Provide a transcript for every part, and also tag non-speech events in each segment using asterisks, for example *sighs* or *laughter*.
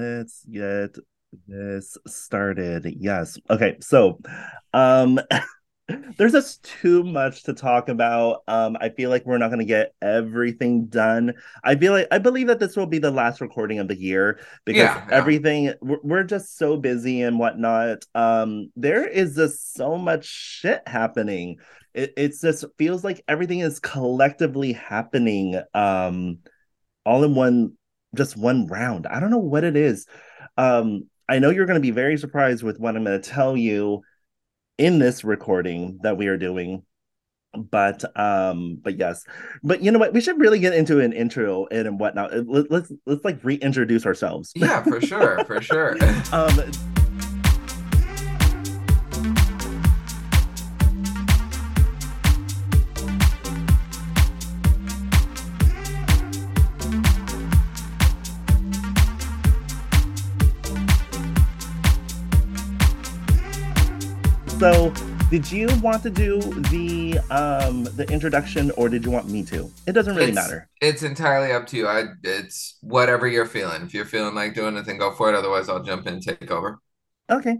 let's get this started. Yes. Okay. So, um, *laughs* there's just too much to talk about. Um, I feel like we're not going to get everything done. I feel like I believe that this will be the last recording of the year because Yeah, yeah. everything we're, we're just so busy and whatnot. Um, there is just so much shit happening. It it's just feels like everything is collectively happening. Um, all in one, just one round. I don't know what it is. Um, I know you're going to be very surprised with what I'm going to tell you in this recording that we are doing but um but yes but you know what we should really get into an intro and whatnot Let, let's let's like reintroduce ourselves Yeah, for sure, for sure. *laughs* um did you want to do the um the introduction or did you want me to it doesn't really It's- matter It's entirely up to you. I it's whatever you're feeling. If you're feeling like doing it, then go for it. Otherwise, I'll jump in and take over. okay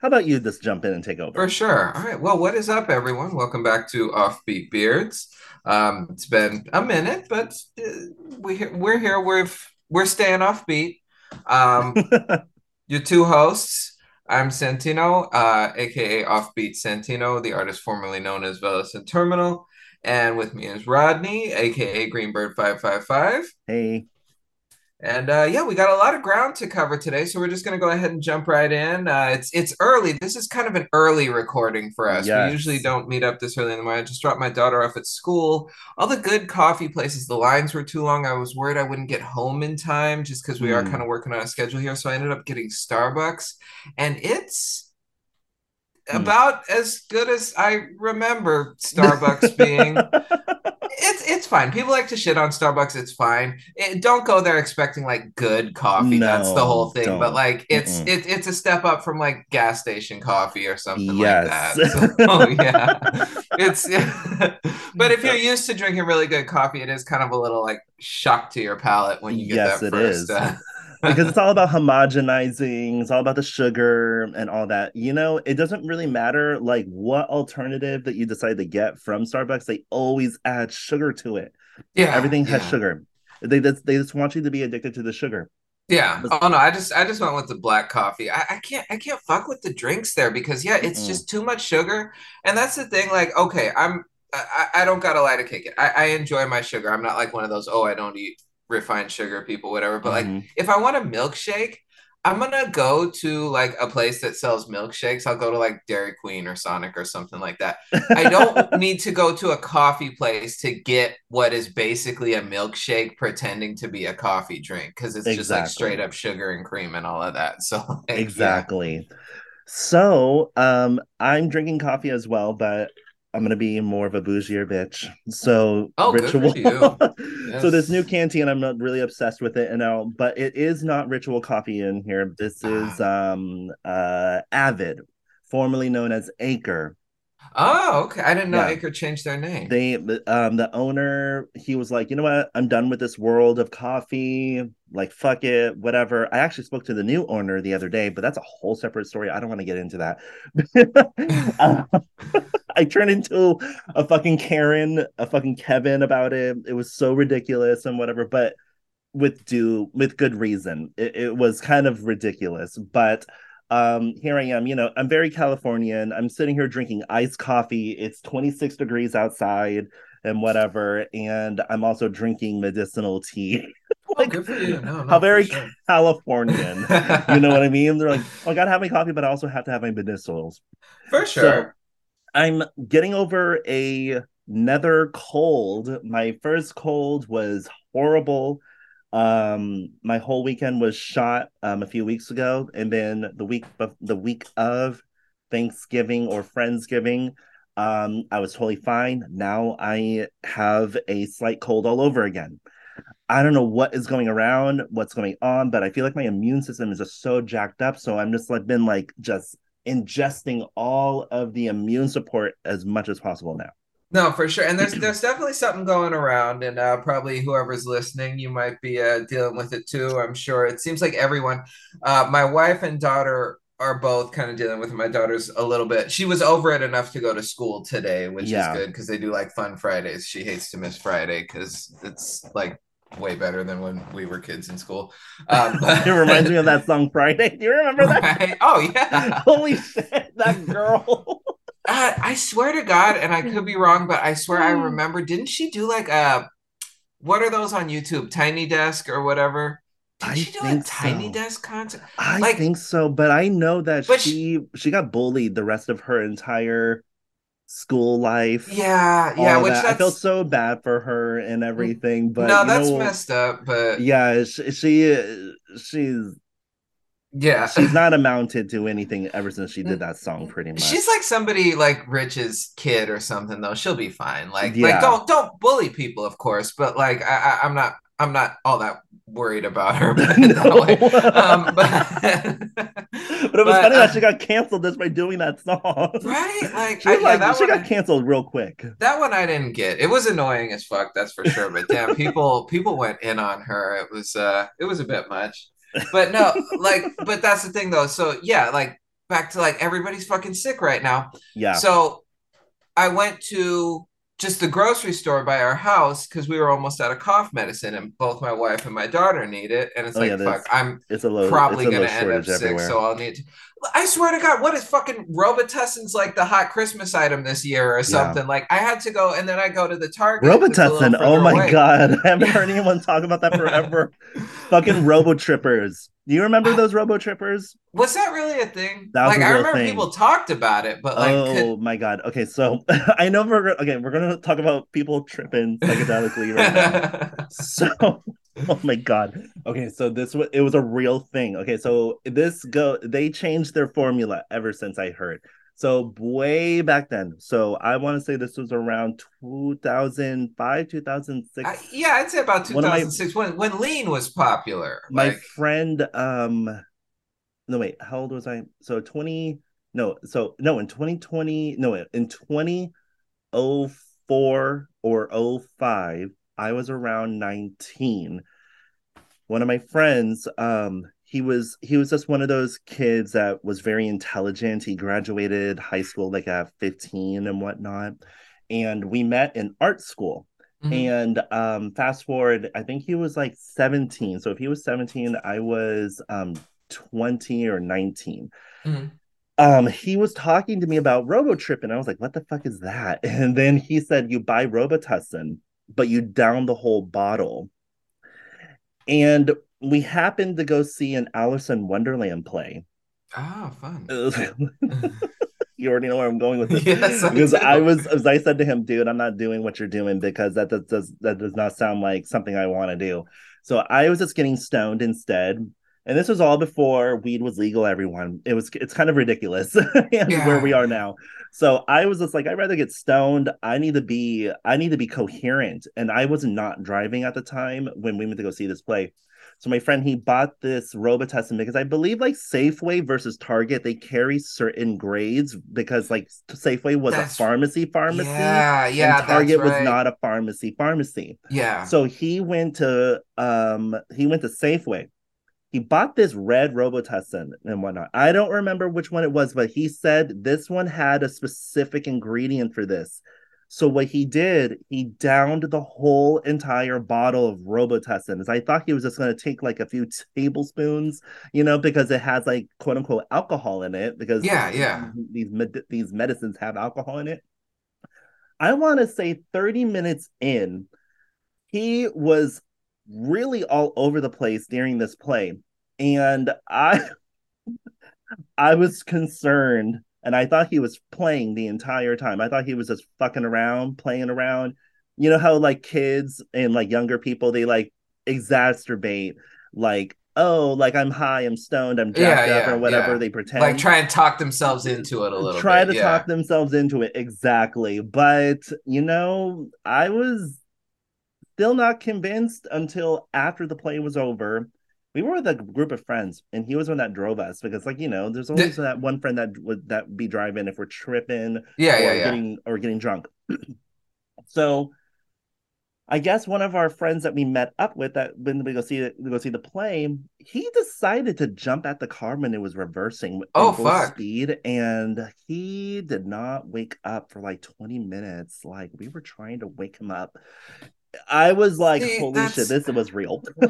how about you just jump in and take over For sure. All right. Well, what is up, everyone? Welcome back to Offbeat Beards. Um, it's been a minute, but uh, we we're here. We're we're staying offbeat. Um, *laughs* your two hosts. I'm Santino, uh, aka Offbeat Santino, the artist formerly known as Velicent Terminal, and with me is Rodney, aka Greenbird Five Five Five. hey And uh, yeah, we got a lot of ground to cover today, so we're just gonna go ahead and jump right in. Uh, it's it's early. This is kind of an early recording for us. Yes. We usually don't meet up this early in the morning. I just dropped my daughter off at school. All the good coffee places, the lines were too long. I was worried I wouldn't get home in time, just because we are Hmm. kind of working on a schedule here. So I ended up getting Starbucks, and it's Hmm. about as good as I remember Starbucks *laughs* being. It's it's fine. People like to shit on Starbucks. It's fine. It, don't go there expecting like good coffee. That's the whole thing. don't. But like it's it, it's a step up from like gas station coffee or something Yes. like that. *laughs* So, yeah, it's. *laughs* but if you're used to drinking really good coffee, it is kind of a little like shock to your palate when you get Yes, that first. is. uh, because *laughs* it's all about homogenizing it's all about the sugar and all that you know it doesn't really matter like what alternative that you decide to get from starbucks they always add sugar to it yeah, everything has yeah. sugar they just they just want you to be addicted to the sugar Yeah. Oh no, I just I just went with the black coffee. I, I can't I can't fuck with the drinks there because yeah, it's Mm-mm. just too much sugar. And that's the thing, like, okay, I'm I, I don't gotta lie to kick it. I, I enjoy my sugar. I'm not like one of those, oh, I don't eat refined sugar people, whatever. But like Mhm. if I want a milkshake, I'm gonna go to like a place that sells milkshakes. I'll go to like Dairy Queen or Sonic or something like that. I don't *laughs* need to go to a coffee place to get what is basically a milkshake pretending to be a coffee drink because it's just like straight up sugar and cream and all of that. *laughs* So like, yeah. exactly so um i'm drinking coffee as well but i'm gonna be more of a bougier bitch. So Oh, ritual. you. *laughs* so this new canteen i'm not really obsessed with it and all but it is not ritual coffee in here. This Ah. is um uh avid formerly known as acre Oh, okay. I didn't know Yeah. Acre changed their name. they um the owner he was like you know what? I'm done with this world of coffee. Like fuck it whatever. I actually spoke to the new owner the other day but that's a whole separate story. I don't want to get into that. Uh, *laughs* *laughs* i turned into a fucking karen a fucking kevin about it. It was so ridiculous and whatever but with due with good reason. It, it was kind of ridiculous but um here i am you know i'm very californian i'm sitting here drinking iced coffee it's 26 degrees outside and whatever and i'm also drinking medicinal tea *laughs* oh, good for you. No, how very sure. californian *laughs* you know what i mean they're like oh, i gotta have my coffee but i also have to have my medicinals For sure. I'm getting over a nether cold. My first cold was horrible. Um, my whole weekend was shot um a few weeks ago, and then the week bef- the week of Thanksgiving or Friendsgiving, um, I was totally fine. Now I have a slight cold all over again. I don't know what is going around, what's going on, but I feel like my immune system is just so jacked up. So I'm just like been like just ingesting all of the immune support as much as possible now. No, for sure. And there's *clears throat* there's definitely something going around, and uh, probably whoever's listening, you might be uh, dealing with it too. I'm sure. It seems like everyone. Uh, my wife and daughter are both kind of dealing with it. My daughter's a little bit. She was over it enough to go to school today, which Yeah. is good because they do like fun Fridays. She hates to miss Friday because it's like way better than when we were kids in school. Um, *laughs* but- it reminds me of *laughs* that song Friday. Do you remember that? Right? Oh yeah. *laughs* Holy shit, that girl. Uh, I swear to God, and I could be mm. wrong, but I swear I mm. remember. Didn't she do like a what are those on YouTube? Tiny Desk or whatever? Did I she do a think Tiny so. Desk concert? I Like- think so, but I know that But she she got bullied the rest of her entire school life. Yeah, yeah. Which that. that's I feel so bad for her and mm. everything, but no, you that's know, messed up. But Yeah, she, she she's yeah, she's not amounted to anything ever since she did that song. Pretty much, she's like somebody like Rich's kid or something. Though she'll be fine. Like, Yeah. like don't don't bully people, of course. But like, I, I I'm not I'm not all that worried about her. But *laughs* No. Um, but *laughs* *laughs* but it was but, funny uh, that she got canceled just by doing that song. right, like, She I- yeah, like, that she got canceled real quick. That one I didn't get. It was annoying as fuck, that's for sure. But damn, people people went in on her. It was uh it was a bit much. But no, like but that's the thing though. So yeah, like back to like everybody's fucking sick right now. Yeah, So I went to just the grocery store by our house because we were almost out of cough medicine and both my wife and my daughter need it. And it's Oh, like yeah, fuck, I'm it's a low, probably a gonna end up sick, everywhere. so I'll need to. I swear to God, what is fucking Robitussin's like the hot Christmas item this year or something? Like I had to go, and then I go to the Target. Robitussin, oh my away. god, *laughs* I haven't heard *laughs* anyone talk about that forever. *laughs* Fucking Robo Trippers. Do you remember those Robo Trippers? Was that really a thing? That like I remember thing. people talked about it, but like, oh could, my god. Okay, so I know we're okay. We're gonna talk about people tripping psychedelically right now. So, oh my god. Okay, so this was it was a real thing. Okay, so this go they changed their formula ever since I heard. So way back then. So I want to say this was around 2005, 2006. I- yeah, I'd say about One of my- 2006 when when lean was popular. my like, friend um no wait how old was i so 20 no so no in 2020 no in 2004 or 05 i was around 19 one of my friends um he was he was just one of those kids that was very intelligent. He graduated high school like at 15 and whatnot. And we met in art school. Mhm. and um fast forward i think he was like 17 so if he was 17 i was um 20 or 19 Mhm. um he was talking to me about robotrip and i was like what the fuck is that? *laughs* And then he said you buy robitussin but you down the whole bottle. And we happened to go see an alice in wonderland play Ah, fun. *laughs* you already know where i'm going with this *laughs* Yes, I because do. I was as I said to him, dude, I'm not doing what you're doing because that does, does that does not sound like something I want to do. So I was just getting stoned instead. And this was all before weed was legal, everyone. It was it's kind of ridiculous *laughs* where we are now. So I was just like, I'd rather get stoned. I need to be I need to be coherent. And I was not driving at the time when we went to go see this play. So my friend he bought this Robitussin because I believe like Safeway versus Target they carry certain grades because like Safeway was That's- a pharmacy pharmacy Yeah, yeah, and Target that's was not a pharmacy pharmacy. Yeah. So he went to um he went to Safeway. He bought this red Robitussin and whatnot. I don't remember which one it was, but he said this one had a specific ingredient for this. So what he did, he downed the whole entire bottle of Robitussin. I thought he was just going to take like a few tablespoons, you know, because it has like quote unquote alcohol in it. Because Yeah, yeah. these med- these medicines have alcohol in it. I want to say 30 minutes in, he was really all over the place during this play. And I *laughs* I was concerned and I thought he was playing the entire time. I thought he was just fucking around, playing around. You know how like kids and like younger people they like exacerbate like oh like I'm high, I'm stoned, I'm Yeah, up yeah, or whatever yeah. they pretend like try and talk themselves into it a little try bit. to talk themselves into it exactly but you know i was still not convinced until after the play was over we were with a group of friends and he was one that drove us because like you know there's always that one friend that would that be driving if we're tripping Yeah, or yeah, yeah. getting or getting drunk *clears throat* So I guess one of our friends that we met up with that when we go see we go see the play, he decided to jump at the car when it was reversing oh, full fuck. speed, and he did not wake up for like 20 minutes. Like we were trying to wake him up. I was like, See, holy that's... shit, this was real. *laughs*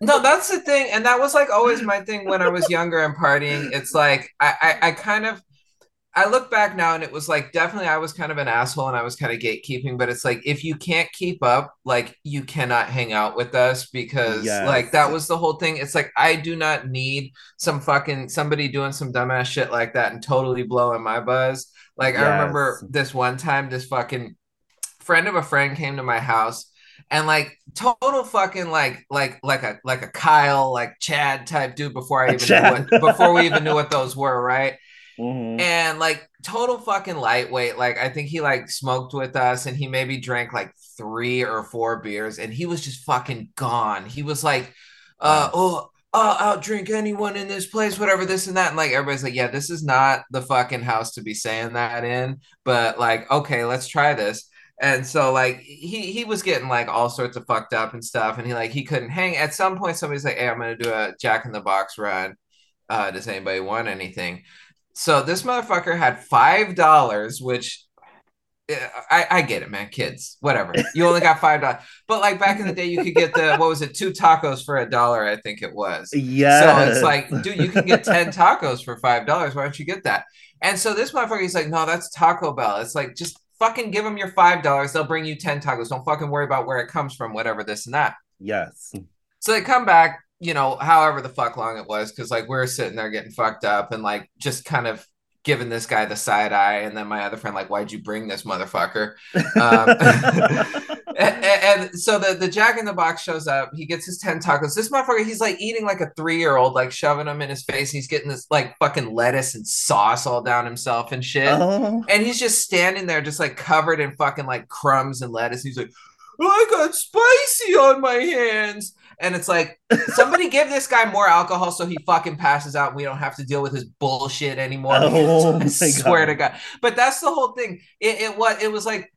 no, that's the thing, and that was like always my thing when I was younger and partying. It's like I, I, I kind of I look back now and it was like definitely I was kind of an asshole and I was kind of gatekeeping, but it's like if you can't keep up, like you cannot hang out with us because yes. like that was the whole thing. It's like I do not need some fucking somebody doing some dumbass shit like that and totally blowing my buzz. Like yes. I remember this one time this fucking friend of a friend came to my house and like total fucking like like like a like a Kyle like Chad type dude before I even knew what, before we even knew what those were, right? Mm-hmm. And like total fucking lightweight. Like I think he like smoked with us and he maybe drank like three or four beers and he was just fucking gone. He was like, uh, oh, uh, I'll drink anyone in this place, whatever, this and that. And like everybody's like, yeah, this is not the fucking house to be saying that in. But like, okay, let's try this. And so like he he was getting like all sorts of fucked up and stuff. And he like he couldn't hang. At some point, somebody's like, hey, I'm gonna do a Jack in the Box run. Uh, does anybody want anything? So this motherfucker had five dollars, which eh, I, I get it, man. Kids, whatever. You only got five dollars, but like back in the day, you could get the what was it, two tacos for a dollar? I think it was. Yeah. So it's like, dude, you can get ten tacos for five dollars. Why don't you get that? And so this motherfucker, he's like, no, that's Taco Bell. It's like just fucking give them your five dollars. They'll bring you ten tacos. Don't fucking worry about where it comes from, whatever this and that. Yes. So they come back you know, however the fuck long it was, because like we are sitting there getting fucked up and like just kind of giving this guy the side eye, and then my other friend like, "Why'd you bring this motherfucker?" *laughs* Um, *laughs* and, and, so the the Jack in the Box shows up. He gets his ten tacos. This motherfucker, he's like eating like a three year old, like shoving them in his face. He's getting this like fucking lettuce and sauce all down himself and shit. Oh. And he's just standing there, just like covered in fucking like crumbs and lettuce. He's like, I got spicy on my hands. And it's like, somebody give this guy more alcohol so he fucking passes out and we don't have to deal with his bullshit anymore. *laughs* Oh, *laughs* I swear God. to God. But that's the whole thing. It, it what it was like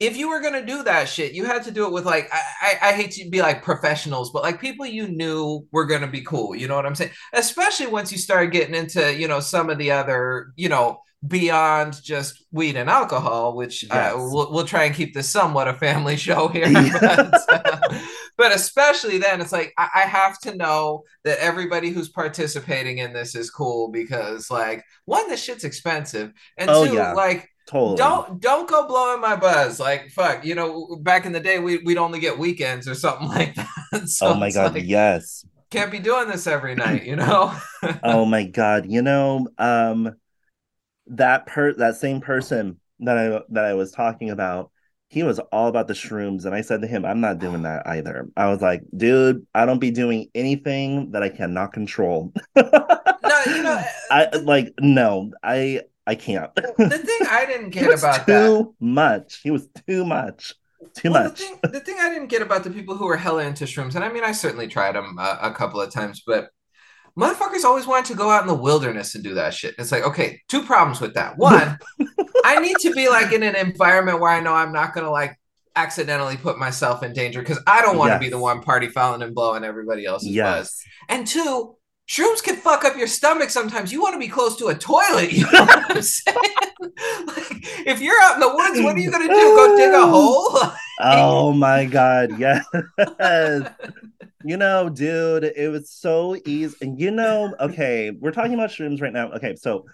if you were gonna do that shit, you had to do it with like I, I, I hate to be like professionals, but like people you knew were gonna be cool. You know what I'm saying? Especially once you start getting into you know some of the other you know beyond just weed and alcohol, which uh, yes. uh, we'll, we'll try and keep this somewhat a family *laughs* show here. But, uh, but especially then, it's like I, I, have to know that everybody who's participating in this is cool because, like, one, this shit's expensive, and oh, two, yeah. like. Totally. Don't don't go blowing my buzz. Like fuck, you know, back in the day we we'd only get weekends or something *laughs* like that. So oh my god, like, yes. Can't be doing this every *clears throat* night, you know? *laughs* oh my god. You know, um that per that same person that I that I was talking about, he was all about the shrooms, and I said to him, "I'm not doing *gasps* that either." I was like, "Dude, I don't be doing anything that I cannot control." no, you know, *laughs* I like no, I I can't. the thing I *laughs* didn't get about too that, much. He was too much. Too well, much. The thing, the thing, I didn't get about the people who were hella into shrooms, and I mean, I certainly tried them uh, a couple of times, but motherfuckers always wanted to go out in the wilderness and do that shit. It's like, okay, two problems with that. One, *laughs* I need to be like in an environment where I know I'm not gonna like accidentally put myself in danger because I don't want to yes. be the one party fouling and blowing everybody else's yes. buzz. And two, shrooms can fuck up your stomach sometimes. You want to be close to a toilet. You know what I'm *laughs* saying? *laughs* like, if you're out in the woods, what are you gonna do? Go dig a hole? oh my god, yes. You know, dude, it was so easy. And you know, okay, we're talking about shrooms right now. Okay, so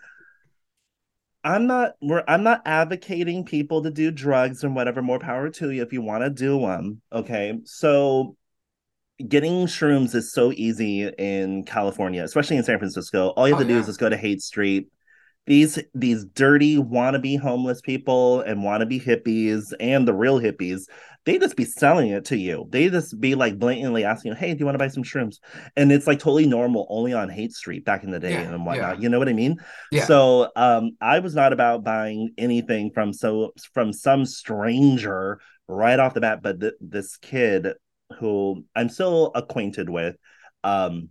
I'm not we're I'm not advocating people to do drugs and whatever. More power to you if you want to do them. Okay, so getting shrooms is so easy in California, especially in San Francisco. All you have oh, to do yeah. is just go to Haight Street. These these dirty wannabe homeless people and wannabe hippies and the real hippies they just be selling it to you. They just be like blatantly asking you, "Hey, do you want to buy some shrooms?" And it's like totally normal, only on Haight Street back in the day yeah, and whatnot. Yeah. You know what I mean? Yeah. So, um, I was not about buying anything from so from some stranger right off the bat, but th- this kid who I'm still acquainted with, um,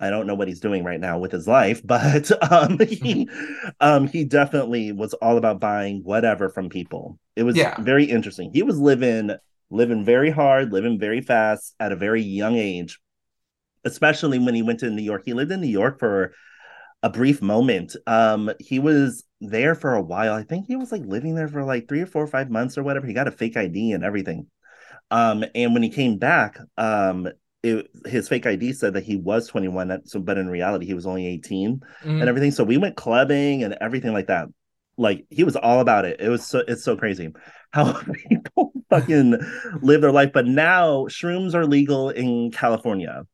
I don't know what he's doing right now with his life, *laughs* but um, he *laughs* um, he definitely was all about buying whatever from people. It was Yeah. very interesting. He was living living very hard, living very fast at a very young age, especially when he went to New York. He lived in New York for a brief moment. Um, he was there for a while. I think he was like living there for like three or four or five months or whatever. He got a fake ID and everything. Um, and when he came back, um, it, his fake ID said that he was 21, so but in reality he was only 18 Mhm. and everything. So we went clubbing and everything like that. Like he was all about it. It was so it's so crazy how *laughs* people fucking live their life. But now shrooms are legal in California, Oh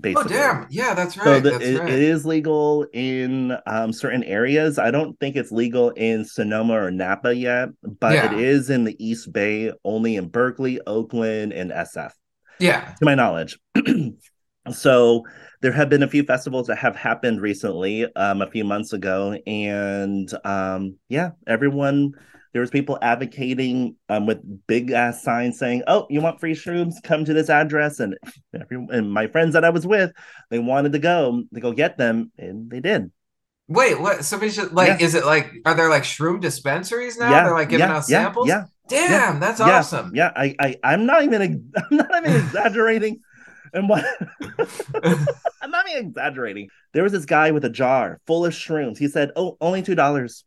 basically. damn! Yeah, that's right. So the, that's it, right. it is legal in um, certain areas. I don't think it's legal in Sonoma or Napa yet, but Yeah. it is in the East Bay, only in Berkeley, Oakland, and SF, yeah. to my knowledge. *clears throat* so there have been a few festivals that have happened recently, um, a few months ago, and um, yeah, everyone. There was people advocating um, with big ass signs saying, "Oh, you want free shrooms? Come to this address." And every and my friends that I was with, they wanted to go to go get them, and they did. Wait, what? Somebody should like. Yeah. Is it like? Are there like shroom dispensaries now? yeah, They're like giving yeah, out samples. Yeah, Damn, that's yeah, awesome. Yeah, I, I, I'm not even, *laughs* I'm not even exaggerating. And what? *laughs* I'm not even exaggerating. There was this guy with a jar full of shrooms. He said, "Oh, only two dollars."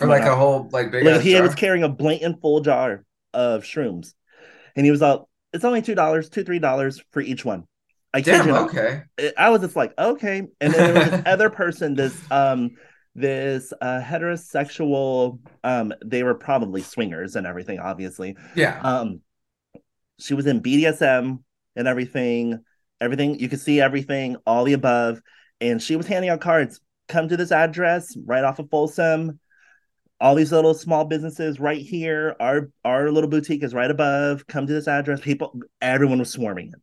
Or like a whole like big. Like he jar? was carrying a blatant full jar of shrooms, and he was all, "It's only two dollars, two three dollars for each one." I Damn. you not. Okay. I was just like, okay. And then there was this other person, this um, this uh, heterosexual, um, they were probably swingers and everything, obviously. Yeah. Um, she was in BDSM and everything, everything you could see everything, all the above, and she was handing out cards. Come to this address right off of Folsom. All these little small businesses right here. Our our little boutique is right above. Come to this address. People, everyone was swarming it.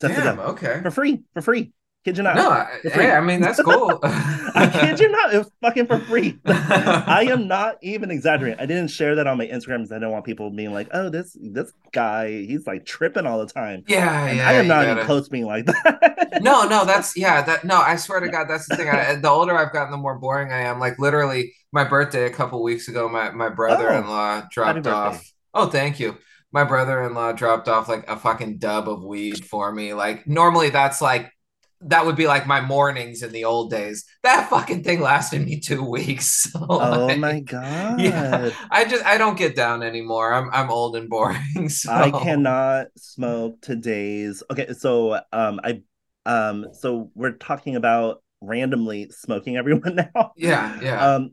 Damn. Okay. for free, for free. Kid you not. No. I, hey, I mean that's cool. *laughs* *laughs* I kid you not. It was fucking for free. I am *laughs* not even exaggerating. I didn't share that on my Instagram because I don't want people being like, "Oh, this this guy, he's like tripping all the time." Yeah. And yeah. I am not even close being like that. no, no, that's yeah. That no, I swear to God, that's the thing. I, the older I've gotten, the more boring I am. Like literally, my birthday a couple weeks ago, my my brother-in-law dropped off. Oh, thank you. My brother-in-law dropped off like a fucking dub of weed for me. Like normally, that's like that would be like my mornings in the old days. That fucking thing lasted me two weeks. *laughs* So, oh like, my god. Yeah, I just I don't get down anymore. I'm I'm old and boring. *laughs* So I cannot smoke today's. Okay, so um I um so we're talking about randomly smoking everyone *laughs* now. Yeah, yeah. Um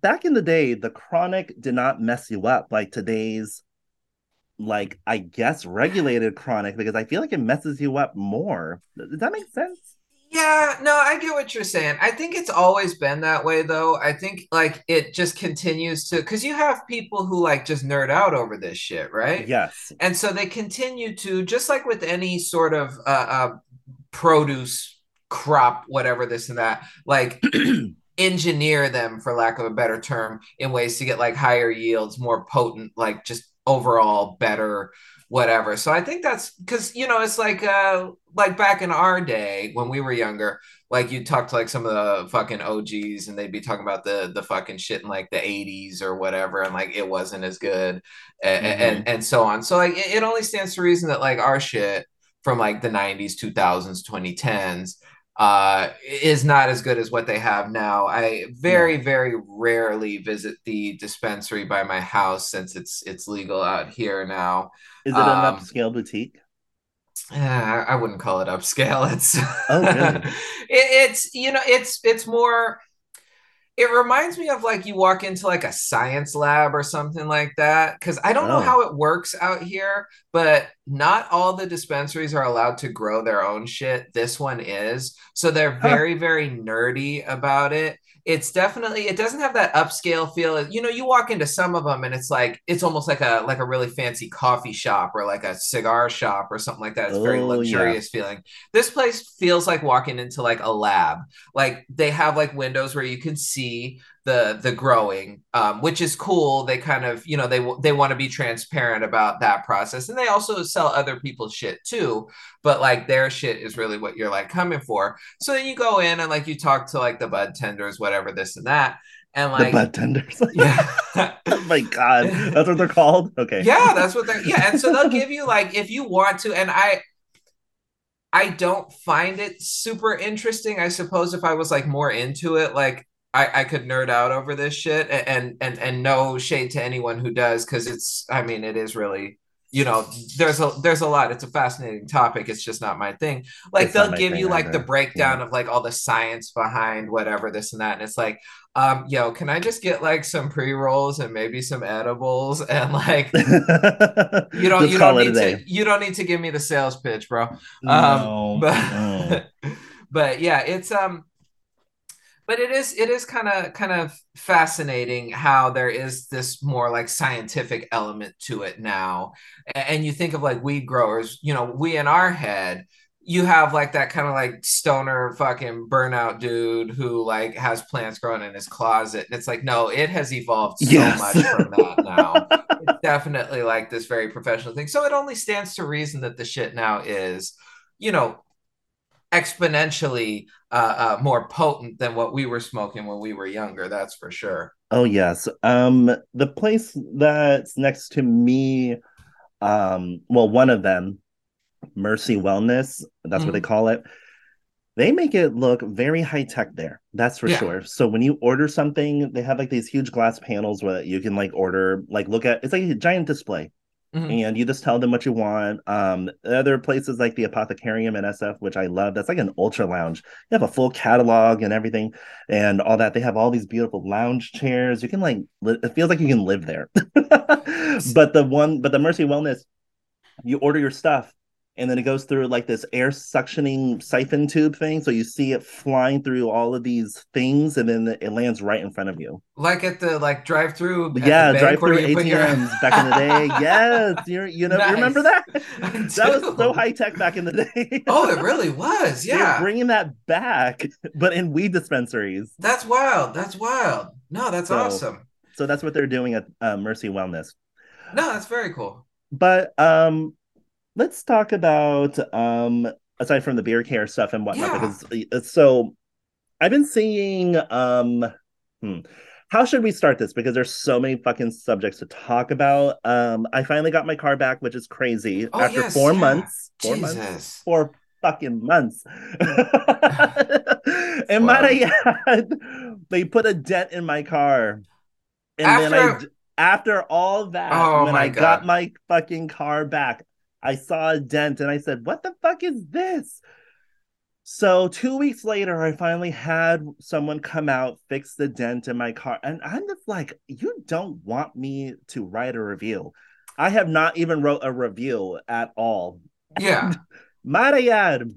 back in the day, the chronic did not mess you up like today's like I guess regulated chronic because I feel like it messes you up more. Does that make sense? Yeah, no, I get what you're saying. I think it's always been that way though. I think like it just continues to because you have people who like just nerd out over this shit, right? Yes. And so they continue to just like with any sort of uh, uh produce crop, whatever this and that, like *clears throat* engineer them for lack of a better term in ways to get like higher yields, more potent, like just overall better whatever. So I think that's because you know it's like uh like back in our day when we were younger, like you talk to like some of the fucking OGs and they'd be talking about the the fucking shit in like the 80s or whatever and like it wasn't as good and Mhm. and, and so on. So like it, it only stands to reason that like our shit from like the 90s, 2000s, 2010s uh is not as good as what they have now. I very very rarely visit the dispensary by my house since it's it's legal out here now. Is it an Um, upscale boutique? Yeah, I I wouldn't call it upscale. *laughs* It's Oh, really? *laughs* it, it's you know it's it's more. It reminds me of like you walk into like a science lab or something like that. Because I don't know Oh. how it works out here, but not all the dispensaries are allowed to grow their own shit. This one is, so they're very very nerdy about it. It's definitely it doesn't have that upscale feel. You know, you walk into some of them and it's like it's almost like a like a really fancy coffee shop or like a cigar shop or something like that. It's very Oh, yeah. luxurious feeling. This place feels like walking into like a lab. Like they have like windows where you can see the the growing, um, which is cool. They kind of you know they they want to be transparent about that process, and they also sell other people's shit too. But like their shit is really what you're like coming for. So then you go in and like you talk to like the bud tenders, whatever this and that. And like the bud tenders. *laughs* yeah. *laughs* oh my god. That's what they're called? Okay. Yeah, that's what they're yeah. And so they'll give you like if you want to, and I I don't find it super interesting. I suppose if I was like more into it, like I, I could nerd out over this shit and and and no shade to anyone who does because it's I mean it is really you know there's a there's a lot it's a fascinating topic it's just not my thing like It's they'll give you like the breakdown Yeah. of like all the science behind whatever this and that and it's like um yo can i just get like some pre-rolls and maybe some edibles *laughs* and like *laughs* you don't you don't need to you don't need to give me the sales pitch bro No. um *laughs* but Oh. but yeah it's um but it is it is kind of kind of fascinating how there is this more like scientific element to it now. And you think of like weed growers you know we in our head you have like that kind of like stoner fucking burnout dude who like has plants growing in his closet and it's like no it has evolved so Yes. much from that now. It's definitely like this very professional thing. So it only stands to reason that the shit now is you know exponentially uh, uh, more potent than what we were smoking when we were younger. That's for sure. Oh yes. Um the place that's next to me um well one of them Mercy Wellness, that's what they call it. They make it look very high tech there. That's for Yeah. sure. So when you order something, they have like these huge glass panels where you can like order like look at it's like a giant display. Mhm. And you just tell them what you want. Um, other places like the Apothecarium in SF, which I love, that's like an ultra lounge. You have a full catalog and everything, and all that. They have all these beautiful lounge chairs. You can like, li- it feels like you can live there. *laughs* but the one, but the Mercy Wellness, you order your stuff, and then it goes through like this air suctioning siphon tube thing. So you see it flying through all of these things, and then it lands right in front of you. Like at the like drive through. yeah, drive through ATMs back in the day. Yes, you you know you remember that? *laughs* *laughs* That was so high tech back in the day. *laughs* Oh, it really was. They're Yeah. bringing that back, but in weed dispensaries. That's wild. That's wild. No, that's So- awesome. So that's what they're doing at uh, Mercy Wellness. No, that's very cool. But um, let's talk about um, aside from the beer care stuff and whatnot, Yeah. because uh, so I've been seeing um, hmm, how should we start this? Because there's so many fucking subjects to talk about. Um, I finally got my car back, which is crazy Oh, after yes, four yeah. months. Four months. Four fucking months. *laughs* and Wow. might I they put a dent in my car. And then I, After- all that, Oh when my I got my fucking car back, I saw a dent and I said, What the fuck is this? So two weeks later, I finally had someone come out, fix the dent in my car. And I'm just like, you don't want me to write a review. I have not even wrote a review at all. *laughs* Yeah. Add,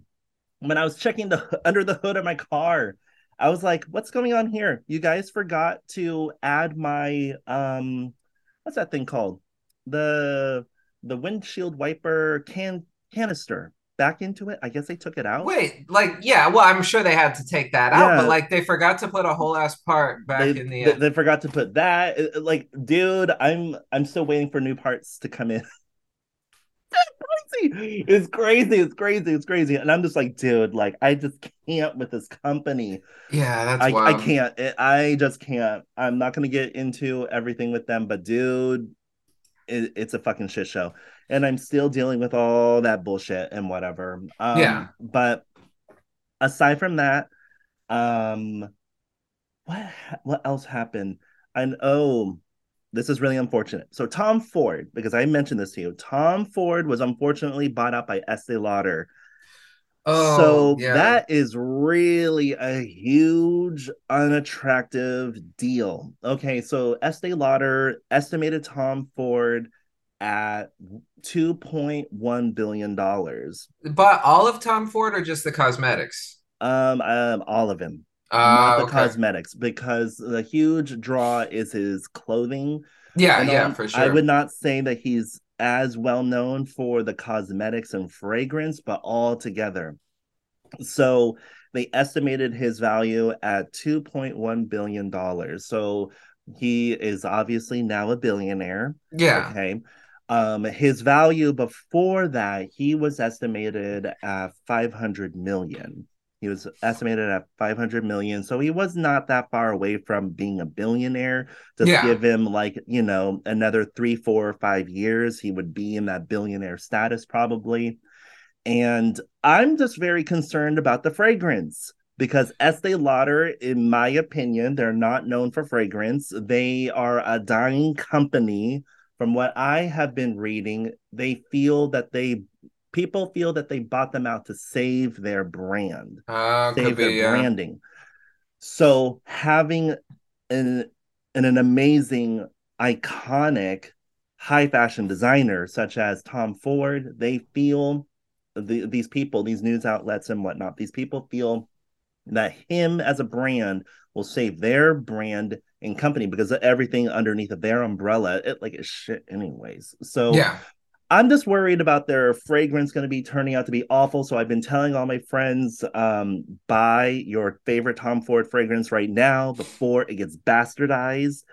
when I was checking the *laughs* under the hood of my car, I was like, "What's going on here? You guys forgot to add my um, what's that thing called? The the windshield wiper can canister back into it. I guess they took it out. Wait, like, yeah, well, I'm sure they had to take that out, but like they forgot to put a whole ass part back they, in the they, end. they forgot to put that. It- it- Like, dude, I'm I'm still waiting for new parts to come in. It's *laughs* crazy. It's crazy. It's crazy. It's crazy. And I'm just like, dude, like, I just can't with this company. yeah, that's I, I can't. It, I just can't. I'm not gonna get into everything with them, but dude, it, it's a fucking shit show, and I'm still dealing with all that bullshit and whatever. Um, Yeah. But aside from that, um, what what else happened? And oh, this is really unfortunate. So Tom Ford, because I mentioned this to you, Tom Ford was unfortunately bought out by Estee Lauder Oh, so yeah. that is really a huge unattractive deal. Okay, so Estee Lauder estimated Tom Ford at 2.1 billion dollars. But all of Tom Ford or just the cosmetics? Um, um all of him. Uh, not the okay. cosmetics because the huge draw is his clothing. Yeah, And, yeah, um, for sure. I would not say that he's as well known for the cosmetics and fragrance, but all together. So they estimated his value at 2.1 billion dollars. So he is obviously now a billionaire. Yeah. Okay. Um, his value before that, he was estimated at 500 million. He was estimated at 500 million. So he was not that far away from being a billionaire. Just Yeah. give him like, you know, another three, four, five years, he would be in that billionaire status probably. And I'm just very concerned about the fragrance because Estee Lauder, in my opinion, they're not known for fragrance. They are a dying company. From what I have been reading, they feel that they people feel that they bought them out to save their brand, Uh, save could their be, yeah. branding. So having an an, an amazing, iconic, high fashion designer such as Tom Ford, they feel the, these people, these news outlets and whatnot, these people feel that him as a brand will save their brand and company because everything underneath of their umbrella, it like is shit anyways. So Yeah. I'm just worried about their fragrance going to be turning out to be awful. So I've been telling all my friends, um, buy your favorite Tom Ford fragrance right now before it gets bastardized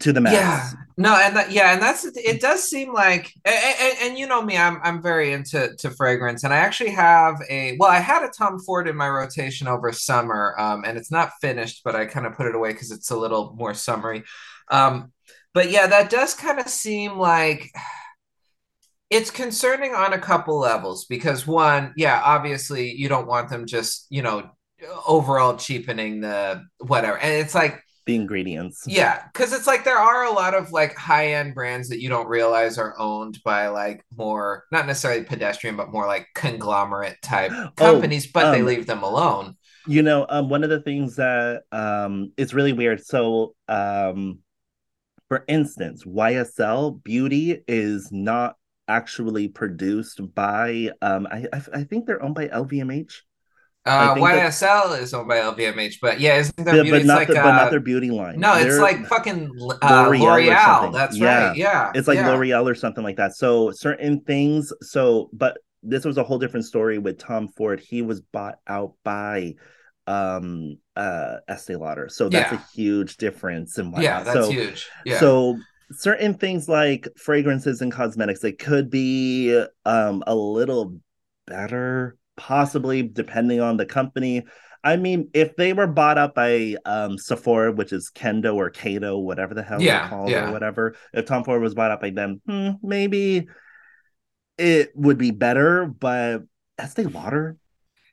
to the max. Yeah, no, and that, yeah, and that's it. Does seem like, and, and, and, you know me, I'm I'm very into to fragrance, and I actually have a well, I had a Tom Ford in my rotation over summer, um, and it's not finished, but I kind of put it away because it's a little more summery. Um, but yeah, that does kind of seem like it's concerning on a couple levels because one, yeah, obviously you don't want them just you know overall cheapening the whatever, and it's like The ingredients. yeah, because it's like there are a lot of like high end brands that you don't realize are owned by like more not necessarily pedestrian, but more like conglomerate type *gasps* companies, but they um, leave them alone. You know, um, one of the things that um it's really weird. So, um, for instance, YSL Beauty is not actually produced by um I I, I think they're owned by LVMH, Uh, YSL is owned by LVMH, but yeah, isn't that but, beauty? but not like the, but uh, not their beauty line. no, it's They're- like fucking uh, L'Oreal L'Oreal. That's Yeah. right. Yeah, it's like yeah. L'Oreal or something like that. So certain things. So, but this was a whole different story with Tom Ford. He was bought out by um uh Estee Lauder. So that's Yeah. a huge difference and whatnot. Yeah, that's so, huge. Yeah. So certain things like fragrances and cosmetics, they could be um a little better, possibly depending on the company. I mean, if they were bought up by um Sephora, which is Kendo or Kato, whatever the hell Yeah, they're called yeah. or whatever, if Tom Ford was bought up by them, hmm, maybe it would be better. But Estee Lauder,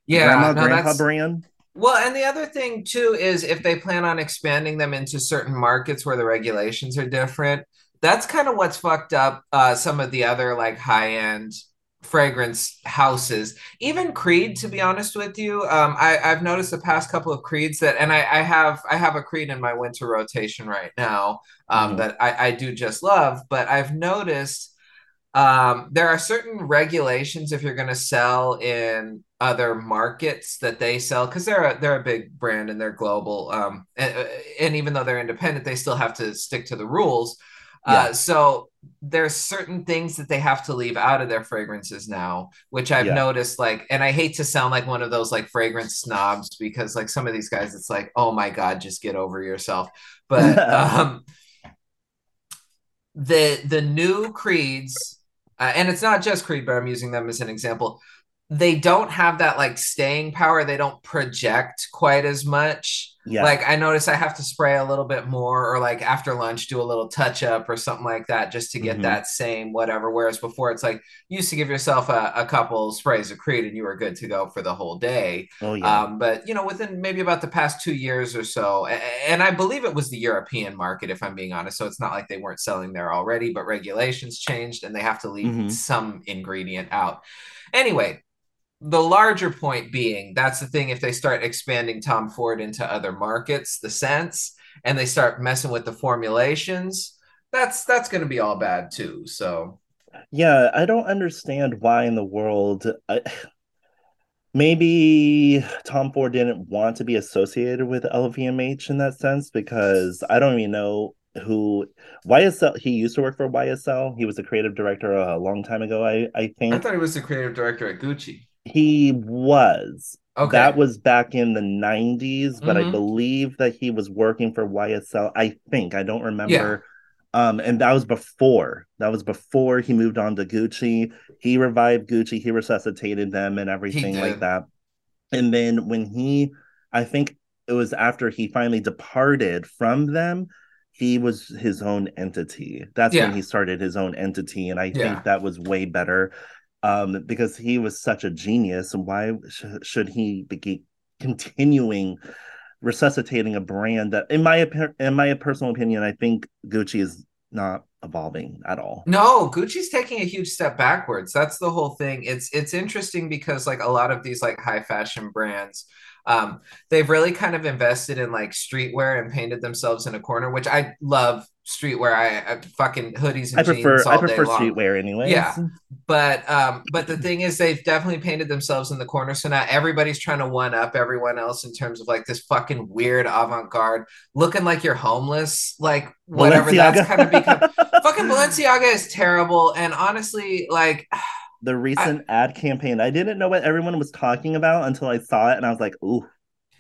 yeah, grandma, no, grandpa brand, Well, and the other thing too is if they plan on expanding them into certain markets where the regulations are different, that's kind of what's fucked up uh, some of the other like high end fragrance houses. Even Creed, to be honest with you, um, I, I've noticed the past couple of Creeds that, and I, I have I have a Creed in my winter rotation right now um, Mhm. that I, I do just love, but I've noticed um, there are certain regulations if you're going to sell in other markets that they sell because they're a, they're a big brand and they're global. Um, and, and even though they're independent, they still have to stick to the rules. Uh, so there's certain things that they have to leave out of their fragrances now, which I've Yeah. noticed. Like, and I hate to sound like one of those like fragrance snobs because like some of these guys, it's like, oh my god, just get over yourself. But *laughs* um, the the new creeds uh, and it's not just creed but i'm using them as an example they don't have that like staying power they don't project quite as much yeah, like i notice i have to spray a little bit more or like after lunch do a little touch up or something like that just to get Mhm. that same whatever whereas before it's like you used to give yourself a, a couple sprays of creed and you were good to go for the whole day oh yeah, um, but you know, within maybe about the past two years or so, and I believe it was the European market, if I'm being honest. So it's not like they weren't selling there already, but regulations changed and they have to leave Mhm. some ingredient out. Anyway, the larger point being that's the thing if they start expanding Tom Ford into other markets, the sense, and they start messing with the formulations, that's that's going to be all bad too. So Yeah, I don't understand why in the world. I, maybe Tom Ford didn't want to be associated with LVMH in that sense because I don't even know who YSL. He used to work for YSL. He was a creative director a long time ago. I I think. I thought he was the creative director at Gucci. He was. Okay. That was back in the 90s, but I Mhm. believe that he was working for YSL. I think. I don't remember. Yeah. Um, and that was before. That was before he moved on to Gucci. He revived Gucci, he resuscitated them and everything like that. And then when he I think it was after he finally departed from them, he was his own entity. That's when he started his own entity. And I Yeah. think that was way better um, because he was such a genius. And why sh- should he be continuing resuscitating a brand that, in my in my personal opinion, I think Gucci is not evolving at all. No, Gucci's taking a huge step backwards. That's the whole thing. It's it's interesting because like a lot of these like high fashion brands, um, they've really kind of invested in like streetwear and painted themselves in a corner, which I love streetwear. I, I fucking hoodies and I prefer jeans all I prefer day long. streetwear anyway. Yeah. But um, but the thing is, they've definitely painted themselves in the corner. So now everybody's trying to one up everyone else in terms of like this fucking weird avant garde, looking like you're homeless, like whatever. That's kind of become *laughs* fucking Balenciaga is terrible. And honestly, like *sighs* the recent ad campaign. I didn't know what everyone was talking about until I saw it, and I was like, "Ooh,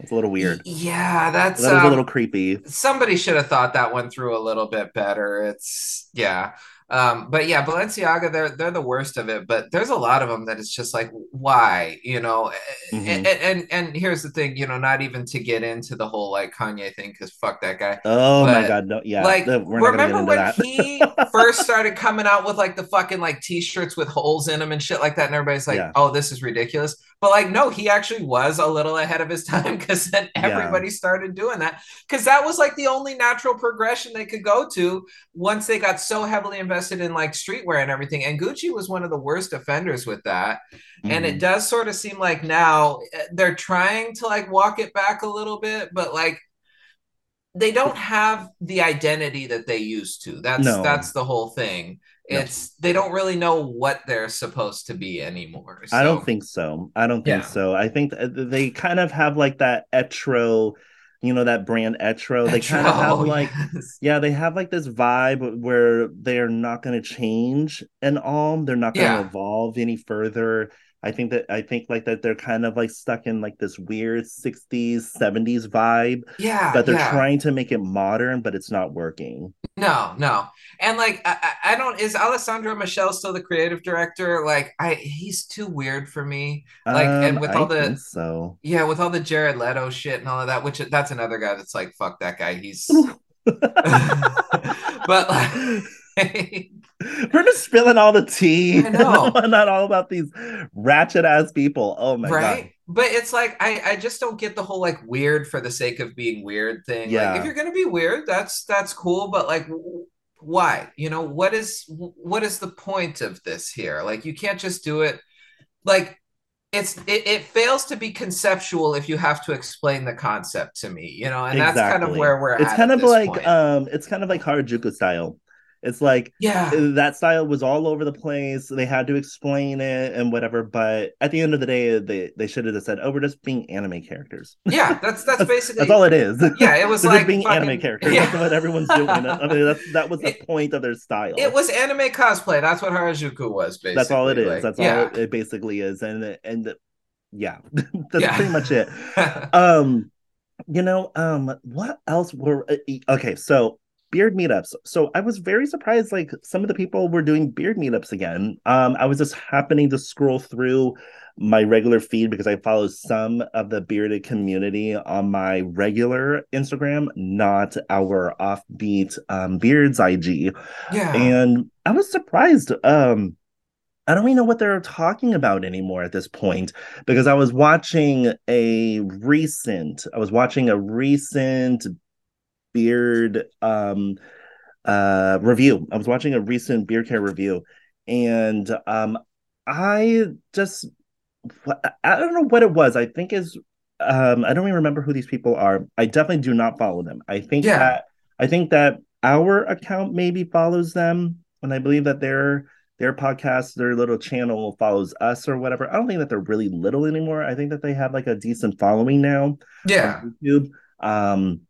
that's a little weird." yeah, that's That was um, a little creepy. somebody should have thought that one through a little bit better. It's yeah. Um, but yeah, Balenciaga, they're they're the worst of it. But there's a lot of them that it's just like, why, you know? Mhm. And, and and here's the thing, you know, not even to get into the whole like Kanye thing, because fuck that guy. Oh my god, no, yeah. like, we're not gonna get remember when that. he *laughs* first started coming out with like the fucking like t-shirts with holes in them and shit like that, and everybody's like, Yeah. "Oh, this is ridiculous." But like, no, he actually was a little ahead of his *laughs* time because then Yeah. everybody started doing that because that was like the only natural progression they could go to once they got so heavily invested in like streetwear and everything. And Gucci was one of the worst offenders with that. And it Mhm. does sort of seem like now eh, they're trying to like walk it back a little bit, but like they don't have the identity that they used to. That's No. that's the whole thing. No. It's they don't really know what they're supposed to be anymore. I don't think so. I don't think Yeah. so. I think th- they kind of have like that Etro, you know, that brand Etro. They kind of have *laughs* like yes. Yeah, they have like this vibe where they're not going to change and all. They're not going to Yeah. evolve any further. I think that I think like that they're kind of like stuck in like this weird 60s, 70s vibe yeah, But they're yeah. trying to make it modern, but it's not working. No, no. And like I, I don't is Alessandro Michele still the creative director? Like I he's too weird for me. Like, and with Um, I all the- think so. Yeah, with all the Jared Leto shit and all of that, which that's another guy that's like, fuck that guy. He's *laughs* *laughs* but like *laughs* We're just spilling all the tea. I *laughs* know. not all about these ratchet ass people. Oh my God. right? But it's like I I just don't get the whole like weird for the sake of being weird thing. Yeah. Like if you're gonna be weird, that's that's cool. But like, why? You know what is what is the point of this here? Like you can't just do it. Like it's it, it fails to be conceptual if you have to explain the concept to me. You know, and God. that's kind of where we're. It's at kind of like point. um it's kind of like Harajuku style. It's like yeah. that style was all over the place. They had to explain it and whatever, but at the end of the day, they they should have just said, "Oh, we're just being anime characters." Yeah, that's that's *laughs* basically That's all it is. Yeah, it was *laughs* like being fucking- anime characters. Yeah. That's what everyone's doing. I mean, that's, that was the It- point of their style. It was anime cosplay. That's what Harajuku was. Basically, that's all it is. Like, that's yeah. all it, it basically is, and and yeah, *laughs* that's Yeah. pretty much it. um you know um what else were uh, okay so beard meetups so i was very surprised like some of the people were doing beard meetups again um i was just happening to scroll through my regular feed because i follow some of the bearded community on my regular instagram not our offbeat um beards ig yeah. and I was surprised. Um, I don't even know what they're talking about anymore at this point because I was watching a recent, I was watching a recent beard um uh review. I was watching a recent beard care review, and um, I just I don't know what it was. I think is um I don't even remember who these people are. I definitely do not follow them. I think Yeah. that I think that our account maybe follows them, and I believe that their their podcast, their little channel follows us or whatever. I don't think that they're really little anymore. I think that they have like a decent following now yeah. YouTube. Um,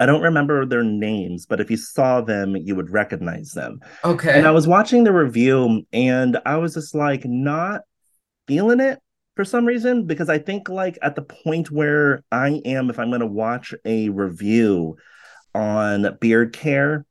I don't remember their names, but if you saw them, you would recognize them. Okay. And I was watching the review, and I was just like not feeling it. for some reason because I think like at the point where I am, if I'm going to watch a review on beard care,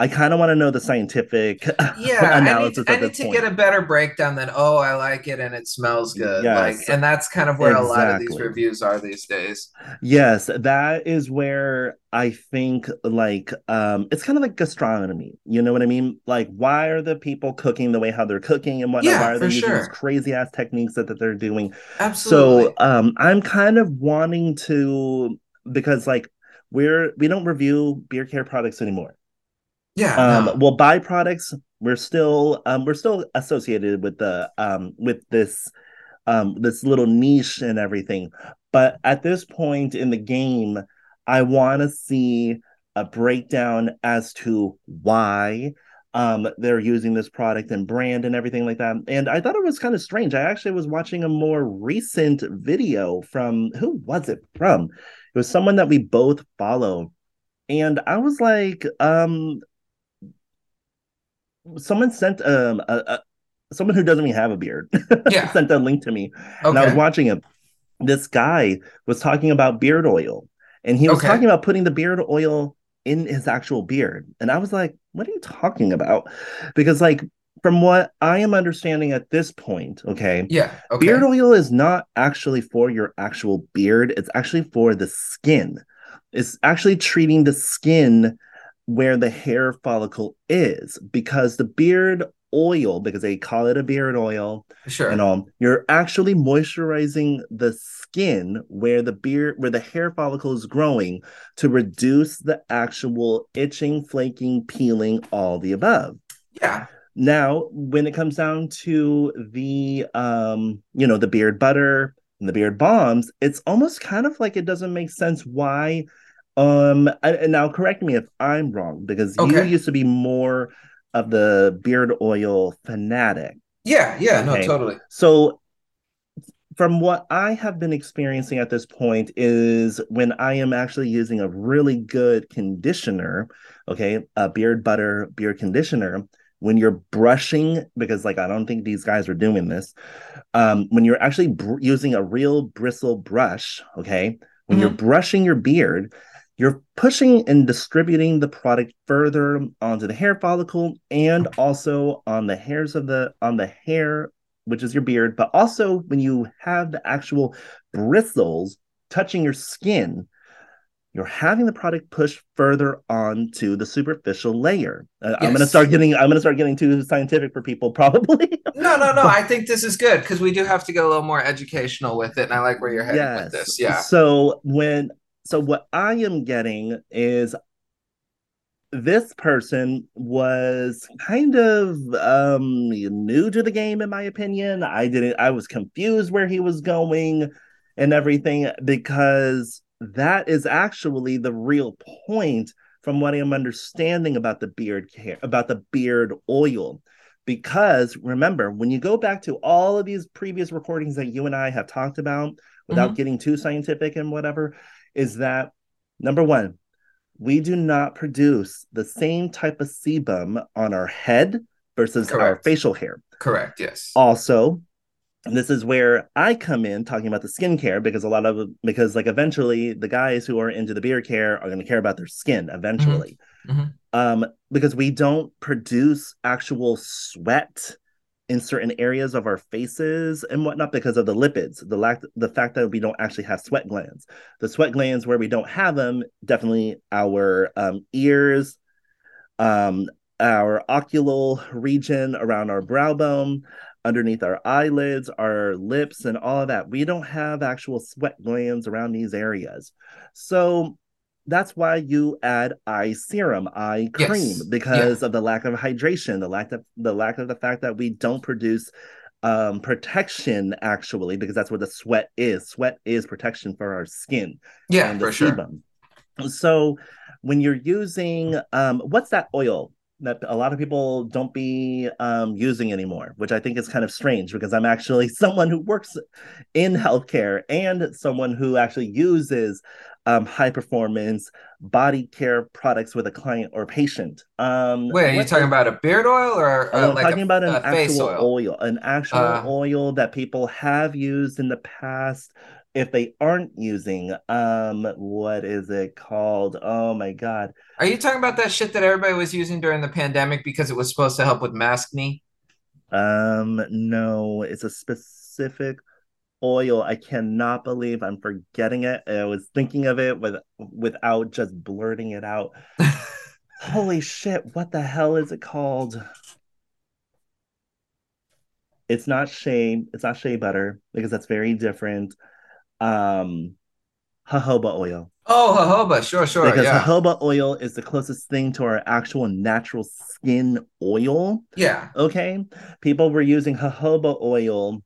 I kind of want to know the scientific *laughs* yeah, analysis. I need, I need to point. get a better breakdown than oh, I like it and it smells good. Yes, like, and that's kind of where exactly. a lot of these reviews are these days. Yes, that is where I think like um it's kind of like gastronomy. You know what I mean? Like, why are the people cooking the way how they're cooking and whatnot? Yeah, why are they using sure. these crazy ass techniques that, that they're doing? Absolutely. So um I'm kind of wanting to because like we're we don't review beer care products anymore yeah. Um, no. Well, byproducts we're still um, we're still associated with the um, with this um, this little niche and everything. But at this point in the game, I want to see a breakdown as to why um, they're using this product and brand and everything like that. And I thought it was kind of strange. I actually was watching a more recent video from who was it from? It was someone that we both follow. And I was like, um, someone sent um a, a someone who doesn't even have a beard *laughs* yeah. sent a link to me okay. and i was watching it this guy was talking about beard oil and he was okay. talking about putting the beard oil in his actual beard and i was like what are you talking about because like from what i am understanding at this point okay yeah okay. beard oil is not actually for your actual beard it's actually for the skin it's actually treating the skin where the hair follicle is because the beard oil because they call it a beard oil sure. and all you're actually moisturizing the skin where the beard where the hair follicle is growing to reduce the actual itching flaking peeling all the above. Yeah. Now when it comes down to the um you know the beard butter and the beard bombs it's almost kind of like it doesn't make sense why um, and now correct me if I'm wrong because okay. you used to be more of the beard oil fanatic. Yeah, yeah, okay? no, totally. So from what I have been experiencing at this point is when I am actually using a really good conditioner, okay, a beard butter beard conditioner, when you're brushing, because like I don't think these guys are doing this, um, when you're actually br- using a real bristle brush, okay, when mm-hmm. you're brushing your beard, you're pushing and distributing the product further onto the hair follicle and also on the hairs of the on the hair which is your beard but also when you have the actual bristles touching your skin you're having the product push further onto the superficial layer. Uh, yes. I'm gonna start getting. I'm gonna start getting too scientific for people, *laughs* probably. no, no, no. I think this is good because we do have to get a little more educational with it, and I like where you're heading yes. with this. Yeah. So when so what I am getting is this person was kind of um new to the game in my opinion. I didn't I was confused where he was going and everything because that is actually the real point from what I am understanding about the beard care about the beard oil. Because remember, when you go back to all of these previous recordings that you and I have talked about without mm-hmm. getting too scientific and whatever, is that number one, we do not produce the same type of sebum on our head versus Correct. our facial hair. Correct, yes. Also, this is where I come in talking about the skincare because a lot of because like eventually the guys who are into the beard care are going to care about their skin eventually. Mm-hmm. Mm-hmm. Um, because we don't produce actual sweat in certain areas of our faces and whatnot because of the lipids, the lack, the fact that we don't actually have sweat glands. The sweat glands where we don't have them, definitely our um, ears, um, our ocular region around our brow bone, underneath our eyelids, our lips, and all of that. We don't have actual sweat glands around these areas. So that's why you add eye serum, eye cream, yes. because yeah. of the lack of hydration, the lack of the lack of the fact that we don't produce um protection actually because that's what the sweat is sweat is protection for our skin yeah for sebum. sure so when you're using um what's that oil that a lot of people don't be um, using anymore, which I think is kind of strange because I'm actually *laughs* someone who works in healthcare and someone who actually uses um, high performance body care products with a client or patient. Um, Wait, are you talking about a beard oil or uh, I'm like talking a, about an actual oil? oil, an actual Uh, oil that people have used in the past. If they aren't using, um, what is it called? Oh my God. Are you talking about that shit that everybody was using during the pandemic because it was supposed to help with maskne? Um, no, it's a specific oil. I cannot believe I'm forgetting it. I was thinking of it with without just blurting it out. *laughs* Holy shit, what the hell is it called? It's not shea, it's not shea butter because that's very different. Um, jojoba oil. Oh, jojoba, sure, sure, Because yeah, jojoba oil is the closest thing to our actual natural skin oil. yeah. Okay. People were using jojoba oil,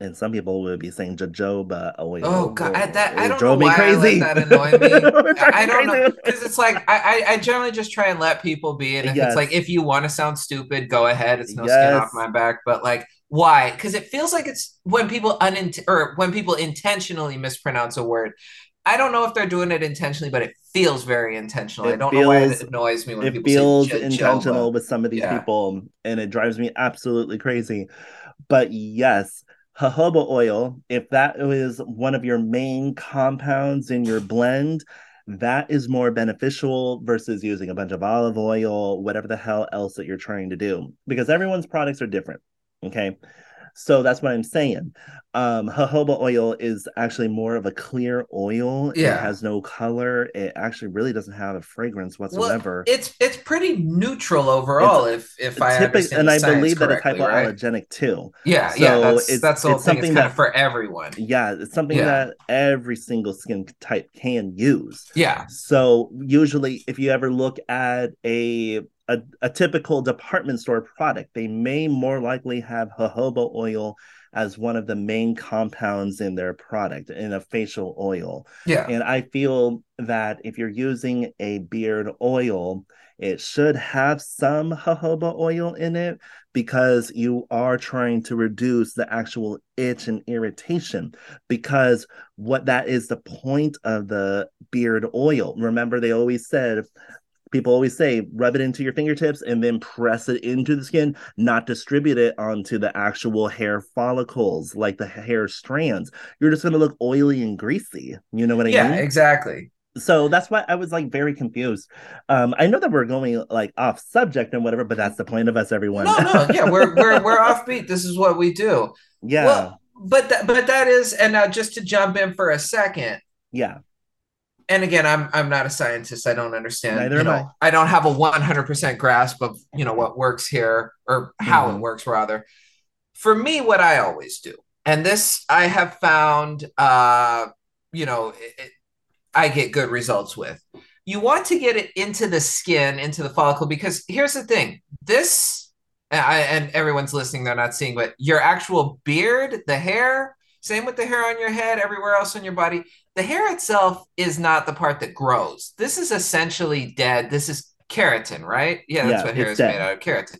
and some people would be saying jojoba oil. Oh God, I, that I don't know drove me why I crazy. let that annoy me. *laughs* I don't know because it's like I, I I generally just try and let people be, and if Yes. it's like if you want to sound stupid, go ahead. It's no skin off my back. But like, why? Because it feels like it's when people unint or when people intentionally mispronounce a word. I don't know if they're doing it intentionally, but it feels very intentional. I It don't know why it annoys me when it people feels say intentional with some of these Yeah. people and it drives me absolutely crazy but yes jojoba oil if that is one of your main compounds in your blend that is more beneficial versus using a bunch of olive oil whatever the hell else that you're trying to do because everyone's products are different okay so that's what i'm saying um jojoba oil is actually more of a clear oil Yeah. it has no color it actually really doesn't have a fragrance whatsoever It's it's pretty neutral overall, if if I Typic- understand and I believe that it's correctly, right? hypoallergenic too. Yeah, yeah, So that's it's- that's it's thing. It's something that- for everyone. Yeah, it's something Yeah. that every single skin type can use. Yeah, So usually, if you ever look at a a, a typical department store product, they may more likely have jojoba oil as one of the main compounds in their product in a facial oil. yeah, And I feel that if you're using a beard oil, it should have some jojoba oil in it because you are trying to reduce the actual itch and irritation. Because what that is the point of the beard oil. Remember, they always said, people always say, rub it into your fingertips and then press it into the skin, not distribute it onto the actual hair follicles, like the hair strands. You're just going to look oily and greasy. You know what I yeah, mean? exactly. so that's why I was like very confused. Um, I know that we're going like off subject and whatever, but that's the point of us, everyone. No, no, yeah, we're we're we're offbeat. This is what we do. yeah, Well, but that but that is, and now just to jump in for a second, yeah, and again, I'm I'm not a scientist. I don't understand. Neither you am know, I. don't have a 100% grasp of you know what works here or how Mhm. it works rather. For me, what I always do, and this I have found, uh, you know, it, it- I get good results with. You want to get it into the skin, into the follicle, because here's the thing: this, I, and everyone's listening, they're not seeing, but your actual beard, the hair, same with the hair on your head, everywhere else on your body the hair itself is not the part that grows. This is essentially dead. This is keratin, right? Yeah, that's Yeah, what hair is dead. made out of keratin.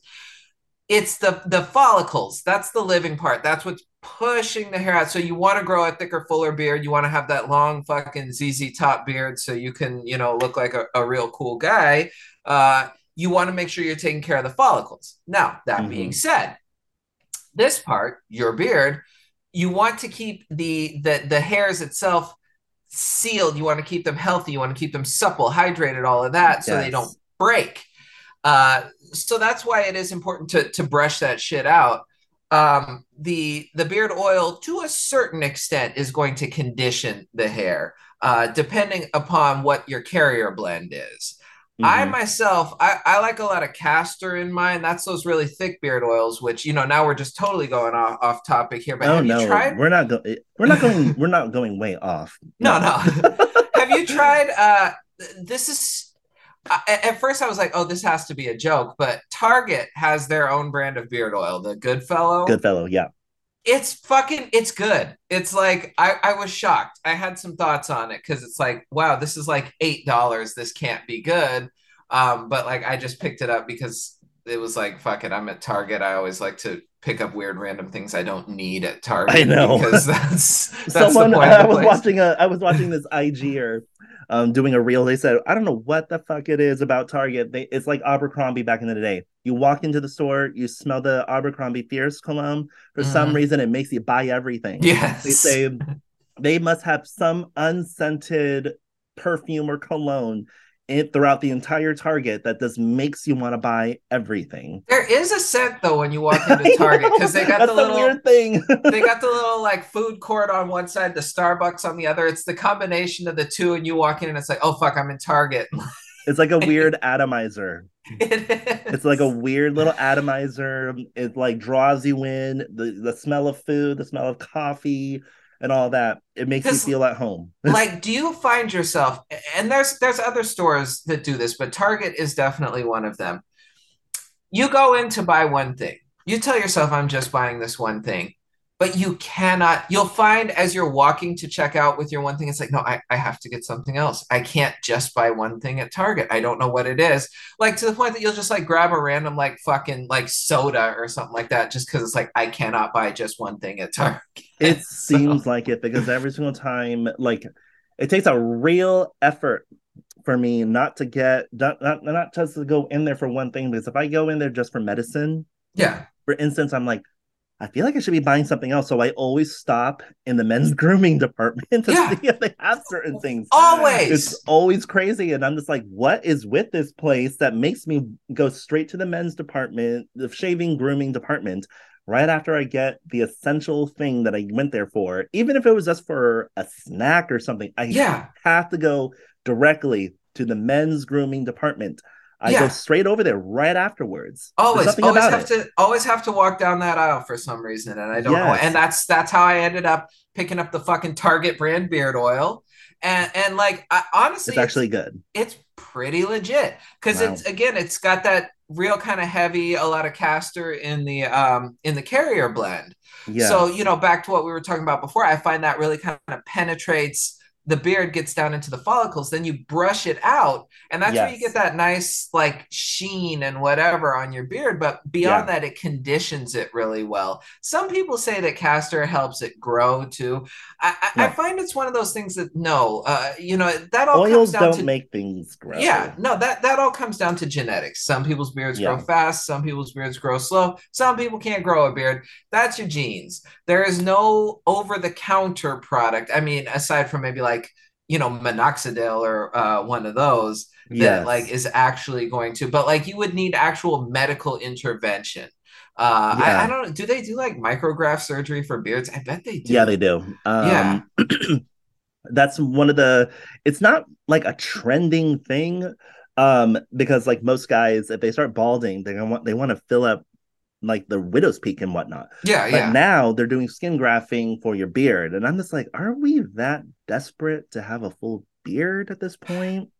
It's the the follicles. That's the living part. That's what's pushing the hair out. So you want to grow a thicker, fuller beard. You want to have that long fucking ZZ top beard so you can, you know, look like a, a real cool guy. Uh, you want to make sure you're taking care of the follicles. Now, that Mhm. being said, this part, your beard, you want to keep the the the hairs itself sealed. You want to keep them healthy. You want to keep them supple, hydrated, all of that, so they don't break. Uh, so that's why it is important to to brush that shit out. Um, the the beard oil, to a certain extent, is going to condition the hair, uh, depending upon what your carrier blend is. I Mhm. myself, I, I like a lot of castor in mine. That's those really thick beard oils, which you know now we're just totally going off, off topic here. But oh have no, you tried? we're not going. We're not going. we're not going way off. No, no. *laughs* *laughs* have you tried? Uh, this is. Uh, at first, I was like, "Oh, this has to be a joke," but Target has their own brand of beard oil, the Goodfellow. Good fellow. Yeah. It's fucking. It's good. It's like I, I was shocked. I had some thoughts on it because it's like, wow, this is like eight dollars. This can't be good. Um, but like I just picked it up because it was like fuck it, I'm at Target. I always like to pick up weird random things I don't need at Target. I know because *laughs* that's that's someone the point I was watching a I was watching this IG or um doing a reel. They said I don't know what the fuck it is about Target. They it's like Abercrombie back in the day. You walk into the store, you smell the Abercrombie Fierce cologne. For some Mhm. reason, it makes you buy everything. Yes. They say *laughs* they must have some unscented perfume or cologne in, throughout the entire Target that just makes you want to buy everything. There is a scent though when you walk *laughs* into Target because they got that's the little weird thing. they got the *laughs* little like food court on one side, the Starbucks on the other. It's the combination of the two, and you walk in and it's like, oh fuck, I'm in Target. *laughs* it's like a weird atomizer. it is. It's like a weird little atomizer. It like draws you in. The the smell of food, the smell of coffee, and all that. It makes you feel at home. *laughs* like do you find yourself and there's there's other stores that do this but target is definitely one of them you go in to buy one thing you tell yourself i'm just buying this one thing but you cannot you'll find as you're walking to check out with your one thing it's like no I, I have to get something else. I can't just buy one thing at target. I don't know what it is. Like to the point that you'll just like grab a random like fucking like soda or something like that just because it's like i cannot buy just one thing at target. *laughs* It *laughs* So- seems like it because every single time, like, it takes a real effort for me not to get not, not not just to go in there for one thing. Because if I go in there just for medicine, yeah. for instance, I'm like, I feel like I should be buying something else. So I always stop in the men's *laughs* grooming department to Yeah. see if they have certain things. always It's always crazy. And I'm just like, what is with this place that makes me go straight to the men's department, the shaving, grooming department, right after I get the essential thing that I went there for, even if it was just for a snack or something. I yeah have to go directly to the men's grooming department. I go straight over there right afterwards. Always always have it. to always have to walk down that aisle for some reason and i don't know and that's that's how i ended up picking up the fucking target brand beard oil and and like I, honestly It's actually good. it's pretty legit because Wow. it's again it's got that real kind of heavy a lot of castor in the um in the carrier blend Yeah. so you know back to what we were talking about before i find that really kind of penetrates the beard gets down into the follicles then you brush it out and that's where you get that nice like sheen and whatever on your beard but beyond that it conditions it really well some people say that castor helps it grow too i, I, I find it's one of those things that no uh you know that all Oils comes down don't to make things grow. yeah, no, that that all comes down to genetics. Some people's beards Yeah. grow fast, some people's beards grow slow, some people can't grow a beard. That's your genes. There is no over the counter product. I mean, aside from maybe like, you know, minoxidil or uh, one of those that Yes. like is actually going to, but like you would need actual medical intervention. Uh, I, Yeah. I don't. Do they do like micrograph surgery for beards? I bet they do. Yeah, they do. Um, Yeah. *clears throat* that's one of the. It's not like a trending thing, um, because like most guys, if they start balding, they want they want to fill up like the widow's peak and whatnot. Yeah, But yeah. now they're doing skin grafting for your beard, and I'm just like, are we that desperate to have a full beard at this point?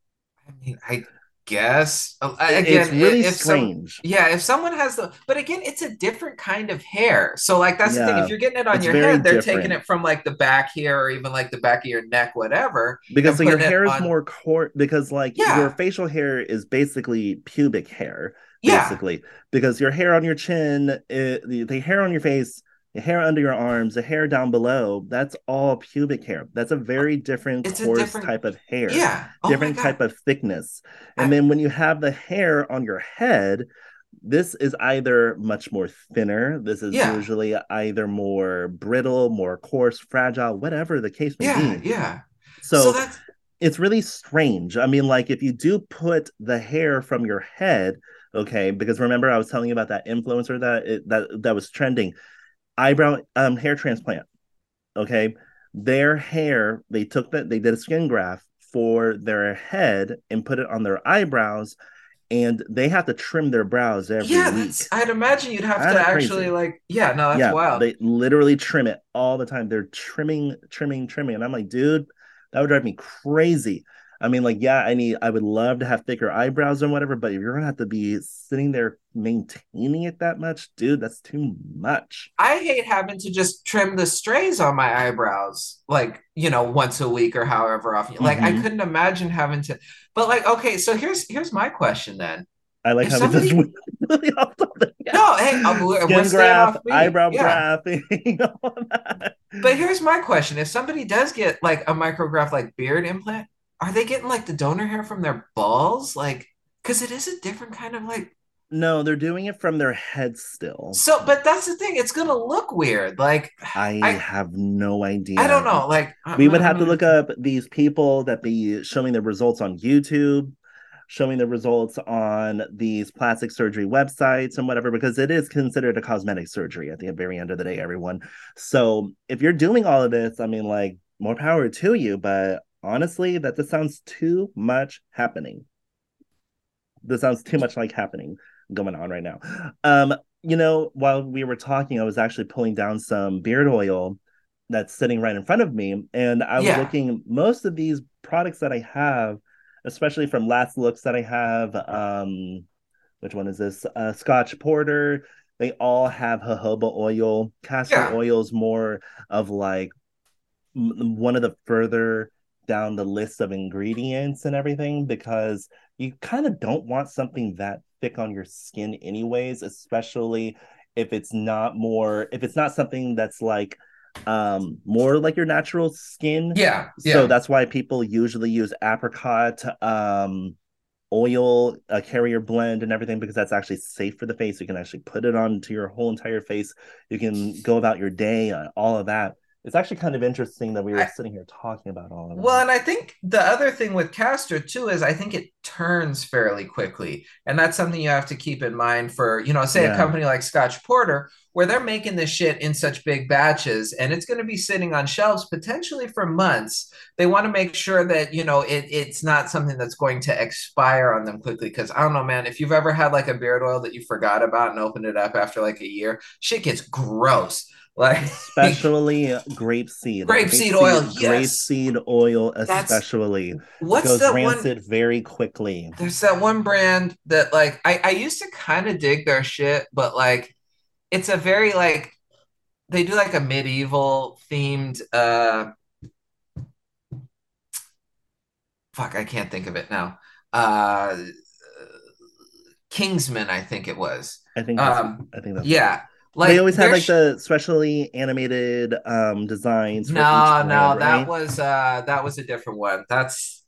I mean, I guess Uh, again, it's really if some- strange. Yeah, if someone has the, but again, it's a different kind of hair. So like that's the thing. If you're getting it on your head, they're different. taking it from like the back here, or even like the back of your neck, whatever. because like, your hair is on- more core because like Yeah. your facial hair is basically pubic hair Yeah, basically because your hair on your chin it, the, the hair on your face the hair under your arms the hair down below that's all pubic hair that's a very different It's coarse different- type of hair yeah. Oh different type of thickness and I- then when you have the hair on your head this is either much more thinner this is Yeah. usually either more brittle more coarse fragile whatever the case may Yeah, be yeah. so, So that's it's really strange. I mean, like if you do put the hair from your head, okay, because remember I was telling you about that influencer that it, that that was trending, eyebrow um hair transplant. Okay, their hair they took that they did a skin graft for their head and put it on their eyebrows, and they have to trim their brows every yeah. week. I'd imagine you'd have to crazy. actually like. Yeah, no, that's yeah, wild. they literally trim it all the time. They're trimming, trimming, trimming, and I'm like, dude, that would drive me crazy. I mean, like, yeah, I need, I would love to have thicker eyebrows and whatever, but if you're gonna have to be sitting there maintaining it that much, dude, that's too much. I hate having to just trim the strays on my eyebrows, like, you know, once a week or however often. Like, I Mhm. couldn't imagine having to, but like, okay, so here's here's my question then. I like If how somebody- we *laughs* really off topic. No, hey, I'm, we're, graph, off beat. eyebrow Yeah. graphing, *laughs* all that. But here's my question: If somebody does get like a micrograph, like beard implant, are they getting like the donor hair from their balls? Like, because it is a different kind of like. No, they're doing it from their head still. So, but that's the thing; it's gonna look weird. Like, I, I- have no idea. I don't know. Like, uh, We would mm, have to mm. look up these people that be showing the results on YouTube, showing the results on these plastic surgery websites and whatever, because it is considered a cosmetic surgery at the very end of the day, everyone. So if you're doing all of this, I mean, like, more power to you. But honestly, that this sounds too much happening. This sounds too much like happening going on right now. Um, you know, while we were talking, I was actually pulling down some beard oil that's sitting right in front of me. And I was Yeah. looking, most of these products that I have, especially from last looks that I have, um, which one is this? Uh, Scotch Porter. They all have jojoba oil. Castor Yeah. is more of like m- one of the further down the list of ingredients and everything because you kind of don't want something that thick on your skin anyways especially if it's not more if it's not something that's like um more like your natural skin. Yeah, yeah. so that's why people usually use apricot um oil a carrier blend and everything because that's actually safe for the face. You can actually put it onto your whole entire face. You can go about your day uh, all of that it's actually kind of interesting that we were I- sitting here talking about all of that Well, and I think the other thing with castor too is I think it turns fairly quickly. And that's something you have to keep in mind for, you know, say Yeah. a company like Scotch Porter, where they're making this shit in such big batches and it's going to be sitting on shelves potentially for months. They want to make sure that, you know, it, it's not something that's going to expire on them quickly. Cause I don't know, man, if you've ever had like a beard oil that you forgot about and opened it up after like a year, shit gets gross. Like, especially *laughs* grapeseed Grapeseed oil, yes. grapeseed oil That's- especially what's goes that one? rancid very quickly There's that one brand that like I, I used to kind of dig their shit, but like it's a very like they do like a medieval themed uh fuck, I can't think of it now. Uh Kingsman, I think it was. i think Um i think that's yeah. Like they always had like sh- the specially animated um designs for No, no, brand, that right? was uh that was a different one. That's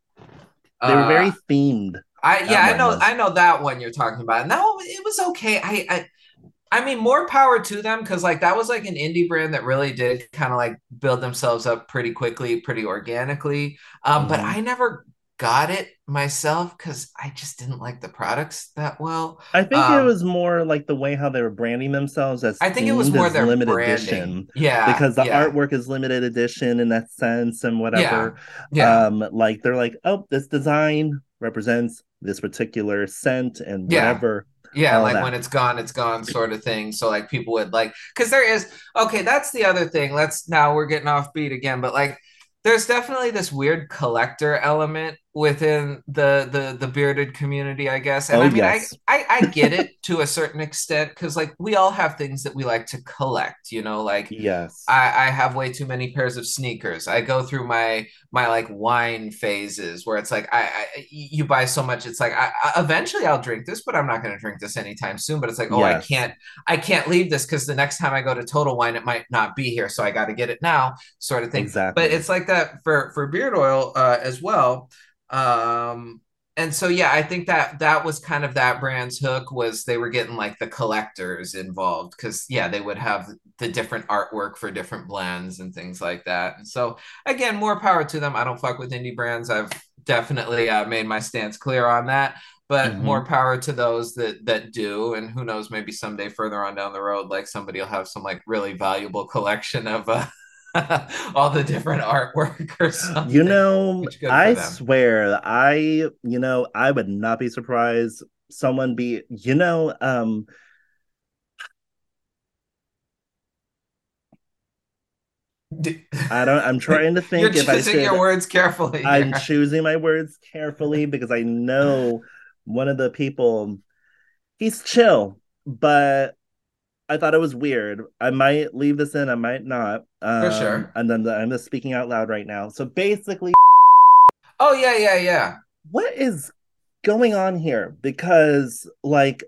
they were uh, very themed I yeah, I know was. I know that one you're talking about. And that one, it was okay. I I I mean more power to them because like that was like an indie brand that really did kind of like build themselves up pretty quickly, pretty organically. Um, but Mhm. I never got it myself because I just didn't like the products that well. I think it Um, was more like the way how they were branding themselves as I think it was more their limited branding. edition Yeah, because the yeah, artwork is limited edition in that sense and whatever. yeah. Um, like they're like, oh, this design represents this particular scent and Yeah. whatever. Yeah, like that. when it's gone, it's gone sort of thing. So like people would like because there is okay, that's the other thing. Let's now we're getting off beat again, but like there's definitely this weird collector element within the the the bearded community, I guess. And Oh, I mean yes. I, I I get it *laughs* to a certain extent because like we all have things that we like to collect, you know, like Yes. I, I have way too many pairs of sneakers. I go through my my like wine phases where it's like I, I you buy so much. It's like I, I eventually I'll drink this, but I'm not going to drink this anytime soon. But it's like oh I can't I can't leave this because the next time I go to Total Wine it might not be here, so I got to get it now, sort of thing. exactly. But it's like that for for beard oil uh, as well. Um, and so yeah, I think that that was kind of that brand's hook was they were getting like the collectors involved because yeah, they would have the different artwork for different blends and things like that. And so again, more power to them. I don't fuck with indie brands. I've definitely uh, made my stance clear on that. But Mhm. more power to those that that do, and who knows, maybe someday further on down the road, like somebody will have some like really valuable collection of uh, *laughs* all the different artwork or something. You know, Which good for I swear, I, you know, I would not be surprised someone be, you know, um, I don't. I'm *laughs* trying to think You're if I choosing should. your words carefully. I'm choosing my words carefully because I know one of the people. He's chill, but I thought it was weird. I might leave this in. I might not. Um, For sure. And then the, I'm just speaking out loud right now. So basically, oh yeah, yeah, yeah. what is going on here? Because like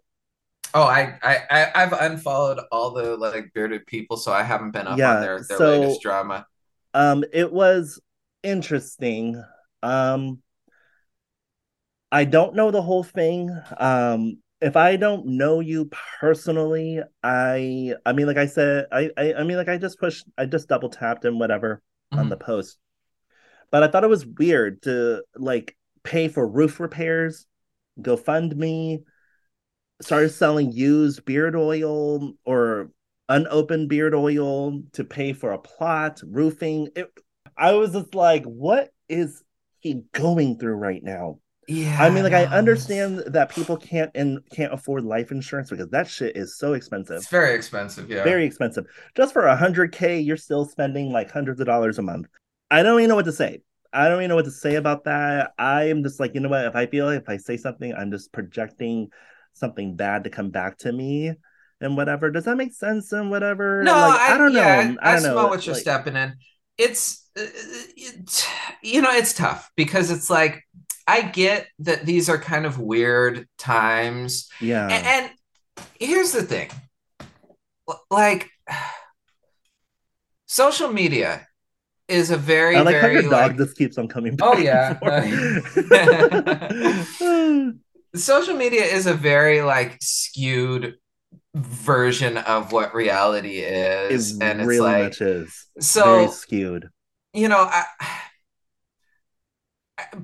Oh, I, I, I, I've unfollowed all the like bearded people, so I haven't been up Yeah, on their, their so- latest drama. um it was interesting um i don't know the whole thing um if i don't know you personally i i mean like i said i i, I mean like i just pushed i just double tapped and whatever on Mhm. the post. But i thought it was weird to like pay for roof repairs gofundme started selling used beard oil or unopened beard oil to pay for a plot roofing. It, i was just like what is he going through right now Yeah, i mean like i understand that people can't and can't afford life insurance because that shit is so expensive. It's very expensive. Yeah, very expensive. Just for a hundred k you're still spending like hundreds of dollars a month. I don't even know what to say. I don't even know what to say about that. I am just like you know what? If i feel like if i say something i'm just projecting something bad to come back to me and whatever. Does that make sense and whatever? No, like, I, don't know. Yeah, I, i don't know smell what you're like, stepping in. It's, uh, it, you know, it's tough because it's like I get that these are kind of weird times, yeah A- and, here's the thing, like *sighs* social media is a very, I like how very your dog like, just keeps on coming Oh, back. yeah. yeah. *laughs* *laughs* social media is a very like skewed version of what reality it is, and it's like much is very so skewed. you know I,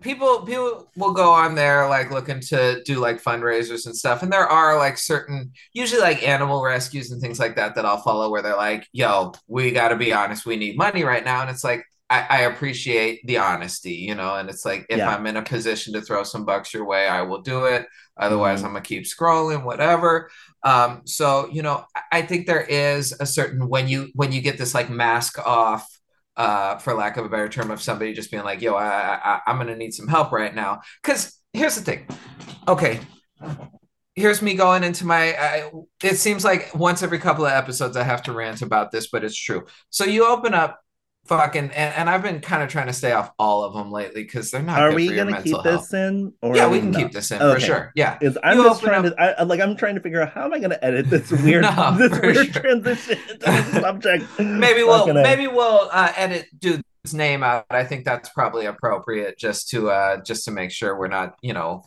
people people will go on there like looking to do like fundraisers and stuff and there are like certain usually like animal rescues and things like that that i'll follow where they're like yo we got to be honest we need money right now and it's like I, I appreciate the honesty you know and it's like if Yeah. i'm in a position to throw some bucks your way i will do it otherwise Mhm. i'm gonna keep scrolling whatever um so you know i think there is a certain when you when you get this like mask off uh, for lack of a better term, of somebody just being like, "Yo, I, I I'm gonna need some help right now." Because here's the thing. Okay, here's me going into my. I, it seems like once every couple of episodes I have to rant about this, but it's true. So you open up, fucking, and, and I've been kind of trying to stay off all of them lately because they're not. Are good we for gonna keep health. this in? Or Yeah, we can not? keep this in for sure. Yeah. Is I'm You just trying to I, like I'm trying to figure out how am I going to edit this *laughs* weird No, *laughs* this weird sure. transition *laughs* subject. maybe we'll Fucking A. maybe we'll uh, edit dude's name out. I think that's probably appropriate just to uh just to make sure we're not you know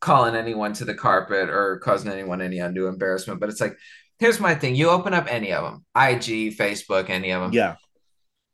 calling anyone to the carpet or causing anyone any undue embarrassment. But it's like here's my thing: you open up any of them, IG, Facebook, any of them. Yeah,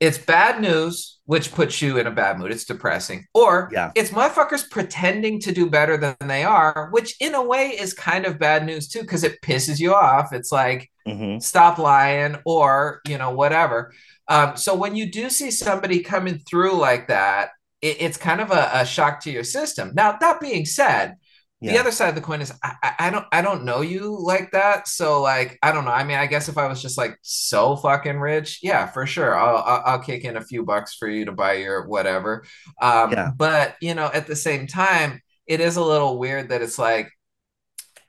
It's bad news, which puts you in a bad mood. It's depressing. Or Yeah. it's motherfuckers pretending to do better than they are, which in a way is kind of bad news too, because it pisses you off. It's like hmm stop lying or you know whatever um, so when you do see somebody coming through like that it, it's kind of a, a shock to your system now that being said the other side of the coin is I, I- I don't I don't know you like that. So like I don't know. I mean I guess if I was just like so fucking rich yeah for sure. I'll I'll, I'll kick in a few bucks for you to buy your whatever. Um, Yeah. but you know at the same time it is a little weird that it's like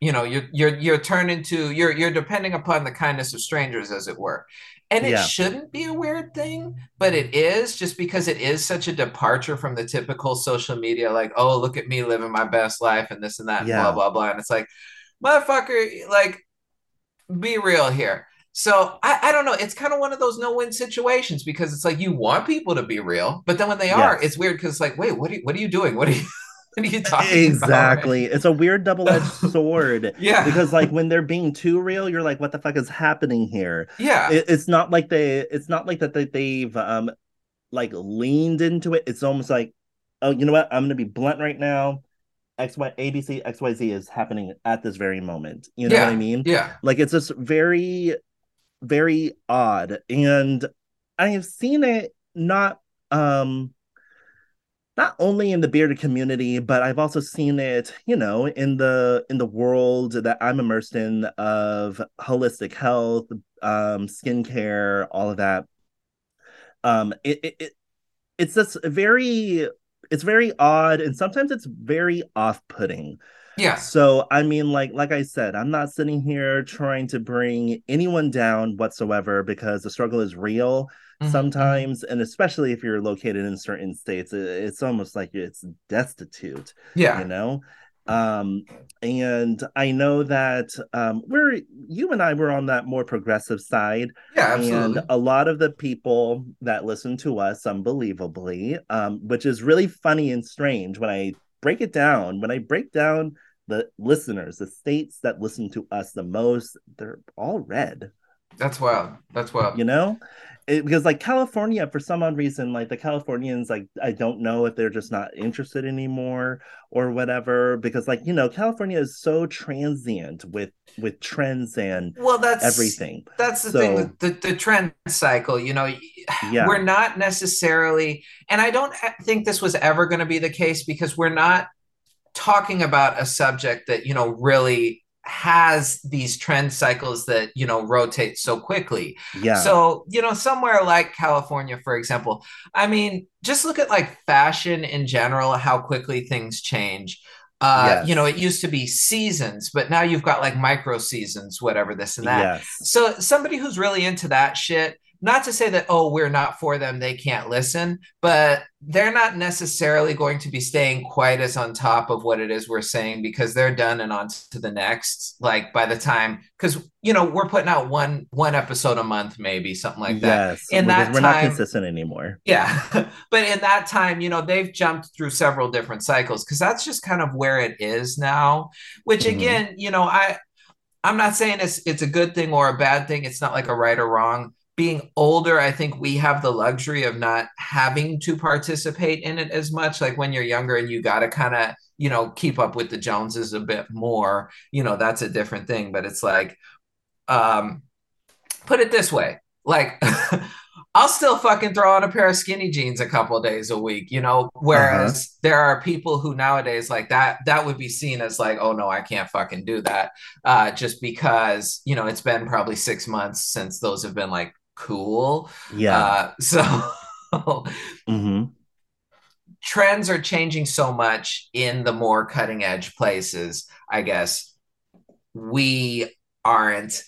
you know you're you're you're turned into you're you're depending upon the kindness of strangers as it were and it Yeah. shouldn't be a weird thing but it is just because it is such a departure from the typical social media like oh look at me living my best life and this and that and Yeah. blah blah. Blah and it's like motherfucker like be real here. So I, I don't know. It's kind of one of those no-win situations because it's like you want people to be real but then when they are it's weird because it's like wait what are you, what are you doing? What are you *laughs* what are you talking about exactly. It's a weird double-edged *laughs* sword yeah because like when they're being too real, you're like, what the fuck is happening here? yeah It, it's not like they. It's not like that. They, they've um like leaned into it. It's almost like, oh, you know what? I'm gonna be blunt right now. X Y ABC XYZ is happening at this very moment. You know what I mean? yeah Like it's just very, very odd. And I have seen it not um not only in the bearded community, but I've also seen it, you know, in the in the world that I'm immersed in of holistic health, um, skincare, all of that. um it, it, it it's this very it's very odd and sometimes it's very off-putting Yeah. so i mean like like i said i'm not sitting here trying to bring anyone down whatsoever because the struggle is real Mhm, sometimes and especially if you're located in certain states it- it's almost like it's destitute Yeah. you know um and i know that um we're you and i were on that more progressive side Yeah, absolutely. and a lot of the people that listen to us unbelievably um which is really funny and strange when i break it down when i break down the listeners the states that listen to us the most they're all red That's wild. That's wild. you know it, because like california for some odd reason like the californians like i don't know if they're just not interested anymore or whatever because like you know california is so transient with with trends and Well, that's everything That's the So- thing with the, the trend cycle. You know, yeah we're not necessarily, and I don't think this was ever going to be the case because we're not talking about a subject that, you know, really has these trend cycles that, you know, rotate so quickly. yeah So, you know, somewhere like California, for example, I mean, just look at like fashion in general, how quickly things change. Uh, Yes. you know, it used to be seasons, but now you've got like micro seasons, whatever, this and that. yes So somebody who's really into that shit, not to say that, oh, we're not for them, they can't listen, but they're not necessarily going to be staying quite as on top of what it is we're saying because they're done and on to the next. Like by the time, because you know, we're putting out one one episode a month, maybe something like that. yes In that we're not consistent anymore Yeah. *laughs* but in that time, you know, they've jumped through several different cycles because that's just kind of where it is now, which Mhm. again, you know, I I'm not saying it's it's a good thing or a bad thing. It's not like a right or wrong. Being older, I think we have the luxury of not having to participate in it as much. Like when you're younger and you got to kind of, you know, keep up with the Joneses a bit more, you know, that's a different thing. But it's like, um, put it this way like *laughs* I'll still fucking throw on a pair of skinny jeans a couple days a week, you know. Whereas there are people who nowadays like that that would be seen as like, oh no, I can't fucking do that, uh, just because you know it's been probably six months since those have been like cool. yeah Uh, *laughs* so hmm trends are changing so much in the more cutting edge places. I guess we aren't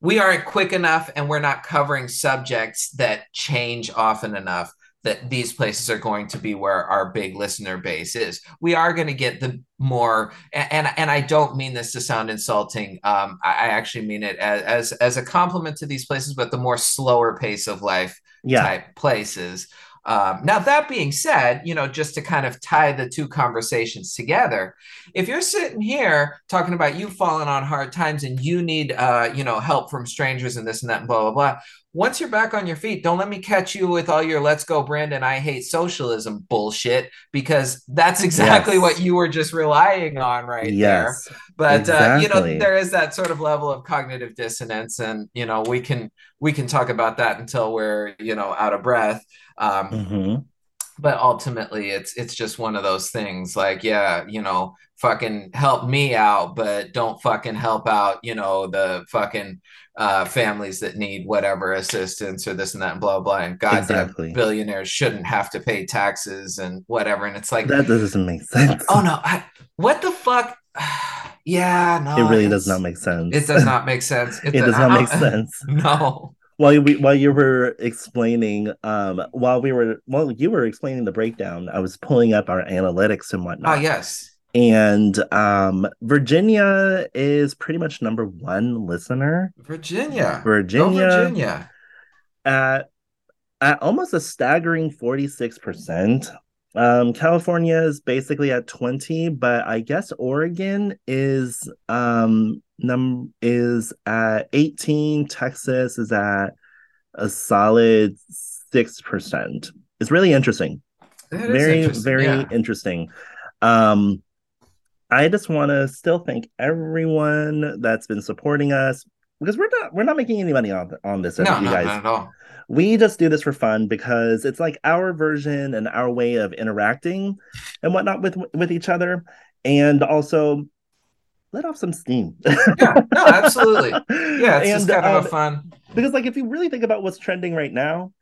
we aren't quick enough and we're not covering subjects that change often enough that these places are going to be where our big listener base is. We are going to get the more, and and I don't mean this to sound insulting. Um, I, I actually mean it as, as as a compliment to these places, but the more slower pace of life yeah type places. Um, now, that being said, you know, just to kind of tie the two conversations together, if you're sitting here talking about you falling on hard times and you need, uh, you know, help from strangers and this and that and blah, blah, blah, once you're back on your feet, don't let me catch you with all your let's go, Brandon, I hate socialism bullshit, because that's exactly Yes. what you were just relying on right there. Yes. But uh, you know there is that sort of level of cognitive dissonance and you know we can we can talk about that until we're you know out of breath um, hmm but ultimately it's it's just one of those things like yeah you know fucking help me out but don't fucking help out you know the fucking uh families that need whatever assistance or this and that and blah blah and goddamn Exactly. billionaires shouldn't have to pay taxes and whatever. And it's like that doesn't make sense. Oh no I, what the fuck? *sighs* Yeah no it really does not make sense. It does not make sense. *laughs* It does not *laughs* make sense. No while you while you were explaining um while we were while you were explaining the breakdown i was pulling up our analytics and whatnot. oh yes. And um virginia is pretty much number one listener. Virginia. Virginia. Go virginia at at almost a staggering 46% um california is basically at 20 but i guess oregon is um num is at 18 texas is at a solid 6% it's really interesting That very interesting, very yeah. interesting um i just want to still thank everyone that's been supporting us because we're not we're not making any money on on this no, guys not at all. We just do this for fun because it's like our version and our way of interacting and whatnot with with each other and also let off some steam Yeah, no, absolutely. Yeah, it's just kind of um, a fun. because like if you really think about what's trending right now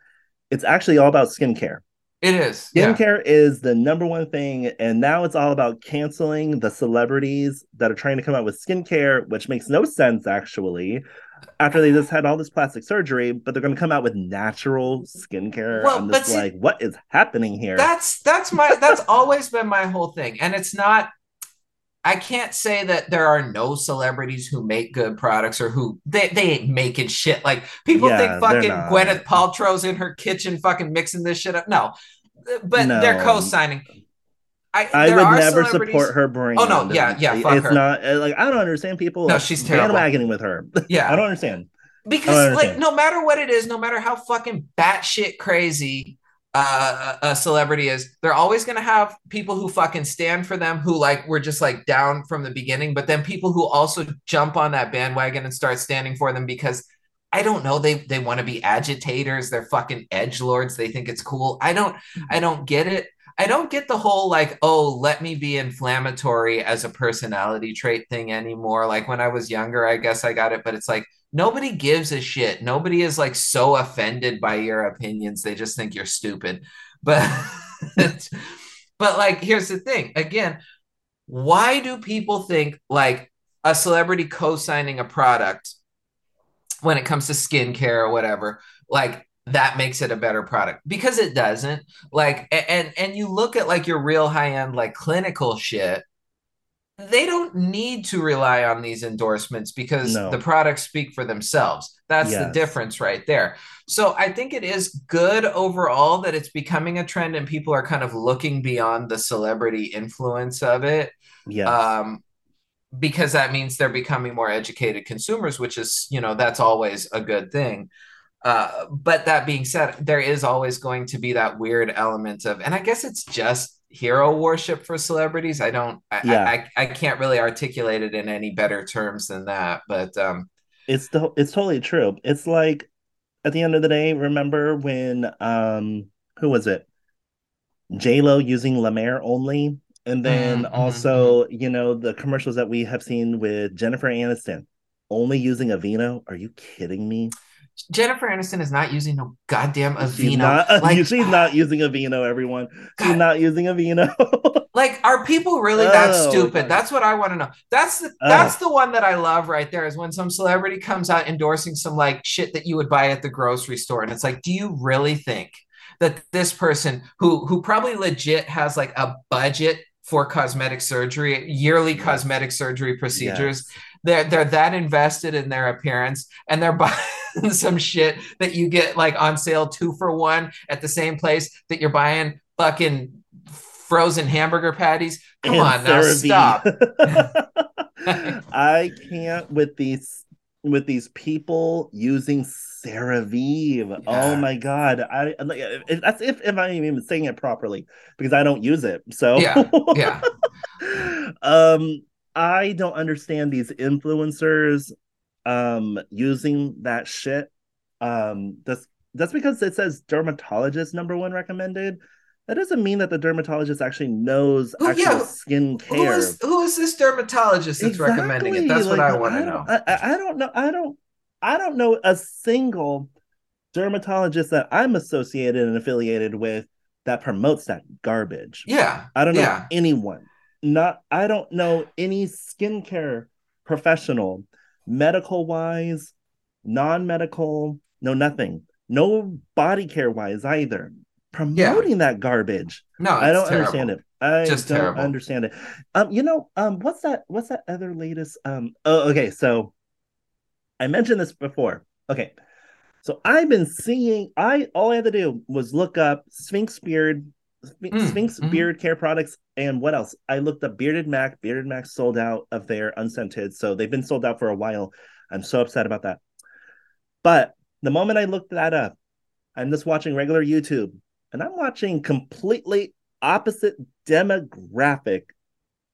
it's actually all about skincare. It is. Skincare yeah. is the number one thing, and now it's all about canceling the celebrities that are trying to come out with skincare, which makes no sense actually. After they just had all this plastic surgery, but they're going to come out with natural skincare. Well, I'm just see, like, what is happening here? That's that's my that's always been my whole thing, and it's not I can't say that there are no celebrities who make good products or who they, they ain't making shit. Like people yeah, think fucking Gwyneth Paltrow's in her kitchen fucking mixing this shit up. No, but no. they're co-signing. I, I would never support her brand. Oh no, yeah, yeah. it's her. not like I don't understand people. No, she's terrible. Bandwagoning with her. *laughs* Yeah, I don't understand. Because don't understand. like no matter what it is, no matter how fucking batshit crazy uh, a celebrity is they're always going to have people who fucking stand for them who like were just like down from the beginning but then people who also jump on that bandwagon and start standing for them because I don't know they they want to be agitators they're fucking edge lords they think it's cool I don't I don't get it I don't get the whole like oh let me be inflammatory as a personality trait thing anymore like when I was younger I guess I got it but it's like nobody gives a shit. Nobody is like so offended by your opinions. They just think you're stupid. *laughs* But but like here's the thing. Again, why do people think like a celebrity co-signing a product when it comes to skincare or whatever, like that makes it a better product because it doesn't like and and you look at like your real high end like clinical shit they don't need to rely on these endorsements because no. the products speak for themselves. That's yes. the difference right there. So I think it is good overall that it's becoming a trend and people are kind of looking beyond the celebrity influence of it. Yeah. Um, because that means they're becoming more educated consumers, which is, you know, that's always a good thing. Uh, but that being said, there is always going to be that weird element of, and I guess it's just hero worship for celebrities. I don't, I, yeah. I, I, I, can't really articulate it in any better terms than that. But um, it's the, it's totally true. It's like at the end of the day, remember when um, who was it? J Lo using La Mer only, and then mm-hmm. also mm-hmm. you know the commercials that we have seen with Jennifer Aniston only using Aveeno. Are you kidding me? Jennifer Aniston is not using no goddamn Aveeno. She's not, *laughs* like, she's not ah. using Aveeno, everyone. She's not using Aveeno. *laughs* like, are people really that oh, stupid? That's what I want to know. That's the oh. that's the one that I love right there is when some celebrity comes out endorsing some like shit that you would buy at the grocery store. And it's like, do you really think that this person who who probably legit has like a budget for cosmetic surgery, yearly cosmetic surgery procedures. Yes. They're they're that invested in their appearance and they're *laughs* buying some shit that you get like on sale two for one at the same place that you're buying fucking frozen hamburger patties. Come and on now, stop. *laughs* I can't with these with these people using CeraVe. Yeah. Oh my god! I that's if if I'm even saying it properly because I don't use it. So yeah, yeah. *laughs* um, I don't understand these influencers um using that shit. Um, that's that's because it says dermatologist number one recommended. That doesn't mean that the dermatologist actually knows Ooh, actual yeah. skin care. Who is, who is this dermatologist that's exactly. recommending it? That's like, what I want to know. I, I don't know. I don't. I don't know a single dermatologist that I'm associated and affiliated with that promotes that garbage. Yeah. I don't know yeah. anyone. Not I don't know any skincare professional, medical wise, non-medical, no nothing. No body care wise either. Promoting yeah. that garbage. No, I don't terrible. understand it. I Just don't terrible. understand it. Um, you know, um, what's that? What's that other latest? Um, oh, okay. So I mentioned this before. Okay. So I've been seeing I all I had to do was look up Sphinx beard mm, Sphinx mm-hmm. beard care products and what else? I looked up Bearded Mac. Bearded Mac sold out of their unscented. So they've been sold out for a while. I'm so upset about that. But the moment I looked that up, I'm just watching regular YouTube and I'm watching completely opposite demographic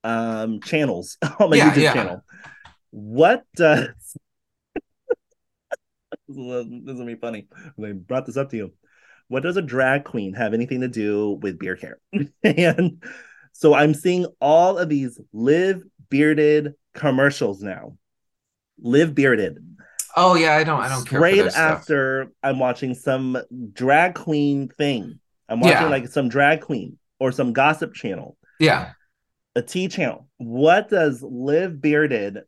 um channels *laughs* on my yeah, YouTube yeah. channel. What does *laughs* this is gonna be funny. I brought this up to you. What does a drag queen have anything to do with beard care? *laughs* and so I'm seeing all of these live bearded commercials now. Live bearded. Oh yeah, I don't I don't care. Straight after I'm watching some drag queen thing. I'm watching yeah. like some drag queen or some gossip channel. Yeah. A T channel. What does Live Bearded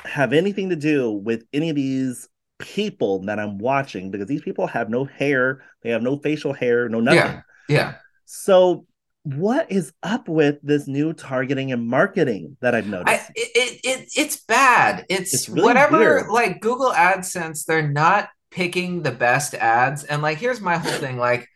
have anything to do with any of these people that I'm watching? Because these people have no hair, they have no facial hair, no nothing. Yeah. Yeah. So what is up with this new targeting and marketing that I've noticed? I, it, it it's bad. It's, it's really whatever weird. like Google AdSense, they're not picking the best ads. And like here's my whole thing like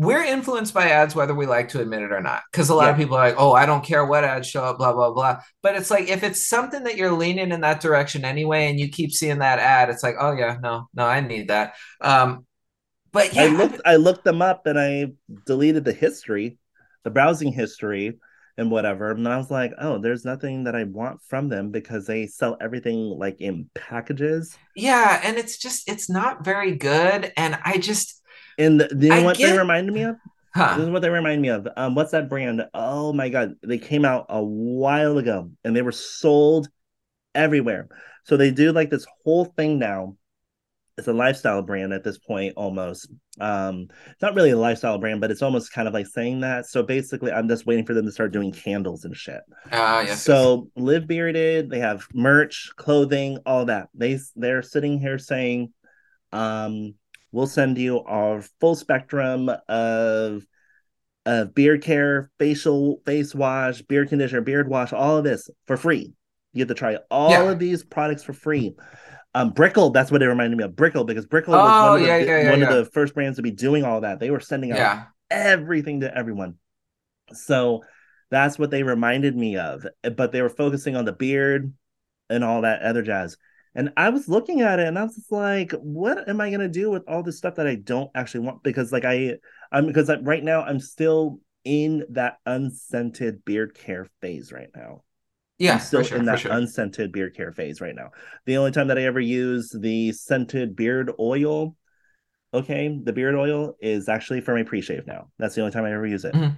we're influenced by ads whether we like to admit it or not because a lot yeah. of people are like oh i don't care what ads show up blah blah blah but it's like if it's something that you're leaning in that direction anyway and you keep seeing that ad it's like oh yeah no no i need that um but yeah i looked i looked them up and i deleted the history the browsing history and whatever. And I was like, oh, there's nothing that I want from them because they sell everything like in packages. Yeah, and it's just it's not very good. And I just and the, you know I what get... they reminded me of? Huh. This is what they remind me of. Um, what's that brand? Oh my god, they came out a while ago and they were sold everywhere. So they do like this whole thing now it's a lifestyle brand at this point almost um it's not really a lifestyle brand but it's almost kind of like saying that so basically i'm just waiting for them to start doing candles and shit uh yes so yes. live bearded they have merch clothing all that they they're sitting here saying um we'll send you our full spectrum of of beard care facial face wash beard conditioner beard wash all of this for free you get to try all yeah. of these products for free um, Brickell, that's what it reminded me of. Brickell, because Brickell oh, was one, of, yeah, the, yeah, one of the first brands to be doing all that. They were sending out everything to everyone. So that's what they reminded me of. But they were focusing on the beard and all that other jazz. And I was looking at it and I was just like, what am I gonna do with all this stuff that I don't actually want? Because like I I'm because right now I'm still in that unscented beard care phase right now. Yeah, I'm still sure, in that sure. unscented beard care phase right now. The only time that I ever use the scented beard oil, okay, the beard oil is actually for my pre-shave now. That's the only time I ever use it. Mm-hmm.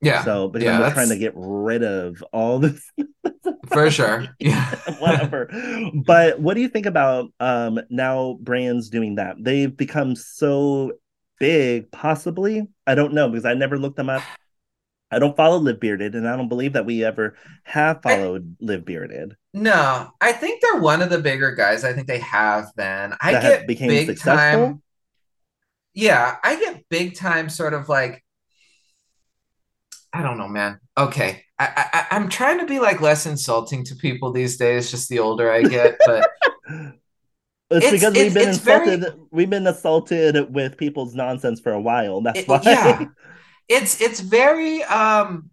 Yeah. So because yeah, I'm trying to get rid of all this. *laughs* for sure. *laughs* Yeah. *laughs* Whatever. But what do you think about um now brands doing that? They've become so big, possibly. I don't know because I never looked them up. I don't follow Live Bearded, and I don't believe that we ever have followed I, Live Bearded. No, I think they're one of the bigger guys. I think they have been. I that get became big successful. Time, yeah, I get big time sort of like I don't know, man. Okay, I, I I'm trying to be like less insulting to people these days. Just the older I get, but. *laughs* It's, it's, because we've been insulted. Very... We've been assaulted with people's nonsense for a while. That's it, why. Yeah, *laughs* it's it's very um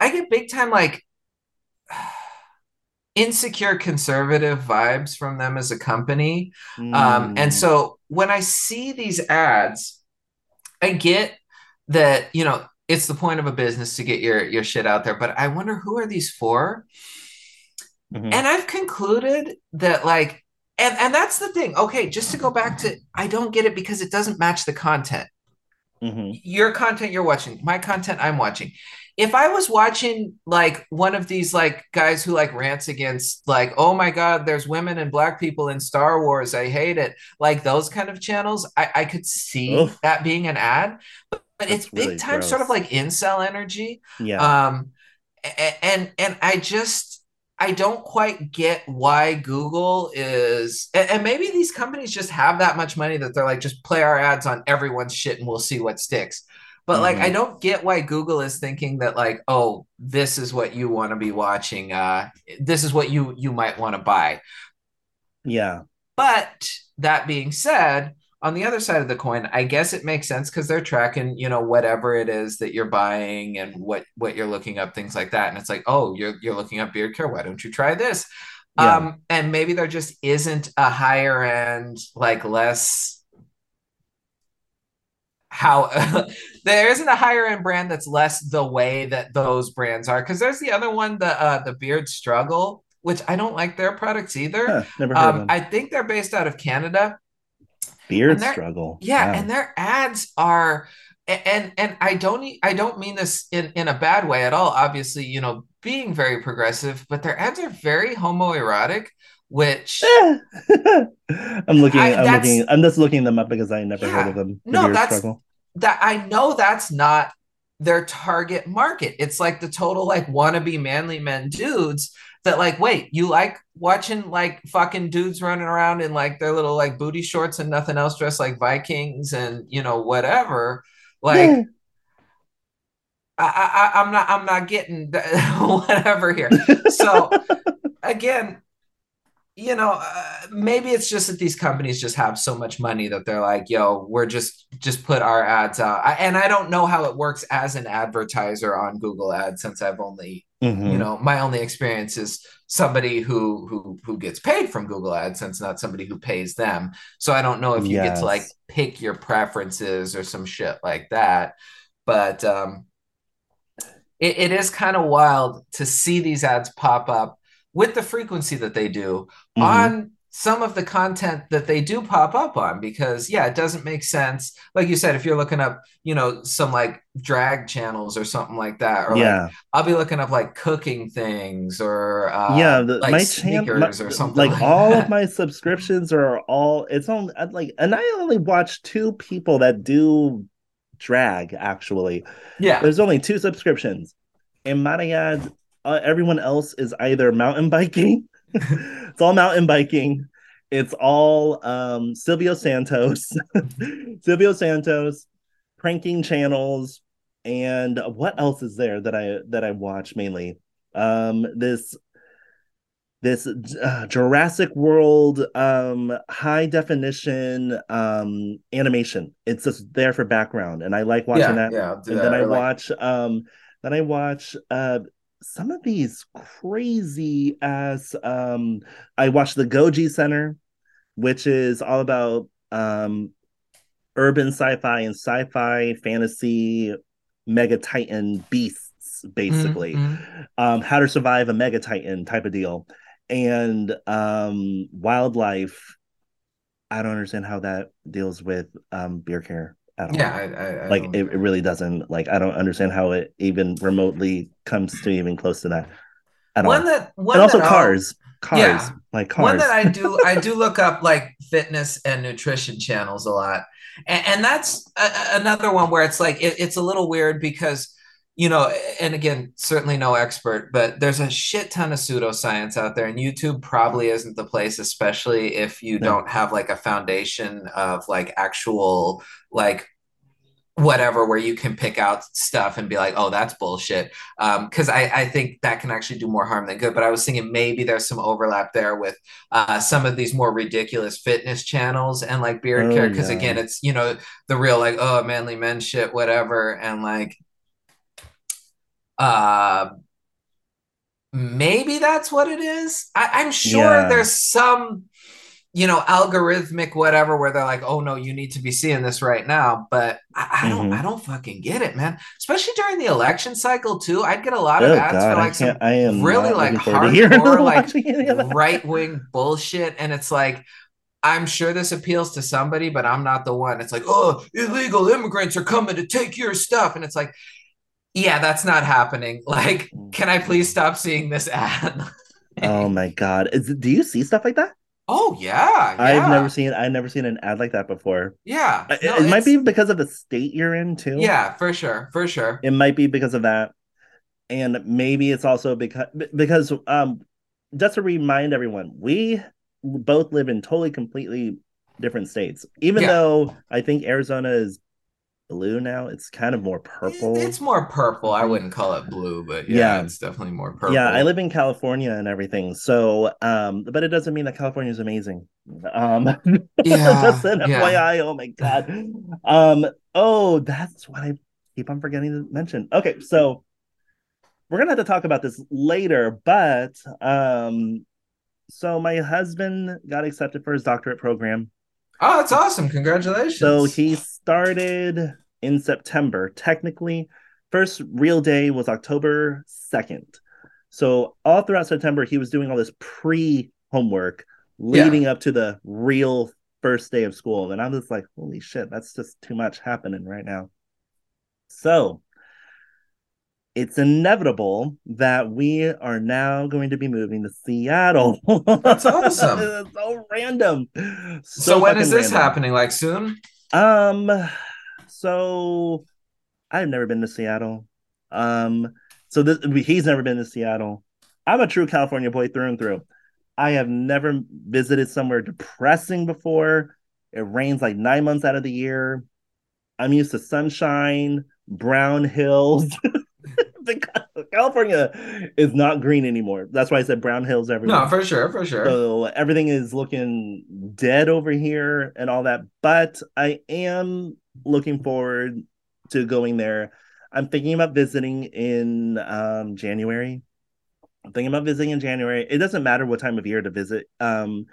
I get big time like *sighs* insecure conservative vibes from them as a company. Mm. Um, and so when I see these ads, I get that, you know, it's the point of a business to get your your shit out there, but I wonder who are these for? Mm-hmm. And I've concluded that like and and that's the thing. Okay, just to go back to I don't get it because it doesn't match the content. Mm-hmm. Your content you're watching, my content I'm watching. If I was watching like one of these like guys who like rants against like, oh my god, there's women and black people in Star Wars, I hate it, like those kind of channels, I, I could see Oof. that being an ad, but, but it's big really time gross. sort of like incel energy. Yeah. Um, and and I just I don't quite get why Google is, and, maybe these companies just have that much money that they're like, just play our ads on everyone's shit and we'll see what sticks. But mm-hmm. like, I mm-hmm. don't get why Google is thinking that like, oh, this is what you want to be watching. Uh, this is what you you might want to buy. Yeah. But that being said, on the other side of the coin i guess it makes sense because they're tracking you know whatever it is that you're buying and what what you're looking up things like that. And it's like oh you're you're looking up beard care. Why don't you try this? Yeah. um and maybe there just isn't a higher end like less how *laughs* there isn't a higher end brand that's less the way that those brands are. Because there's the other one the uh the beard struggle which i don't like their products either. Huh, never heard um, i think they're based out of canada beard struggle. Yeah, and their ads are and and I don't I don't mean this in in a bad way at all. Obviously, you know, being very progressive, but their ads are very homoerotic. which *laughs* I'm looking. I- I, am looking. I'm just looking them up because I never Yeah. heard of them. The No, that's- struggle. that I know that's not their target market. It's like the total like wannabe manly men dudes that like, wait, you like watching like fucking dudes running around in like their little like booty shorts and nothing else dressed like Vikings and you know whatever. Like Yeah. I, I I'm not I'm not getting *laughs* whatever here. So *laughs* again, you know, uh, maybe it's just that these companies just have so much money that they're like, "Yo, we're just just put our ads out." I, and I don't know how it works as an advertiser on Google Ads since I've only, Mhm. you know, my only experience is somebody who who who gets paid from Google AdSense, not somebody who pays them. So I don't know if you get to like pick your preferences or some shit like that. But um, it, it is kind of wild to see these ads pop up with the frequency that they do Mhm. on some of the content that they do pop up on because yeah it doesn't make sense like you said if you're looking up you know some like drag channels or something like that or like yeah, i'll be looking up like cooking things or uh yeah. The, like my channel, sneakers or something like, like, all that. of my subscriptions are all. It's on like, and I only watch two people that do drag. Actually, yeah there's only two subscriptions, and my ad, uh, everyone else is either mountain biking. *laughs* it's all mountain biking. It's all um Silvio Santos, *laughs* Silvio Santos, pranking channels, and what else is there that I that I watch mainly? Um, this this uh, Jurassic World um high definition um animation. It's just there for background, and I like watching yeah that yeah and that. then I like, watch um then I watch uh some of these crazy ass um I watched the Goji Center, which is all about um urban sci-fi and sci-fi fantasy mega titan beasts basically. Mhm. um how to survive a mega titan type of deal. And um wildlife i don't understand how that deals with um beer care at all. Yeah I, I, like it, it really doesn't like i don't understand how it even remotely comes to even close to that at one all. that one and also that cars cars Yeah. like cars One that I do, I *laughs* do look up like fitness and nutrition channels a lot, and, and that's a- another one where it's like it, it's a little weird because you know, and again, certainly no expert, but there's a shit ton of pseudoscience out there, and YouTube probably isn't the place, especially if you No. don't have like a foundation of like actual like whatever where you can pick out stuff and be like oh that's bullshit Um, because I, I think that can actually do more harm than good but i was thinking maybe there's some overlap there with uh, some of these more ridiculous fitness channels and like beard Oh, care because yeah. again it's you know the real like oh manly men shit whatever and like uh maybe that's what it is. I, i'm sure Yeah. there's some you know algorithmic whatever where they're like oh no you need to be seeing this right now. But i, I don't Mhm. i don't fucking get it man. Especially during the election cycle too. I'd get a lot of oh ads god for i like some i am really, like, looking forward to hearing hardcore, *laughs* like, watching any of that. right-wing bullshit. And it's like i'm sure this appeals to somebody but i'm not the one. It's like oh illegal immigrants are coming to take your stuff. And it's like yeah that's not happening. *laughs* Like can i please stop seeing this ad? *laughs* Oh my god. Is, do you see stuff like that? Oh yeah, i've never seen i've never seen an ad like that before. Yeah. No, it might be because of the state you're in too. Yeah for sure for sure. It might be because of that. And maybe it's also because because um just to remind everyone we both live in totally completely different states. Even Yeah. though i think arizona is blue now it's kind of more purple It's more purple. I wouldn't call it blue, but yeah, Yeah. it's definitely more purple. yeah i live in california and everything so um but it doesn't mean that california is amazing um *laughs* Yeah, just an yeah. fyi oh my god um oh that's what i keep on forgetting to mention okay so we're gonna have to talk about this later but um so my husband got accepted for his doctorate program Oh, it's awesome! Congratulations. so he started in september technically first real day was october 2nd so all throughout september he was doing all this pre homework leading up to the real first day of school and i'm just like holy shit that's just too much happening right now so it's inevitable that we are now going to be moving to Seattle. That's awesome. *laughs* so random. So, so when is this random. happening? Like soon? Um, so I've never been to Seattle. Um, so this he's never been to Seattle. I'm a true California boy through and through. I have never visited somewhere depressing before. It rains like nine months out of the year. I'm used to sunshine, brown hills. *laughs* California is not green anymore. That's why I said brown hills everywhere. No, for sure, for sure. So everything is looking dead over here and all that. But I am looking forward to going there. I'm thinking about visiting in um, January. I'm thinking about visiting in January. It doesn't matter what time of year to visit. Um,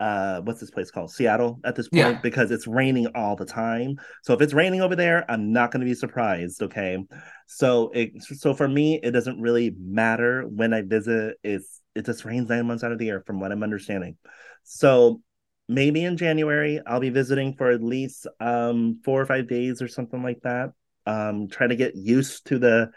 uh, what's this place called? Seattle at this point yeah. because it's raining all the time. So if it's raining over there, I'm not going to be surprised. Okay, so it so for me, it doesn't really matter when I visit. It's it just rains nine months out of the year, from what I'm understanding. So maybe in January I'll be visiting for at least um four or five days or something like that. Um, trying to get used to the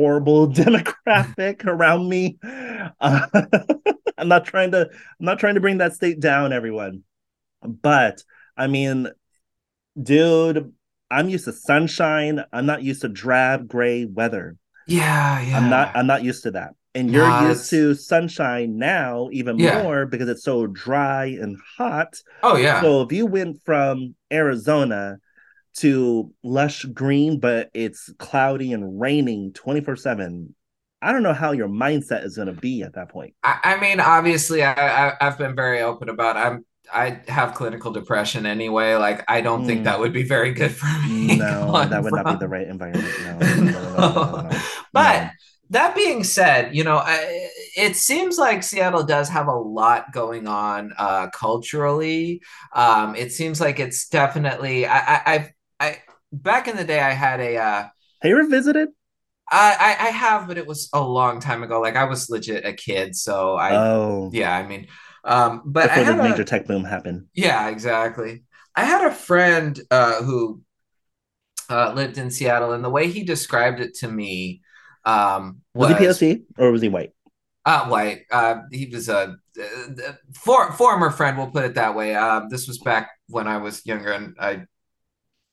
horrible *laughs* demographic around me. Uh, *laughs* I'm not trying to I'm not trying to bring that state down, everyone. But I mean, dude, I'm used to sunshine. I'm not used to drab gray weather. Yeah, yeah. I'm not I'm not used to that. And you're nah, used to sunshine now even yeah. more because it's so dry and hot. Oh yeah. So if you went from Arizona to lush green, but it's cloudy and raining 24 7. I don't know how your mindset is going to be at that point. I, I mean, obviously, I, I, have been very open about. I'm I have clinical depression anyway. Like, I don't mm. think that would be very good for me. *laughs* No, that would from. not be the right environment. No, *laughs* no. no but that being said, you know, I, it seems like Seattle does have a lot going on uh, culturally. Um, it seems like it's definitely. I, I, I've I back in the day, I had a. Uh, Have you ever visited? I, I have, but it was a long time ago. Like I was legit a kid, so I. Oh. Yeah, I mean, um, but before the major a, tech boom happened. Yeah, exactly. I had a friend uh, who uh, lived in Seattle, and the way he described it to me um, was, was he POC or was he white? Uh, white. Uh, he was a uh, for, former friend. We'll put it that way. Uh, this was back when I was younger, and I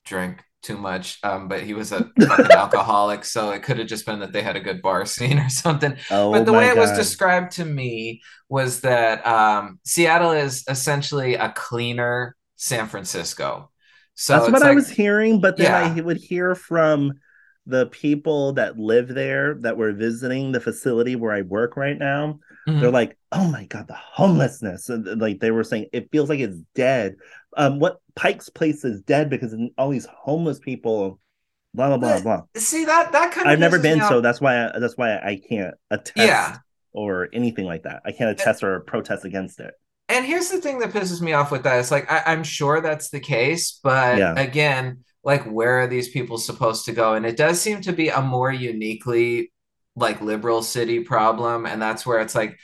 drank too much. Um, but he was a *laughs* fucking alcoholic, so it could have just been that they had a good bar *laughs* scene or something. Oh, but the way God. it was described to me was that um, Seattle is essentially a cleaner San Francisco. So that's what like, I was hearing, but then yeah. I would hear from the people that live there that were visiting the facility where I work right now. Mm-hmm. They're like, "Oh my god, the homelessness!" And like they were saying, it feels like it's dead um, what Pike's Place is dead because all these homeless people, blah blah blah blah. See that that kind of. I've never been, so that's why I, that's why I can't attest yeah. or anything like that. I can't attest or protest against it. And here's the thing that pisses me off with that. It's like I, am sure that's the case, but yeah. again, like where are these people supposed to go? And it does seem to be a more uniquely like liberal city problem, and that's where it's like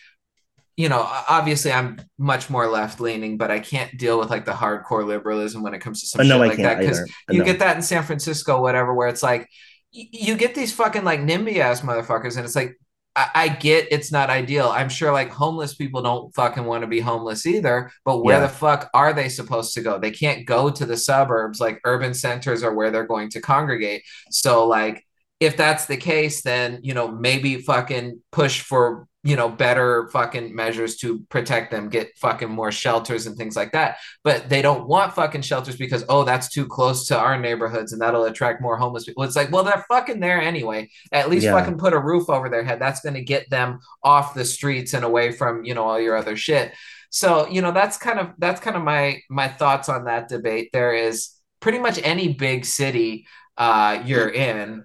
you know, obviously I'm much more left leaning, but I can't deal with like the hardcore liberalism when it comes to some uh, shit like that because you get that in San Francisco, whatever, where it's like you get these fucking like NIMBY ass motherfuckers, and it's like I, I, get it's not ideal. I'm sure like homeless people don't fucking want to be homeless either, but where yeah. the fuck are they supposed to go? They can't go to the suburbs, like urban centers are where they're going to congregate. So like if that's the case, then you know maybe fucking push for you know better fucking measures to protect them get fucking more shelters and things like that. But they don't want fucking shelters because oh that's too close to our neighborhoods and that'll attract more homeless people. It's like well they're fucking there anyway. At least yeah. fucking put a roof over their head. That's going to get them off the streets and away from you know all your other shit. So you know that's kind of that's kind of my my thoughts on that debate. There is pretty much any big city uh you're in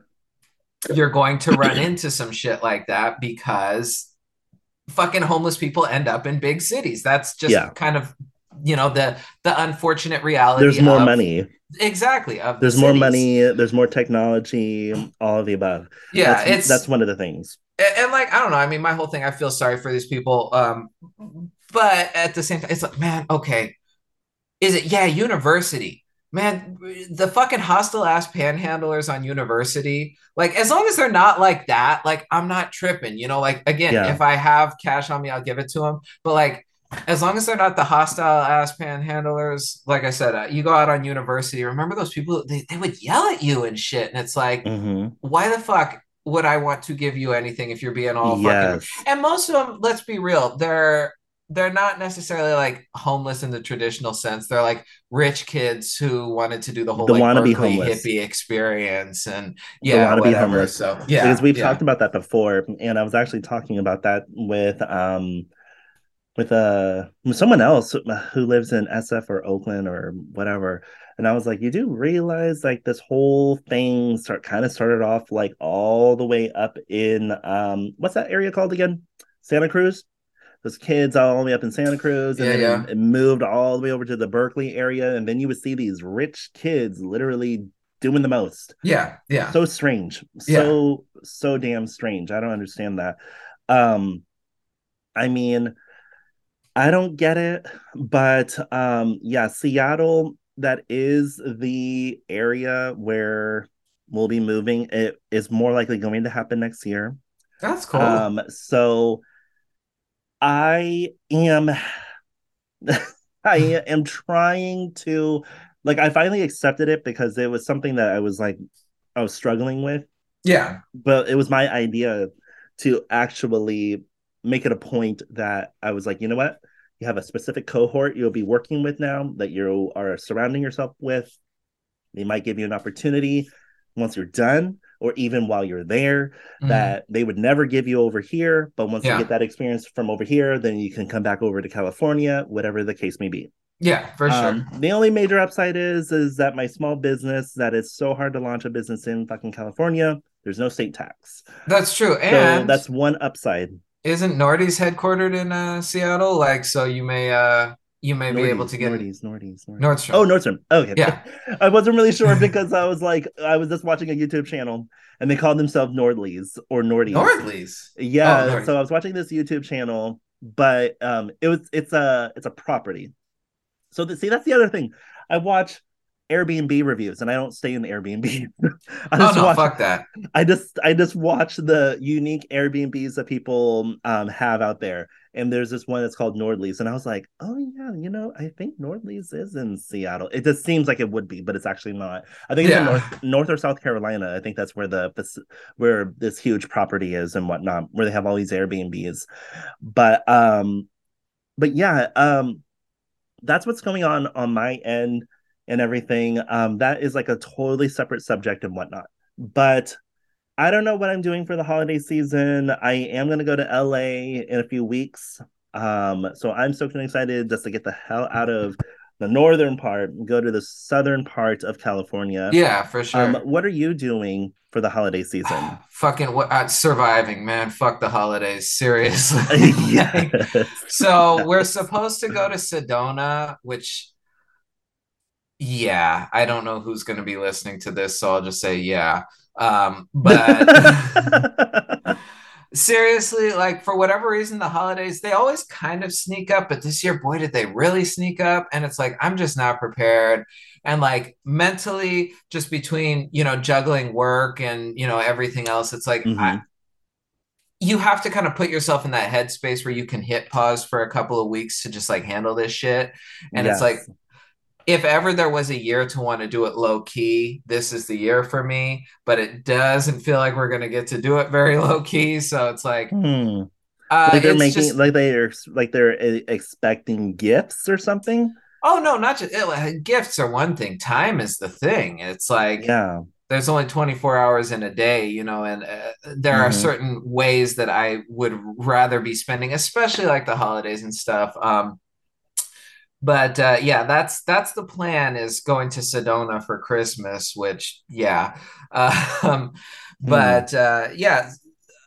you're going to run *clears throat* into some shit like that because fucking homeless people end up in big cities. That's just yeah. kind of you know the the unfortunate reality. There's more of, money. Exactly. Of there's the more money. There's more technology. All of the above. Yeah, that's, it's that's one of the things. And, and, like I don't know. I mean, my whole thing. I feel sorry for these people. Um, but at the same time, it's like, man, okay, is it? Yeah, university. Man, the fucking hostile ass panhandlers on university, like as long as they're not like that, like I'm not tripping, you know, like again, Yeah. if I have cash on me, I'll give it to them. But like as long as they're not the hostile ass panhandlers, like I said, uh, you go out on university, remember those people, they, they would yell at you and shit. And it's like, hmm why the fuck would I want to give you anything if you're being all fucking and most of them, let's be real, they're they're not necessarily like homeless in the traditional sense. They're like rich kids who wanted to do the whole The like wannabe Berkeley homeless. hippie experience and The yeah, wannabe whatever. homeless. So yeah, because we've yeah. talked about that before and i was actually talking about that with um with uh someone else who lives in sf or oakland or whatever and i was like you do realize like this whole thing start kind of started off like all the way up in um what's that area called again santa cruz those kids all the way up in Santa Cruz, and Yeah, then yeah. Moved all the way over to the Berkeley area, and then you would see these rich kids literally doing the most. Yeah, yeah. so strange. So so damn strange. I don't understand that. Um i mean i don't get it but um yeah seattle that is the area where we'll be moving. It is more likely going to happen next year. That's cool. um so i am *sighs* i am trying to like i finally accepted it because it was something that i was like i was struggling with yeah. but it was my idea to actually make it a point that I was like, you know what? You have a specific cohort you'll be working with now that you are surrounding yourself with. They might give you an opportunity once you're done, or even while you're there, Mhm. that they would never give you over here. But once Yeah. you get that experience from over here, then you can come back over to California, whatever the case may be. yeah, for sure. Um, the only major upside is is that my small business that is so hard to launch a business in fucking California. There's no state tax, That's true. so And that's one upside. isn't Nordy's headquartered in uh, Seattle? Like, so you may uh you may be able to get Nordy's, Nordy's, Nordy's. Nordstrom. Oh, Nordstrom. Okay. Yeah. *laughs* I wasn't really sure because I was like, I was just watching a YouTube channel and they called themselves Nordleys or Nordies. Nordly's. Yeah. Oh, Nordies. so I was watching this YouTube channel, but um, it was it's a it's a property. So the, see, that's the other thing. I watch Airbnb reviews and I don't stay in the Airbnb. *laughs* I Oh just no, watch fuck that. I just I just watch the unique Airbnbs that people um have out there. And there's this one that's called Nordleys. And I was like, oh yeah, you know, I think Nordleys is in Seattle. It just seems like it would be, but it's actually not. I think it's in North North or South Carolina. I think that's where the this- where this huge property is and whatnot, where they have all these Airbnbs. But um but yeah, um that's what's going on on my end and everything. Um, that is like a totally separate subject and whatnot. But I don't know what I'm doing for the holiday season. I am gonna go to LA in a few weeks. Um, so I'm so excited just to get the hell out of the northern part and go to the southern part of California. Yeah, for sure. Um, what are you doing for the holiday season? *sighs* Fucking what? Uh, surviving, man. Fuck the holidays. Seriously. *laughs* yes. *laughs* so we're supposed to go to Sedona, which, yeah, I don't know who's going to be listening to this, so I'll just say yeah. Um, but *laughs* seriously, like for whatever reason, the holidays they always kind of sneak up, but this year, boy, did they really sneak up! And it's like I'm just not prepared, and like mentally, just between you know juggling work and you know everything else, it's like Mhm. I, you have to kind of put yourself in that headspace where you can hit pause for a couple of weeks to just like handle this shit. And it's like, Yes. If ever there was a year to want to do it low key, this is the year for me. But it doesn't feel like we're gonna get to do it very *laughs* low key. So it's like, Hmm. uh, like they're making just- like they're like they're uh, expecting gifts or something. oh no, not just it, like, gifts are one thing. Time is the thing. It's like Yeah. there's only 24 hours in a day, you know, and uh, there are Mhm. certain ways that I would rather be spending, especially like the holidays and stuff. Um, but uh, yeah, that's that's the plan is going to Sedona for Christmas, which yeah. *laughs* Um, but uh, yeah,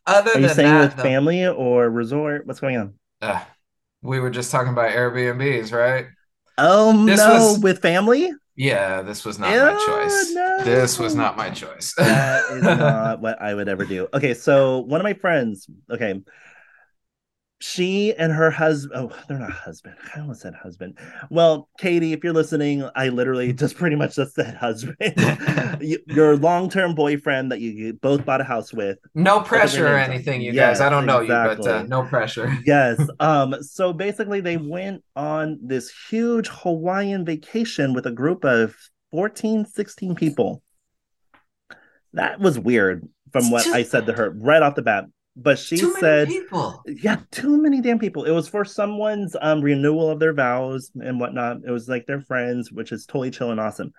other Hmm. Are you than staying that, with though- family or resort? What's going on? uh, we were just talking about Airbnbs, right? Oh This no, was- with family? Yeah, this was not Ew, my choice. no. This was not my choice. That is *laughs* not what I would ever do. Okay, so one of my friends, okay, she and her husband oh they're not husband i almost said husband. Well katie if you're listening i literally just pretty much just said husband. *laughs* Your long-term boyfriend that you both bought a house with. No pressure or anything you yes, guys. I don't know exactly. you but uh, no pressure. *laughs* Yes um so basically they went on this huge hawaiian vacation with a group of 14 16 people. That was weird from what just... i said to her right off the bat but she too said people. Yeah too many damn people. It was for someone's um renewal of their vows and whatnot. It was like their friends which is totally chill and awesome.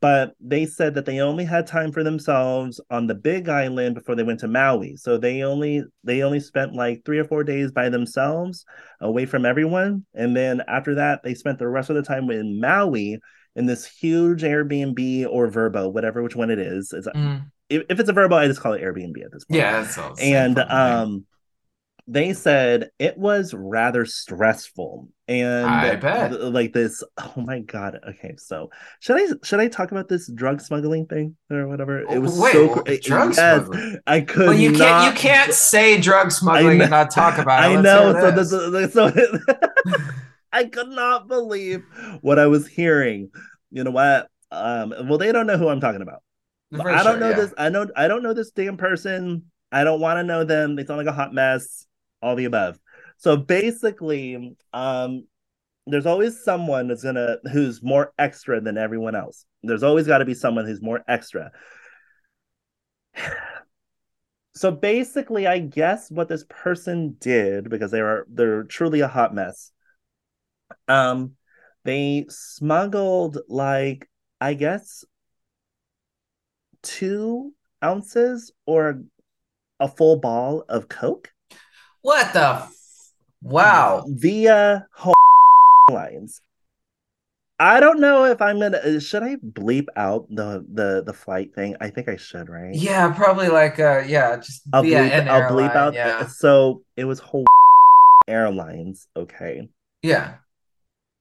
But they said that they only had time for themselves on the big island before they went to maui. So they only they only spent like three or four days by themselves away from everyone. And then after that they spent the rest of the time in maui in this huge airbnb or Vrbo whatever which one it is. It's mm if, if it's a Vrbo, I just call it Airbnb at this point. Yeah, and um, they said it was rather stressful and I bet. like this oh my god okay so should i should i talk about this drug smuggling thing or whatever? It was Wait, so crazy drug yes, smuggling? I could well you can't you can't say drug smuggling and not talk about it. I know so this, so *laughs* i could not believe what i was hearing. You know what? Um well they don't know who i'm talking about for I don't sure, know yeah. this. I know I don't know this damn person. I don't want to know them. They sound like a hot mess. All the above. So basically, um, there's always someone that's gonna who's more extra than everyone else. There's always got to be someone who's more extra. *sighs* so basically, I guess what this person did because they are they're truly a hot mess. Um, they smuggled like I guess two ounces or a full ball of Coke. What the? F- wow. Via lines. I don't know if I'm gonna. Uh, should I bleep out the the the flight thing? I think I should, right? Yeah, probably like uh, yeah, just I'll bleep. I'll bleep out. Yeah. So it was whole airlines. Okay. Yeah.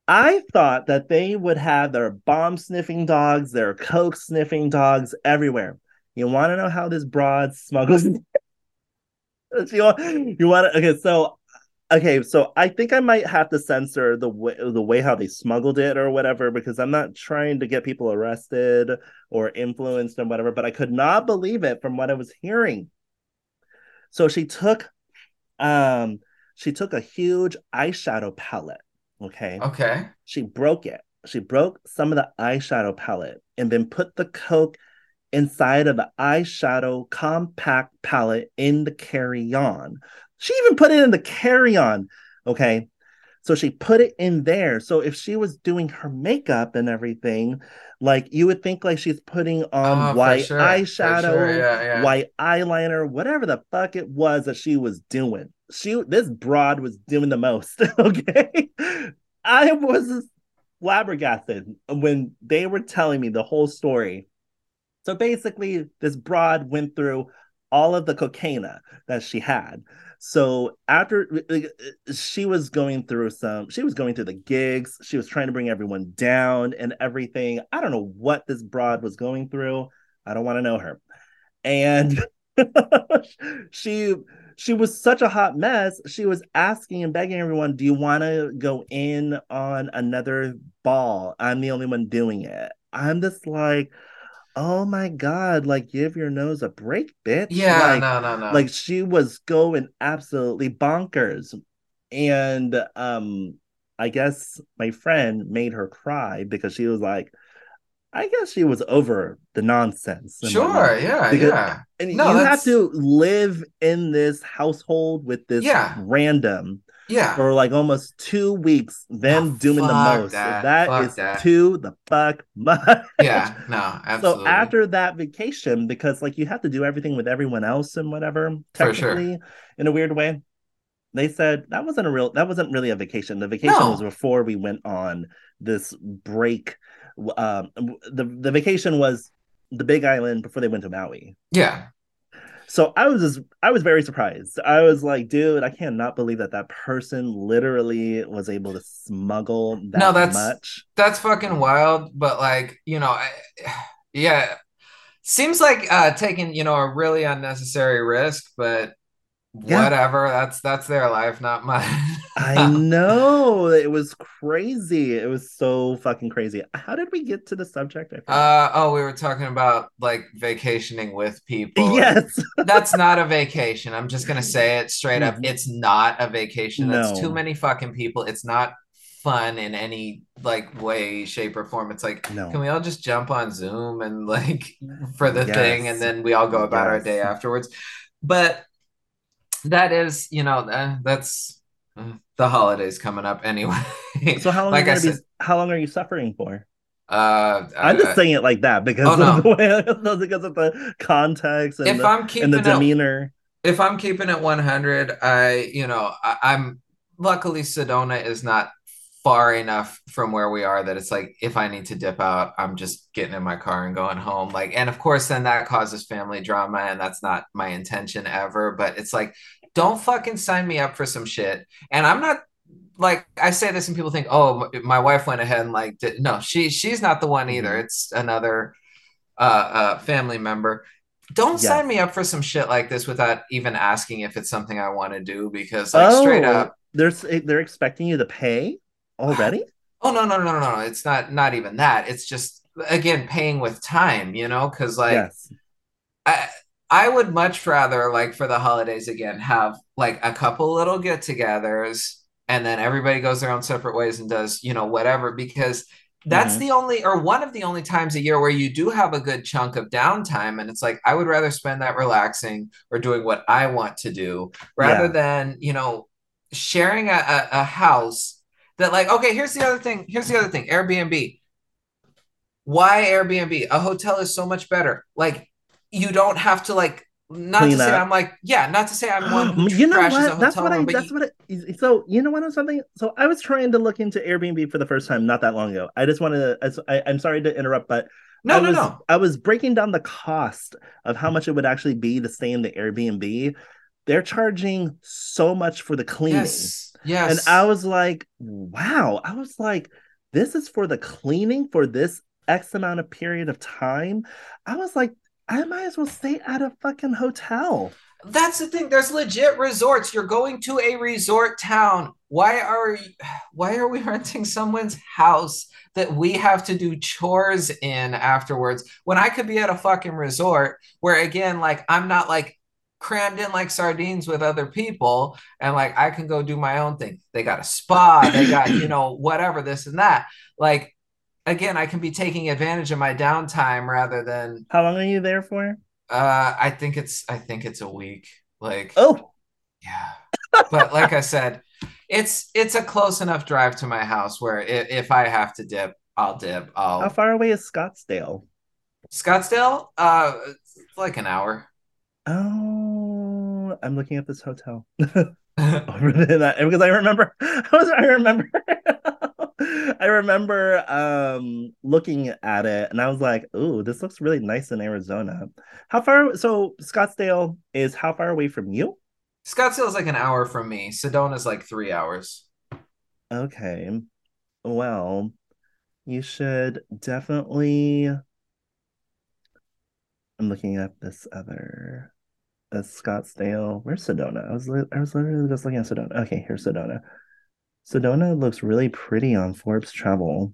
I thought that they would have their bomb sniffing dogs, their coke sniffing dogs everywhere. You want to know how this broad smuggles? *laughs* you want, you want to? Okay, so okay, so I think I might have to censor the way the way how they smuggled it or whatever because I'm not trying to get people arrested or influenced and whatever. But I could not believe it from what I was hearing. So she took, um, she took a huge eyeshadow palette Okay. Okay. She broke it. She broke some of the eyeshadow palette and then put the Coke inside of the eyeshadow compact palette in the carry on. She even put it in the carry on. Okay. So she put it in there. So if she was doing her makeup and everything, like you would think like she's putting on oh, white sure. eyeshadow, sure. yeah, yeah. white eyeliner, whatever the fuck it was that she was doing she this broad was doing the most. *laughs* Okay. I was flabbergasted when they were telling me the whole story. So basically, this broad went through all of the cocaine that she had. So after she was going through some, she was going through the gigs, she was trying to bring everyone down and everything. I don't know what this broad was going through. I don't want to know her. And *laughs* she she was such a hot mess. She was asking and begging everyone, "Do you want to go in on another ball? I'm the only one doing it." I'm just like, "Oh my god! Like, give your nose a break, bitch!" Yeah, like, no, no, no. Like she was going absolutely bonkers, and um, I guess my friend made her cry because she was like I guess she was over the nonsense. Sure, yeah, because, yeah. And no, you that's... have to live in this household with this yeah. random yeah for like almost two weeks, then oh, doing the most. That, that is that. to the fuck much. Yeah, *laughs* no, absolutely. So after that vacation, because like you have to do everything with everyone else and whatever, technically, sure. in a weird way. They said that wasn't a real that wasn't really a vacation. The vacation no. was before we went on this break um, the the vacation was the Big Island before they went to Maui. Yeah. So I was just, I was very surprised. I was like, dude, I cannot believe that that person literally was able to smuggle that no, that's, much. That's fucking wild. But like, you know, I, *sighs* yeah, seems like uh, taking you know a really unnecessary risk. But Yeah. whatever. That's that's their life, not mine. *laughs* I know it was crazy. It was so fucking crazy. How did we get to the subject? I. Uh oh, we were talking about like vacationing with people. yes. *laughs* That's not a vacation. I'm just gonna say it straight up. Mhm. It's not a vacation. That's No. too many fucking people. It's not fun in any like way, shape, or form. It's like, No. can we all just jump on Zoom and like *laughs* for the Yes. thing and then we all go about our day afterwards? But that is, you know, uh, that's uh, the holidays coming up anyway. *laughs* So how long like are you gonna said, be how long are you suffering for? uh, I'm I- just saying it like that because Oh, no. of the way *laughs* because of the context and if the, I'm and keeping the it demeanor. if I'm keeping it 100, I, you know, I, I'm luckily Sedona is not far enough from where we are that it's like if I need to dip out, I'm just getting in my car and going home. Like, and of course, then that causes family drama, and that's not my intention ever. But it's like, don't fucking sign me up for some shit. And I'm not like I say this, and people think, oh, my wife went ahead and like, did. no, she she's not the one either. Mhm. It's another uh, uh, family member. Don't Yes. sign me up for some shit like this without even asking if it's something I want to do because, like, straight up, they're they're expecting you to pay already. *laughs* oh no, no, no, no, no, it's not not even that. It's just again paying with time, you know, because like yes. I I would much rather like for the holidays again have like a couple little get-togethers and then everybody goes their own separate ways and does, you know, whatever because that's Mhm. the only or one of the only times a year where you do have a good chunk of downtime and it's like I would rather spend that relaxing or doing what I want to do rather Yeah. than, you know, sharing a, a, a house that like okay, here's the other thing, here's the other thing, Airbnb. Why Airbnb? A hotel is so much better. Like you don't have to like not Clean to say. I'm like yeah, not to say I'm *gasps* one who you know what? hotel That's what I. room, That's you- what I. So you know what? I'm something. So I was trying to look into Airbnb for the first time not that long ago. I just wanted to. I, I'm sorry to interrupt, but no I no was, no I was breaking down the cost of how much it would actually be to stay in the Airbnb. They're charging so much for the cleaning. yes yes And I was like, wow. I was like, this is for the cleaning for this X amount of period of time. I was like, I might as well stay at a fucking hotel. That's the thing. There's legit resorts. You're going to a resort town. Why are why are we *laughs* renting someone's house that we have to do chores in afterwards when I could be at a fucking resort where again, like I'm not like crammed in like sardines with other people and like I can go do my own thing. They got a spa, they got, you *coughs* know, whatever, this and that. Like again, I can be taking advantage of my downtime rather than How long are you there for? uh I think it's I think it's a week. Like Oh, yeah. But like I said, it's it's a close enough drive to my house where if, if I have to dip, I'll dip. I'll How far away is Scottsdale? Scottsdale, uh like an hour. Oh, I'm looking at this hotel *laughs* *laughs* there because I remember *laughs* I was I remember I remember um looking at it and I was like, "Ooh, this looks really nice in Arizona." How far so Scottsdale is how far away from you? Scottsdale is like an hour from me. Sedona is like three hours. Okay. Well, you should definitely I'm looking at this other uh, Scottsdale. Where's Sedona? I was li- I was literally just looking at Sedona. Okay, here's Sedona. Sedona looks really pretty on Forbes Travel.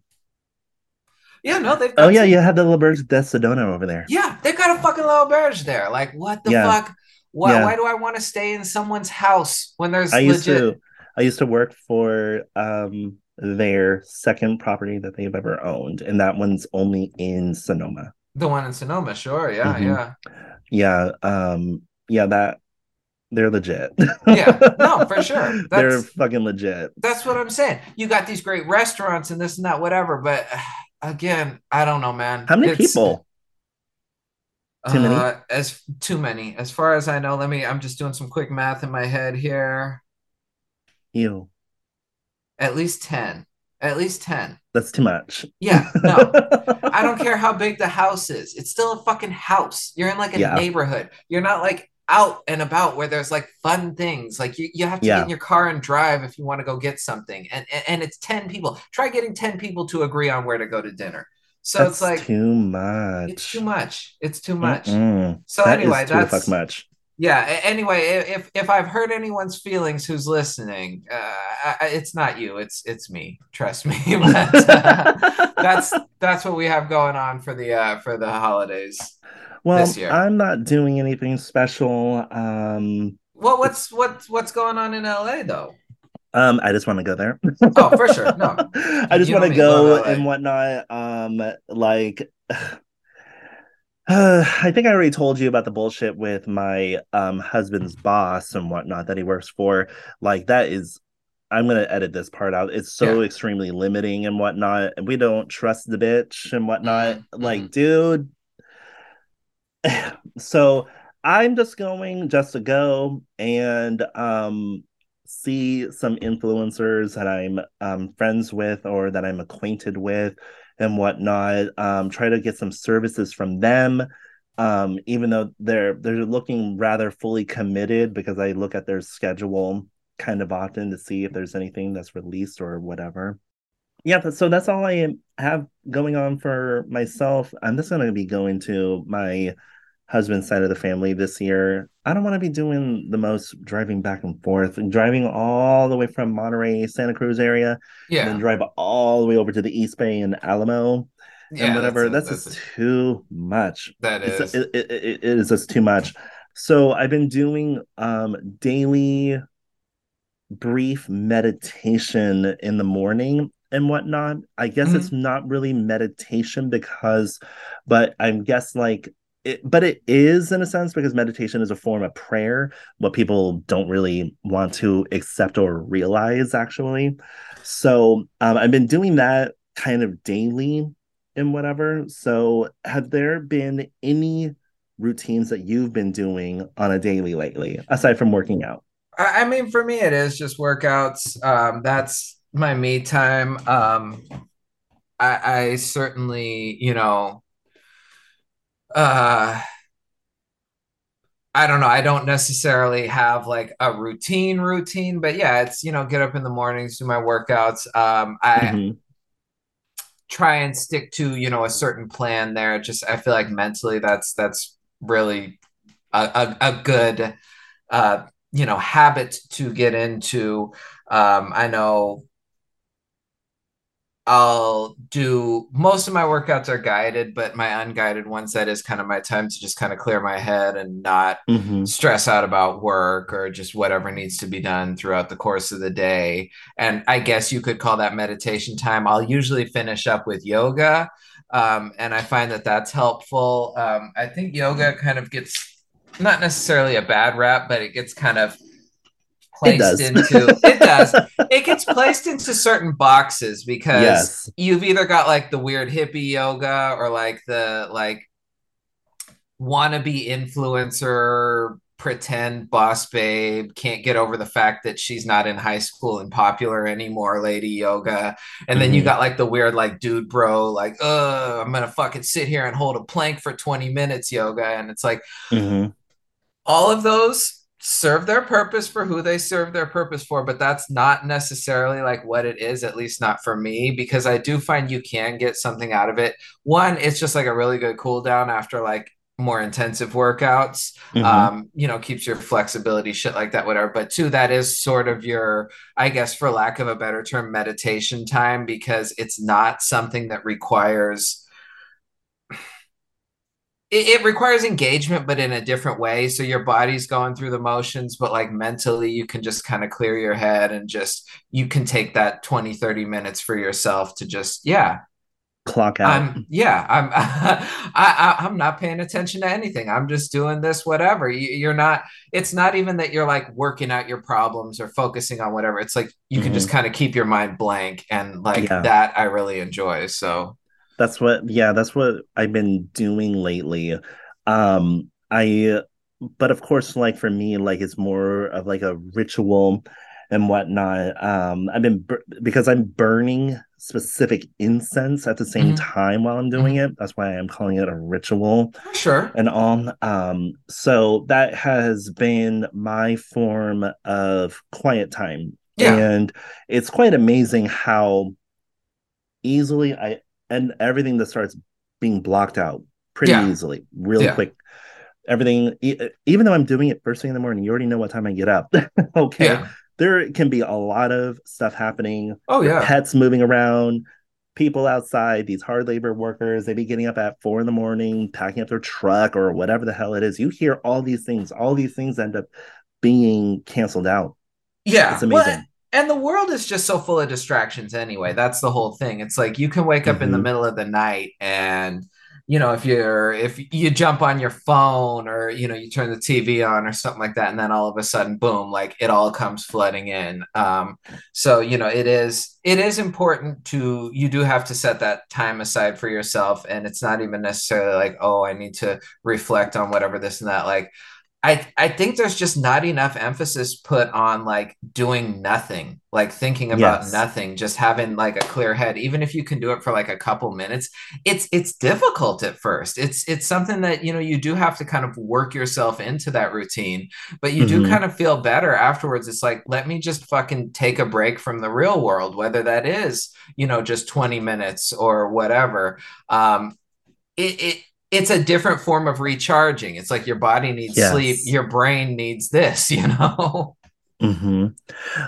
Yeah, no, they've Oh yeah, some- you had the L'Auberge de Sedona over there. Yeah, they've got a fucking little barge there. Like, what the Yeah. fuck? Why, Yeah. why do I want to stay in someone's house when there's I used legit? to I used to work for um their second property that they've ever owned, and that one's only in Sonoma. The one in Sonoma, sure. Yeah, Mhm. yeah. Yeah, um, yeah, that they're legit. Yeah, no, *laughs* for sure. they're fucking legit. That's what I'm saying. You got these great restaurants and this and that, whatever. But *sighs* again, I don't know, man. How many It's- people? Too many? Uh, as too many. As far as I know, let me. I'm just doing some quick math in my head here. You. At least ten. At least ten. that's too much. Yeah. No. *laughs* I don't care how big the house is. It's still a fucking house. You're in like a Yeah. neighborhood. You're not like out and about where there's like fun things. Like you, you have to Yeah. get in your car and drive if you want to go get something. And, and and it's 10 people. Try getting 10 people to agree on where to go to dinner. So That's it's like too much. it's too much. It's too much. Mm-mm. So That anyway, that's much. yeah. Anyway, if if I've hurt anyone's feelings who's listening, uh, it's not you. It's it's me. Trust me. *laughs* but, uh, *laughs* that's that's what we have going on for the uh, for the holidays. Well, I'm not doing anything special. Um, well, what's what's what's going on in LA though? Um, I just want to go there. oh, for sure. No, *laughs* I just want to go and whatnot. Um, like, uh, *sighs* I think I already told you about the bullshit with my um husband's boss and whatnot that he works for. Like, that is, I'm gonna edit this part out. It's so yeah. extremely limiting and whatnot. We don't trust the bitch and whatnot. Mm-hmm. Like, dude. *sighs* so I'm just going just to go and um see some influencers that I'm um, friends with or that I'm acquainted with and whatnot. Um, try to get some services from them. Um, even though they're they're looking rather fully committed because I look at their schedule kind of often to see if there's anything that's released or whatever. Yeah, so that's all I have going on for myself. I'm just gonna be going to my husband's side of the family this year. I don't want to be doing the most driving back and forth and driving all the way from Monterey, Santa Cruz area, yeah, and then drive all the way over to the East Bay and Alamo. Yeah, and whatever. That's, a, that's, that's a, too much. That is. A, it, it, it, it is just too much. So I've been doing um daily brief meditation in the morning and whatnot. I guess mm-hmm. it's not really meditation because, but I guess like it, but it is in a sense because meditation is a form of prayer what people don't really want to accept or realize actually. So um, i've been doing that kind of daily and whatever. So have there been any routines that you've been doing on a daily lately aside from working out? I mean for me it is just workouts. Um, that's my me time. Um, I, I certainly you know uh I don't know. I don't necessarily have like a routine routine, but yeah, it's you know, get up in the mornings, do my workouts. Um I mm-hmm. try and stick to, you know, a certain plan there. Just I feel like mentally that's that's really a, a, a good uh you know habit to get into. Um I know I'll do most of my workouts are guided, but my unguided ones, that is kind of my time to just kind of clear my head and not mm-hmm. stress out about work or just whatever needs to be done throughout the course of the day. And I guess you could call that meditation time. I'll usually finish up with yoga. Um, and I find that that's helpful. Um, I think yoga kind of gets not necessarily a bad rap, but it gets kind of placed it into it does it gets placed into certain boxes because yes. you've either got like the weird hippie yoga or like the like wannabe influencer pretend boss babe can't get over the fact that she's not in high school and popular anymore lady yoga and then mm-hmm. you got like the weird like dude bro like uh i'm gonna fucking sit here and hold a plank for 20 minutes yoga and it's like mm-hmm. all of those serve their purpose for who they serve their purpose for but that's not necessarily like what it is at least not for me because i do find you can get something out of it one it's just like a really good cool down after like more intensive workouts mm-hmm. um you know keeps your flexibility shit like that whatever but two that is sort of your i guess for lack of a better term meditation time because it's not something that requires it, it, requires engagement but in a different way. So your body's going through the motions but like mentally you can just kind of clear your head and just you can take that 20 30 minutes for yourself to just yeah. Clock out. I'm, yeah i'm *laughs* I, I am not paying attention to anything. I'm just doing this whatever. You, you're not it's not even that you're like working out your problems or focusing on whatever. It's like you mm-hmm. can just kind of keep your mind blank and like yeah. that i really enjoy so that's what yeah, that's what I've been doing lately. Um I but of course like for me like it's more of like a ritual and whatnot. Um I've been because I'm burning specific incense at the same mm-hmm. time while I'm doing mm-hmm. it. That's why I'm calling it a ritual. Sure. And all. Um, so that has been my form of quiet time. Yeah. And it's quite amazing how easily I and everything that starts being blocked out pretty yeah. easily, really yeah. quick. everything even though i'm doing it first thing in the morning you already know what time i get up *laughs* okay yeah. there can be a lot of stuff happening oh yeah pets moving around people outside these hard labor workers they be getting up at four in the morning packing up their truck or whatever the hell it is you hear all these things all these things end up being canceled out yeah it's amazing well, and the world is just so full of distractions anyway that's the whole thing it's like you can wake up mm-hmm. in the mm-hmm. middle of the night and you know if you're if you jump on your phone or you know you turn the tv on or something like that and then all of a sudden boom like it all comes flooding in um so you know it is it is important to you do have to set that time aside for yourself and it's not even necessarily like oh i need to reflect on whatever this and that like I I think there's just not enough emphasis put on like doing nothing, like thinking about yes. nothing, just having like a clear head. Even if you can do it for like a couple minutes, it's it's difficult at first. It's it's something that you know you do have to kind of work yourself into that routine, but you mm-hmm. do kind of feel better afterwards. It's like let me just fucking take a break from the real world, whether that is you know just 20 minutes or whatever. Um, it, it it's a different form of recharging. It's like your body needs yes. sleep, your brain needs this, *laughs* you know? Mm-hmm.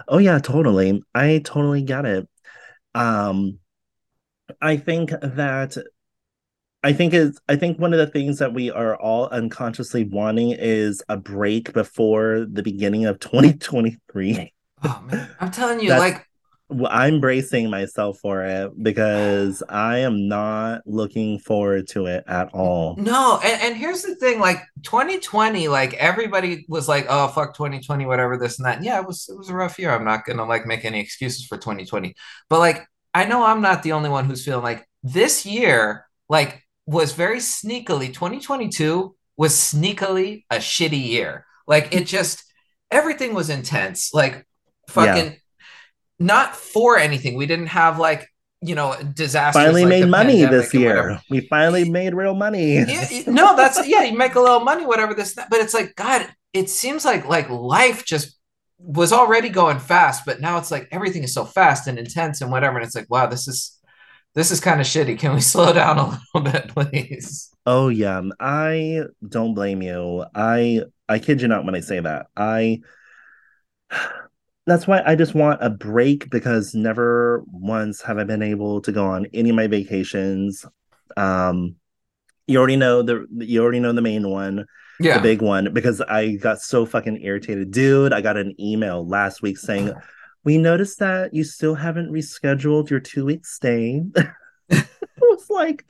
Oh yeah, totally. I totally get it. Um I think that I think is I think one of the things that we are all unconsciously wanting is a break before the beginning of 2023. Oh man, I'm telling you, like I'm bracing myself for it because I am not looking forward to it at all. No, and, and here's the thing: like 2020, like everybody was like, "Oh fuck 2020, whatever this and that." And yeah, it was it was a rough year. I'm not gonna like make any excuses for 2020, but like I know I'm not the only one who's feeling like this year, like was very sneakily 2022 was sneakily a shitty year. Like it just everything was intense. Like fucking. Yeah not for anything. We didn't have like you know disaster. Finally like made money this year. We finally made real money. Yeah, no, that's yeah. You make a little money, whatever this, but it's like God. It seems like like life just was already going fast, but now it's like everything is so fast and intense and whatever. And it's like, wow, this is this is kind of shitty. Can we *laughs* slow down a little bit, please? Oh yeah, I don't blame you. I I kid you not when I say that. I that's why I just want a break because never once have I been able to go on any of my vacations. Um, you already know the you already know the main one, yeah, the big one because I got so fucking irritated, dude. I got an email last week saying, *sighs* "We noticed that you still haven't rescheduled your two week stay." *laughs* *laughs* was like,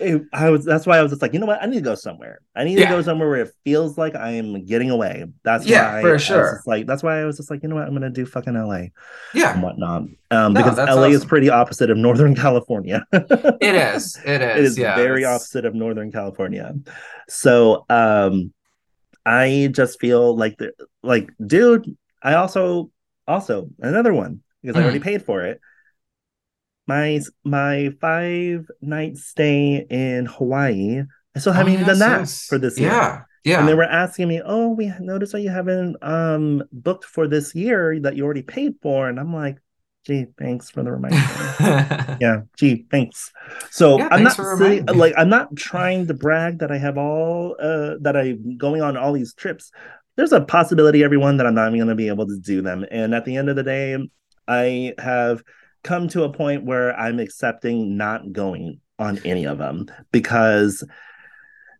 it, I was. That's why I was just like, you know what? I need to go somewhere. I need yeah. to go somewhere where it feels like I am getting away. That's yeah, why for sure. like that's why I was just like, you know what? I'm gonna do fucking LA. Yeah, and whatnot. Um, no, because LA awesome. is pretty opposite of Northern *laughs* California. it is. It *laughs* is. It is yeah, very it's... opposite of Northern California. So, um, I just feel like the like, dude. I also also another one because mm. I already mm. paid for it my my five night stay in Hawaii. I still haven't oh, even yes, done that yes. for this year. Yeah. Yeah. And they were asking me, Oh, we noticed that you haven't um booked for this year that you already paid for. And I'm like, gee, thanks for the reminder. *laughs* yeah, gee, thanks. So yeah, I'm not saying, like I'm not trying to brag that I have all uh that I'm going on all these trips. There's a possibility, everyone, that I'm not even gonna be able to do them. And at the end of the day, I have come to a point where I'm accepting not going on any of them because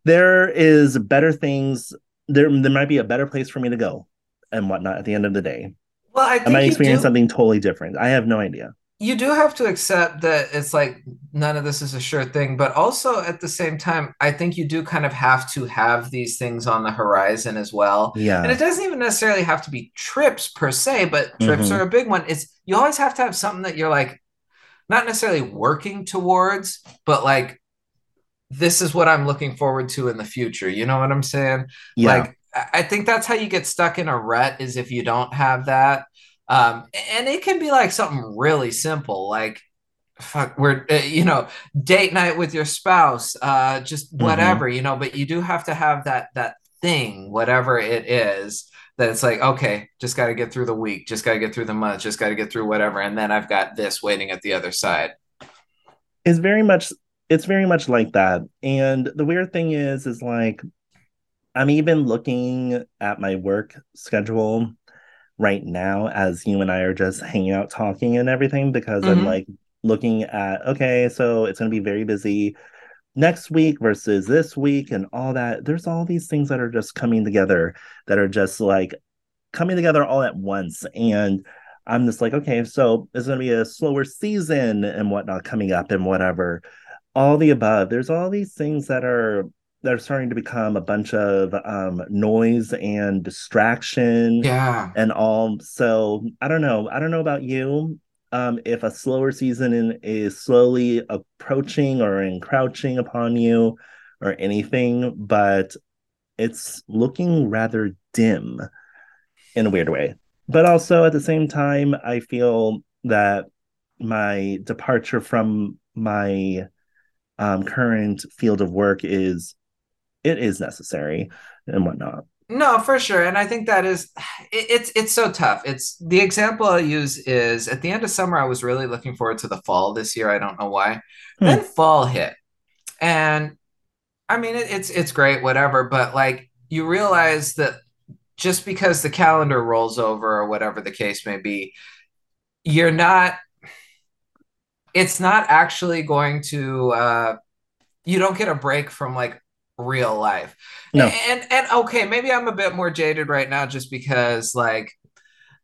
there is better things. There, there might be a better place for me to go and whatnot at the end of the day. Well, I, I might experience do, something totally different. I have no idea. You do have to accept that it's like none of this is a sure thing, but also at the same time, I think you do kind of have to have these things on the horizon as well. Yeah. And it doesn't even necessarily have to be trips per se, but trips mm-hmm. are a big one. It's you always have to have something that you're like not necessarily working towards, but like this is what I'm looking forward to in the future. You know what I'm saying? Yeah. Like I think that's how you get stuck in a rut is if you don't have that. Um, and it can be like something really simple, like fuck, we're uh, you know date night with your spouse, uh, just mm-hmm. whatever, mm-hmm. you know. But you do have to have that that thing, whatever it is, that it's like okay just got to get through the week just got to get through the month just got to get through whatever and then i've got this waiting at the other side it's very much it's very much like that and the weird thing is is like I'm even looking at my work schedule right now as you and I are just hanging out talking and everything because mm-hmm. I'm like looking at okay, so it's going to be very busy next week versus this week and all that. There's all these things that are just coming together that are just like coming together all at once and I'm just like, okay, so it's going to be a slower season and whatnot coming up and whatever. All the above. There's all these things that are that are starting to become a bunch of um, noise and distraction. Yeah. And all. So I don't know. I don't know about you. Um, if a slower season in, is slowly approaching or encroaching upon you or anything, but it's looking rather dim in a weird way. But also at the same time, I feel that my departure from my um, current field of work is it is necessary and whatnot. No, for sure, and I think that is it, it's it's so tough. It's the example I use is at the end of summer. I was really looking forward to the fall this year. I don't know why. Hmm. Then fall hit, and I mean it, it's it's great, whatever. But like you realize that just because the calendar rolls over or whatever the case may be, you're not, it's not actually going to, uh, you don't get a break from like real life. No. And, and okay, maybe I'm a bit more jaded right now just because like,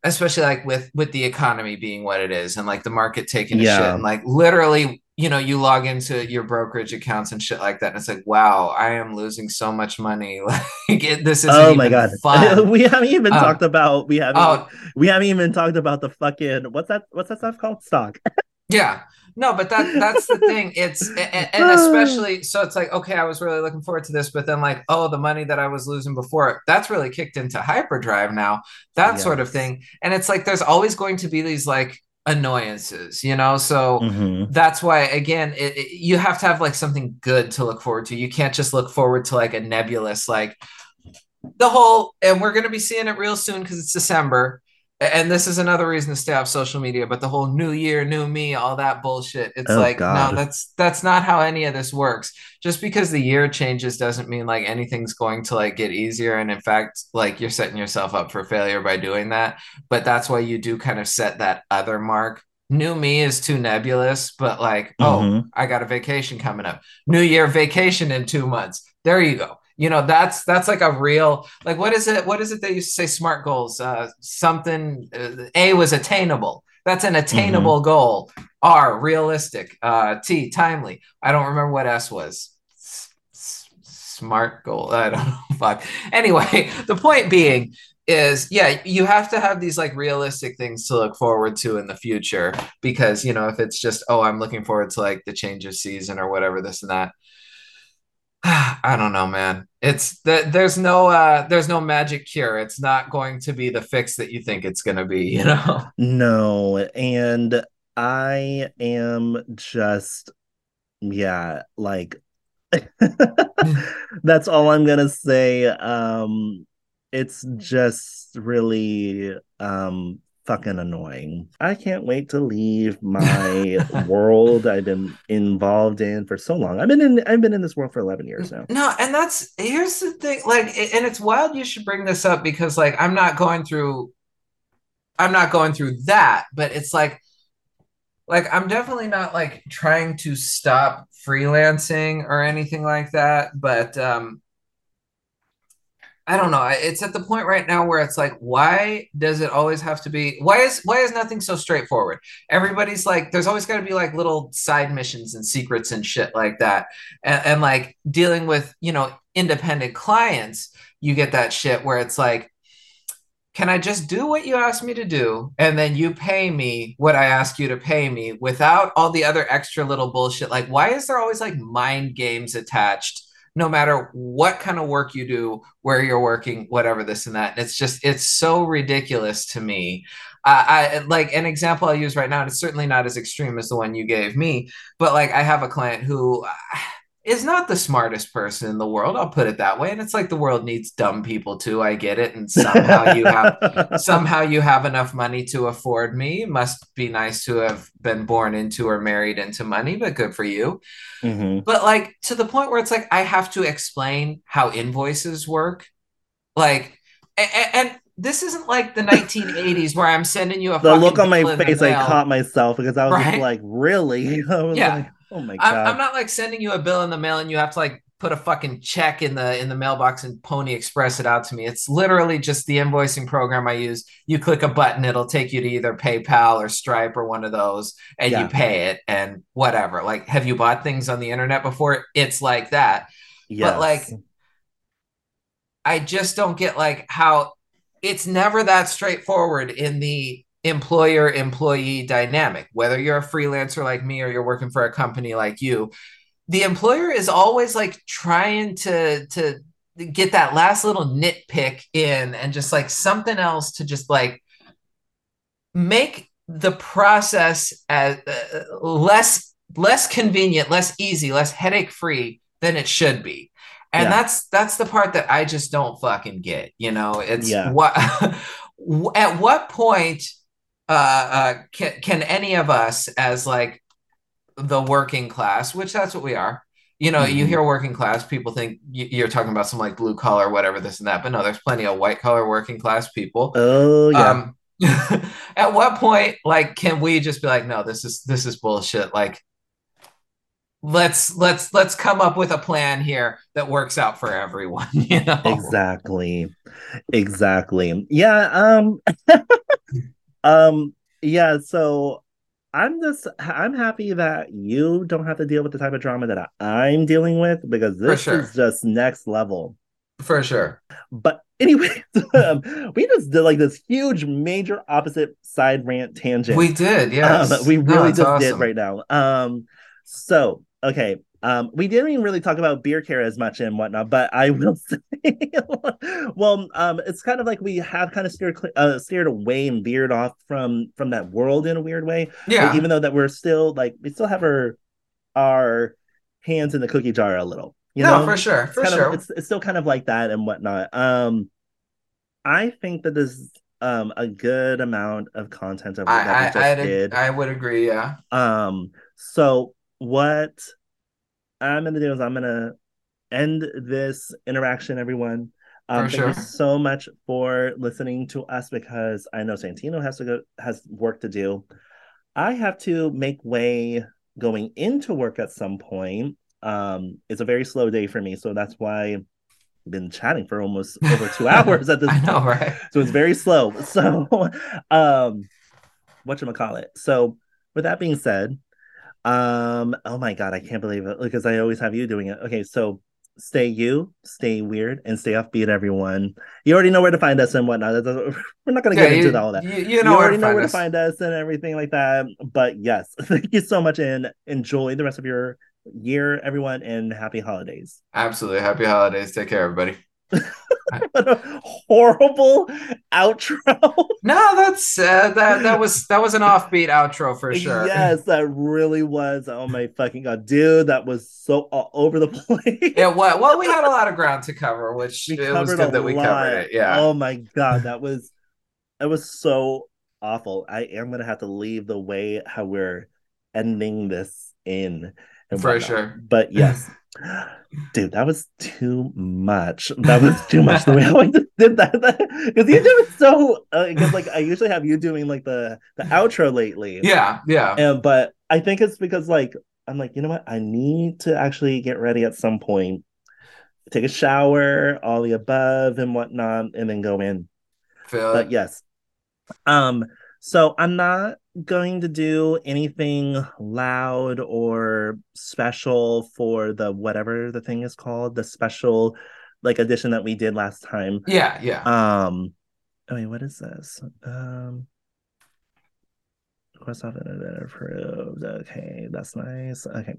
especially like with with the economy being what it is and like the market taking a yeah. shit and like literally you know, you log into your brokerage accounts and shit like that, and it's like, wow, I am losing so much money. *laughs* like it, this is oh my god, fun. *laughs* we haven't even um, talked about we haven't oh, we haven't even talked about the fucking what's that what's that stuff called stock. *laughs* yeah, no, but that that's the thing. It's and, and, *sighs* especially so it's like okay, I was really looking forward to this, but then like oh, the money that I was losing before that's really kicked into hyperdrive now, that yes. sort of thing, and it's like there's always going to be these like annoyances you know so mm-hmm. that's why again it, it, you have to have like something good to look forward to you can't just look forward to like a nebulous like the whole and we're going to be seeing it real soon because it's december and this is another reason to stay off social media but the whole new year new me all that bullshit it's oh, like God. no that's that's not how any of this works. Just because the year changes doesn't mean like anything's going to like get easier and in fact like you're setting yourself up for failure by doing that. But that's why you do kind of set that other mark. New me is too nebulous but like oh, mm-hmm. oh i got a vacation coming up. New year vacation in 2 months. There you go you know that's that's like a real like what is it what is it they used to say smart goals? Uh something uh, a was attainable. That's an attainable mm-hmm. goal. R realistic. Uh t timely. I don't remember what s was. Smart goal. I don't know. *laughs* Fuck. Anyway *laughs* the point being is yeah you have to have these like realistic things to look forward to in the future because you know if it's just oh i'm looking forward to like the change of season or whatever this and that *sighs* I don't know, man. It's that there's no uh there's no magic cure. It's not going to be the fix that you think it's going to be, *laughs* you know. No, and I am just yeah, like *laughs* that's all I'm going to say. Um it's just really um fucking annoying. I can't wait to leave my world I've been involved in for so long. I've been in I've been in this world for 11 years now. No, and that's here's the thing like and it's wild you should bring this up because like I'm not going through I'm not going through that, but it's like like I'm definitely not like trying to stop freelancing or anything like that, but um I don't know. It's at the point right now where it's like, why does it always have to be? Why is why is nothing so straightforward? Everybody's like, there's always got to be like little side missions and secrets and shit like that, and, and like dealing with you know independent clients, you get that shit where it's like, can I just do what you ask me to do, and then you pay me what I ask you to pay me without all the other extra little bullshit? Like, why is there always like mind games attached? No matter what kind of work you do, where you're working, whatever this and that. And it's just, it's so ridiculous to me. Uh, I like an example I'll use right now. And it's certainly not as extreme as the one you gave me, but like I have a client who is not the smartest person in the world. I'll put it that way. And it's like the world needs dumb people too. I get it. And somehow you have *laughs* somehow you have enough money to afford me. It must be nice to have been born into or married into money, but good for you. Mm-hmm. But like to the point where it's like I have to explain how invoices work. Like and, and this isn't like the 1980s where I'm sending you a the look on my face. I caught myself because I was right? like, "Really?" *laughs* yeah. Like, oh my god! I'm, I'm, not like sending you a bill in the mail and you have to like put a fucking check in the in the mailbox and Pony Express it out to me. It's literally just the invoicing program I use. You click a button, it'll take you to either PayPal or Stripe or one of those, and yeah. you pay it and whatever. Like, have you bought things on the internet before? It's like that. Yes. But like, I just don't get like how it's never that straightforward in the employer employee dynamic whether you're a freelancer like me or you're working for a company like you the employer is always like trying to to get that last little nitpick in and just like something else to just like make the process as uh, less less convenient less easy less headache free than it should be and yeah. that's that's the part that i just don't fucking get you know it's yeah. what *laughs* at what point uh, uh can, can any of us as like the working class which that's what we are you know mm-hmm. you hear working class people think you're talking about some like blue collar whatever this and that but no there's plenty of white collar working class people. Oh yeah. Um, *laughs* at what point like can we just be like no this is this is bullshit like let's let's let's come up with a plan here that works out for everyone *laughs* you know? Exactly. Exactly. Yeah um *laughs* um yeah so i'm just i'm happy that you don't have to deal with the type of drama that i'm dealing with because this sure. is just next level for sure but anyway *laughs* um, we just did like this huge major opposite side rant tangent we did yeah um, we really no, just awesome. did right now um so okay. Um, we didn't even really talk about beard care as much and whatnot, but I will *laughs* say, well, um, it's kind of like we have kind of steered uh, steered away and veered off from from that world in a weird way. Yeah. Like, even though that we're still like we still have our our hands in the cookie jar a little. You no, know, for sure, for it's sure. Of, it's it's still kind of like that and whatnot. Um, I think that this um a good amount of content of I, that I, just I, did. I would agree. Yeah. Um. So what I'm gonna do is I'm gonna end this interaction, everyone. Um, thank sure. you so much for listening to us because I know Santino has to go has work to do. I have to make way going into work at some point. Um, it's a very slow day for me, so that's why I've been chatting for almost over two *laughs* hours at this. I know, right? So it's very slow. *laughs* So, um, what you call it? So, with that being said, um, oh my god, I can't believe it because I always have you doing it. Okay, so stay you, stay weird, and stay offbeat, everyone. You already know where to find us and whatnot. *laughs* We're not going to yeah, get you, into all that. You, you know you already know where us. to find us and everything like that. But yes, *laughs* thank you so much and enjoy the rest of your year, everyone, and happy holidays. Absolutely. Happy holidays. Take care, everybody. *laughs* what a horrible outro. *laughs* no, that's uh, that that was that was an offbeat outro for sure. Yes, that really was. Oh my fucking god, dude, that was so all over the *laughs* place. Yeah, well, well, we had a lot of ground to cover, which we it was good that we lot. covered it. Yeah. Oh my god, that was that was so awful. I am gonna have to leave the way how we're ending this in. For sure. But yes. Dude, that was too much. That was too much the way I just *laughs* did that because you do it so. Because uh, like I usually have you doing like the the outro lately. Yeah, yeah. And but I think it's because like I'm like you know what I need to actually get ready at some point, take a shower, all the above and whatnot, and then go in. Feel but yes, um. So I'm not going to do anything loud or special for the whatever the thing is called, the special like edition that we did last time. Yeah, yeah. Um I mean, what is this? Um course off approved. Okay, that's nice. Okay.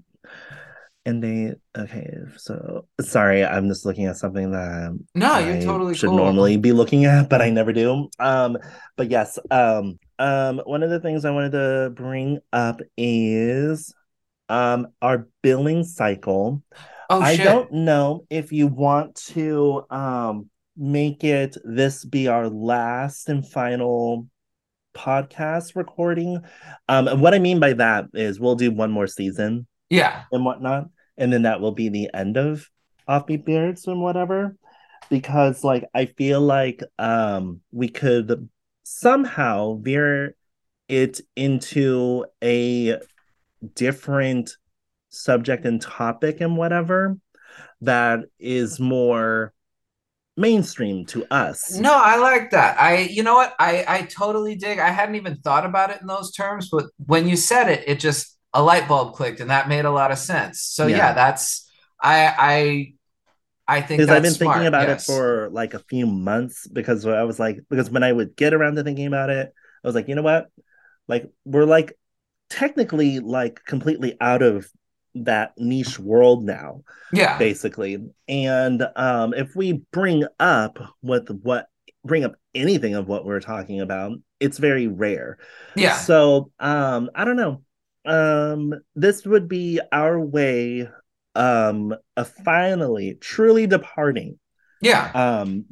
And they okay, so sorry, I'm just looking at something that no, I you're totally should cool. normally be looking at, but I never do. Um, but yes, um, um, one of the things I wanted to bring up is um our billing cycle. Oh I shit. don't know if you want to um make it this be our last and final podcast recording. Um and what I mean by that is we'll do one more season Yeah. and whatnot, and then that will be the end of Offbeat Beards and whatever. Because like I feel like um we could somehow veer it into a different subject and topic and whatever that is more mainstream to us. No, I like that. I, you know what? I, I totally dig. I hadn't even thought about it in those terms, but when you said it, it just a light bulb clicked, and that made a lot of sense. So yeah, Yeah. that's I, I, I think Because I've been smart, thinking about yes. it for like a few months because I was like, because when I would get around to thinking about it, I was like, you know what? Like, we're like technically like completely out of that niche world now. yeah, basically. And um, if we bring up what what bring up anything of what we're talking about, it's very rare. yeah, So um, I don't know. Um, this would be our way um of finally truly departing. yeah, Um,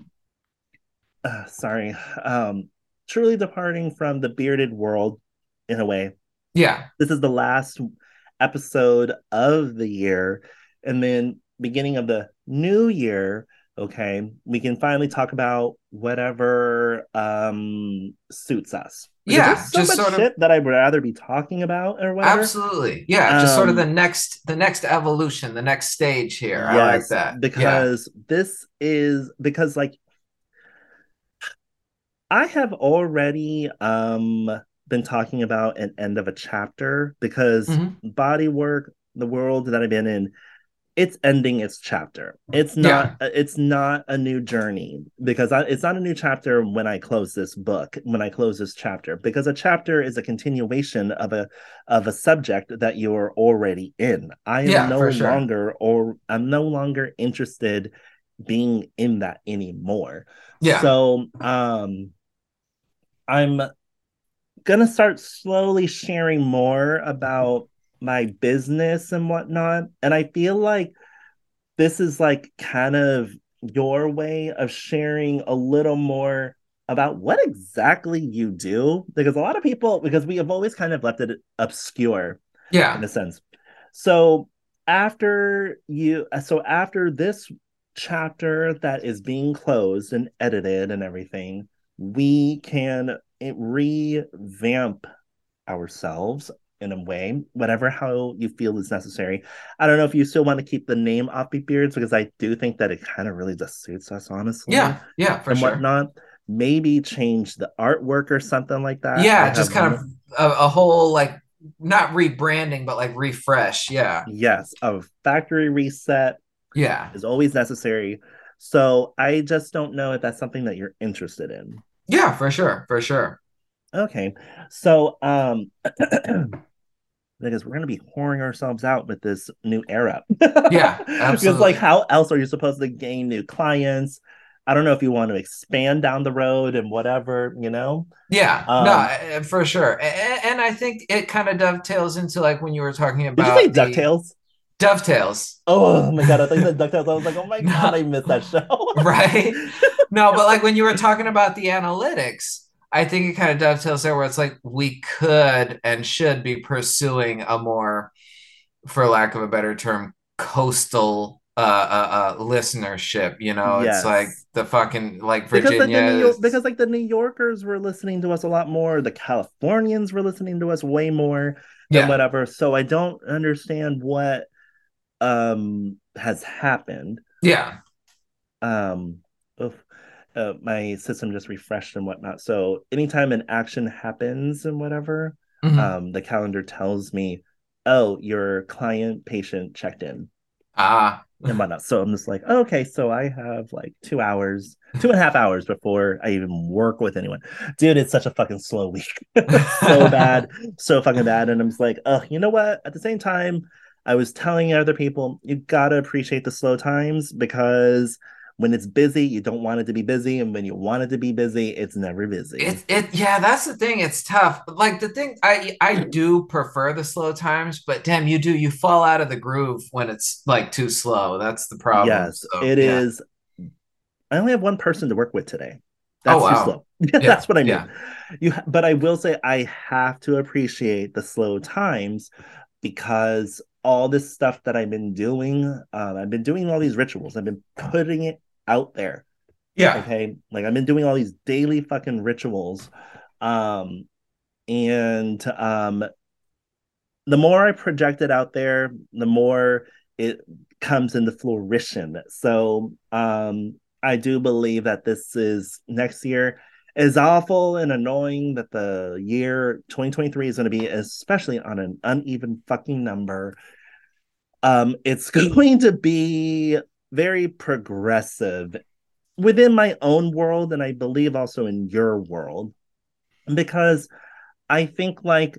uh, sorry, um, truly departing from the bearded world in a way yeah, this is the last episode of the year and then beginning of the new year okay we can finally talk about whatever um suits us Yeah, so just sort of- that i'd rather be talking about or whatever absolutely. Yeah, just sort of Um, the next, the next evolution, the next stage here. I like Yes, that. Yeah. because this is because like I have already um been talking about an end of a chapter because Mhm. body work, the world that I've been in, it's ending its chapter. It's not it's not a new journey because I, it's not a new chapter when I close this book, when I close this chapter because a chapter is a continuation of a of a subject that you're already in. I am Yeah, no sure. longer or I'm no longer interested being in that anymore. Yeah. So um I'm gonna start slowly sharing more about my business and whatnot. And I feel like this is like kind of your way of sharing a little more about what exactly you do. Because a lot of people, because we have always kind of left it obscure Yeah. in a sense. So after you, so after this chapter that is being closed and edited and everything, we can revamp ourselves in a way, whatever how you feel is necessary. I don't know if you still want to keep the name Offbeat Beards because I do think that it kind of really just suits us, honestly. Yeah. Yeah. For and sure. whatnot. Maybe change the artwork or something like that. yeah, I just kind of a, a whole like not rebranding, but like refresh. Yeah. yes, a factory reset Yeah. is always necessary. So I just don't know if that's something that you're interested in. Yeah, for sure. For sure. Okay. So um *clears throat* because we're gonna be whoring ourselves out with this new era. *laughs* Yeah, Because like how else are you supposed to gain new clients? I don't know if you want to expand down the road and whatever, you know? Yeah. Um, no, uh, for sure. And, and I think it kind of dovetails into like when you were talking Did you about say the- DuckTales? Dovetails. Oh my god, I think that DuckTales. I was like, oh my *laughs* No. god, I missed that show. *laughs* Right? No, but like when you were talking about the analytics, I think it kind of dovetails there where it's like we could and should be pursuing a more, for lack of a better term, coastal uh, uh, uh listenership. You know, Yes. it's like the fucking like because like Virginia. New York, because like the New Yorkers were listening to us a lot more, the Californians were listening to us way more than yeah, whatever. So I don't understand what um has happened. yeah, Um oof, uh, my system just refreshed and whatnot. So anytime an action happens and whatever, Mhm. um the calendar tells me, oh, your client patient checked in. ah, and whatnot. So I'm just like, oh, okay, so I have like two hours, two and a half hours before I even work with anyone. Dude, it's such a fucking slow week. *laughs* so bad, so fucking bad. And I'm just like, oh, you know what? At the same time, I was telling other people, you gotta appreciate the slow times because when it's busy, you don't want it to be busy, and when you want it to be busy, it's never busy. It, it yeah, that's the thing. It's tough. Like the thing, I I do prefer the slow times, but damn, you do you fall out of the groove when it's like too slow. That's the problem. Yes, So, it yeah. is. I only have one person to work with today. That's Oh, too wow. slow. *laughs* That's what I mean. yeah. You, but I will say I have to appreciate the slow times because all this stuff that I've been doing, um, I've been doing all these rituals. I've been putting it out there. Yeah. Okay, like I've been doing all these daily fucking rituals, um, and um, the more I project it out there, the more it comes into fruition. So, um, I do believe that this is next year. As awful and annoying that the year 2023 is going to be, especially on an uneven fucking number, um, it's *laughs* going to be very progressive within my own world, and I believe also in your world, because I think like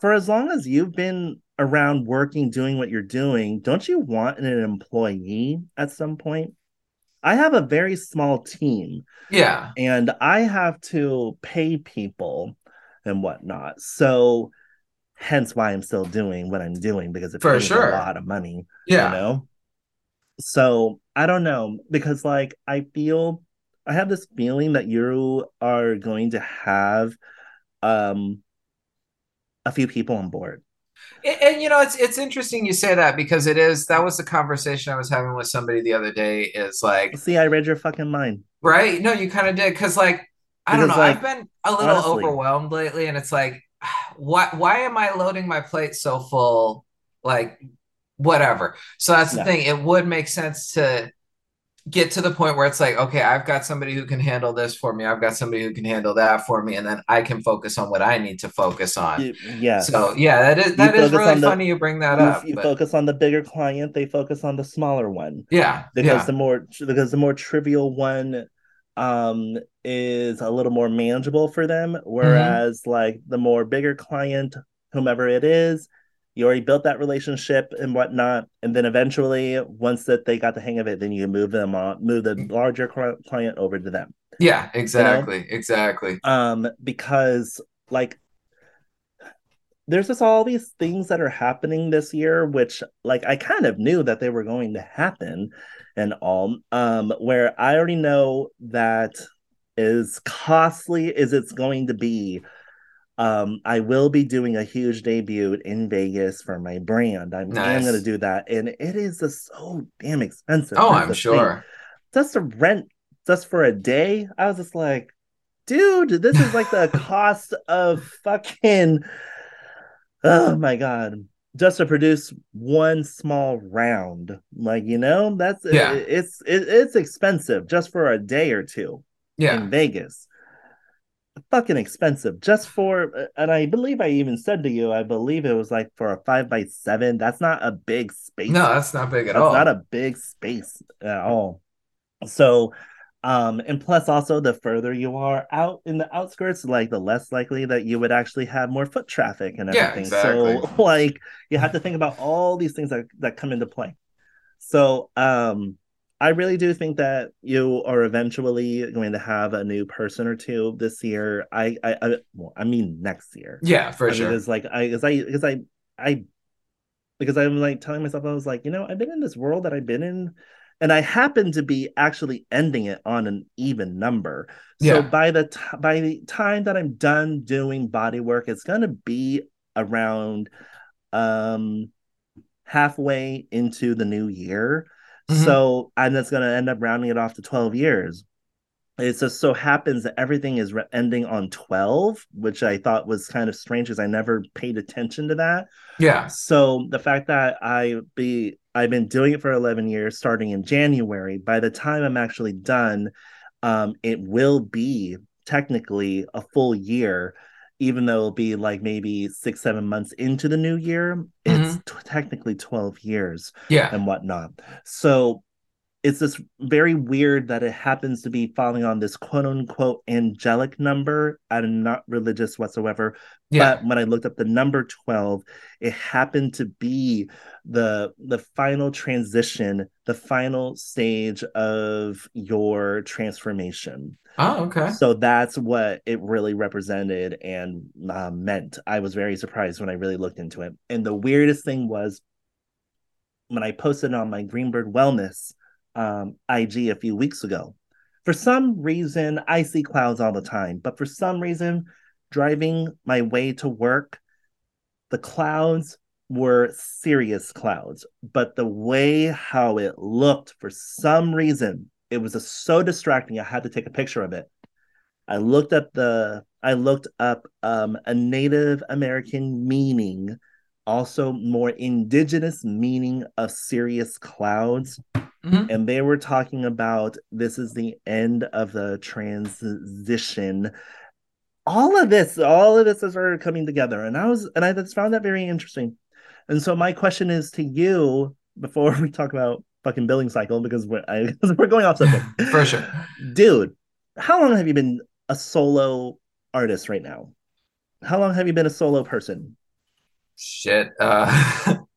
for as long as you've been around working, doing what you're doing, don't you want an employee at some point? I have a very small team Yeah. and I have to pay people and whatnot. So hence why I'm still doing what I'm doing because it For pays sure. a lot of money Yeah. you know so i don't know because like i feel i have this feeling that you are going to have um a few people on board And, and, you know, it's it's interesting you say that because it is that was the conversation I was having with somebody the other day. Is like, see i read your fucking mind right? No, you kind of did because, like, I don't know. Like, I've been a little honestly- overwhelmed lately, and it's like, *sighs* why why am I loading my plate so full? Like, whatever. So that's the Yeah. thing. It would make sense to get to the point where it's like, okay, I've got somebody who can handle this for me. I've got somebody who can handle that for me, and then I can focus on what I need to focus on. Y- yes So yeah, that is that is really the- funny you bring that you, up. you but- focus on the bigger client they focus on the smaller one yeah, because yeah, the more because the more trivial one um is a little more manageable for them whereas like the more bigger client whomever it is you already built that relationship and whatnot and then eventually once that they got the hang of it then you move them on move the larger client over to them yeah, exactly, exactly. um because like there's just all these things that are happening this year which like i kind of knew that they were going to happen and all um where i already know that as costly as it's going to be um i will be doing a huge debut in vegas for my brand i'm, Nice. going to do that and it is just so damn expensive Oh, That's I'm the thing sure. just to rent just for a day, I was just like, dude, this is like the *laughs* cost of fucking oh my god. Just to produce one small round. Like, you know, that's Yeah. it, it's it, it's expensive just for a day or two Yeah, in Vegas. Fucking expensive just for and I believe I even said to you, I believe it was like for a five by seven. That's not a big space no, that's not big at that's all. not a big space at all. So, um, and plus also the further you are out in the outskirts, like the less likely that you would actually have more foot traffic and Yeah, everything. exactly. So, *laughs* like, you have to think about all these things that that come into play. So, um, I really do think that you are eventually going to have a new person or two this year. I, I, I well, I mean next year. yeah, for I sure. Because like I because I because I I because I'm like telling myself I was like, you know, I've been in this world that I've been in, and I happen to be actually ending it on an even number. So Yeah. by the t- by the time that I'm done doing body work, it's gonna be around um halfway into the new year. Mhm. So and that's gonna end up rounding it off to 12 years. It just so happens that everything is re- ending on 12, which I thought was kind of strange because I never paid attention to that. Yeah, So the fact that I be I've been doing it for 11 years starting in January, by the time I'm actually done, um, it will be technically a full year, even though it'll be like maybe six, seven months into the new year. It's mm-hmm. t- technically 12 years yeah, and whatnot. So it's this very weird that it happens to be falling on this quote unquote angelic number. I'm not religious whatsoever. Yeah. But when I looked up the number 12, it happened to be the the final transition, the final stage of your transformation. Oh, okay. So that's what it really represented and uh, meant. I was very surprised when I really looked into it. And the weirdest thing was when I posted on my Greenberg Wellness um, IG a few weeks ago. For some reason, I see clouds all the time, but for some reason, driving my way to work, the clouds were cirrus clouds, but the way how it looked, for some reason, it was so distracting. I had to take a picture of it. I looked up the I looked up um, a Native American meaning, also more indigenous meaning of cirrus clouds Mm-hmm. And they were talking about this is the end of the transition. All of this, all of this is started coming together. And I was, and I just found that very interesting. And so my question is to you before *laughs* we talk about fucking billing cycle, because we're, I, *laughs* we're going off subject. *laughs* For sure. Dude, how long have you been a solo artist right now? How long have you been a solo person? Shit. Uh *laughs*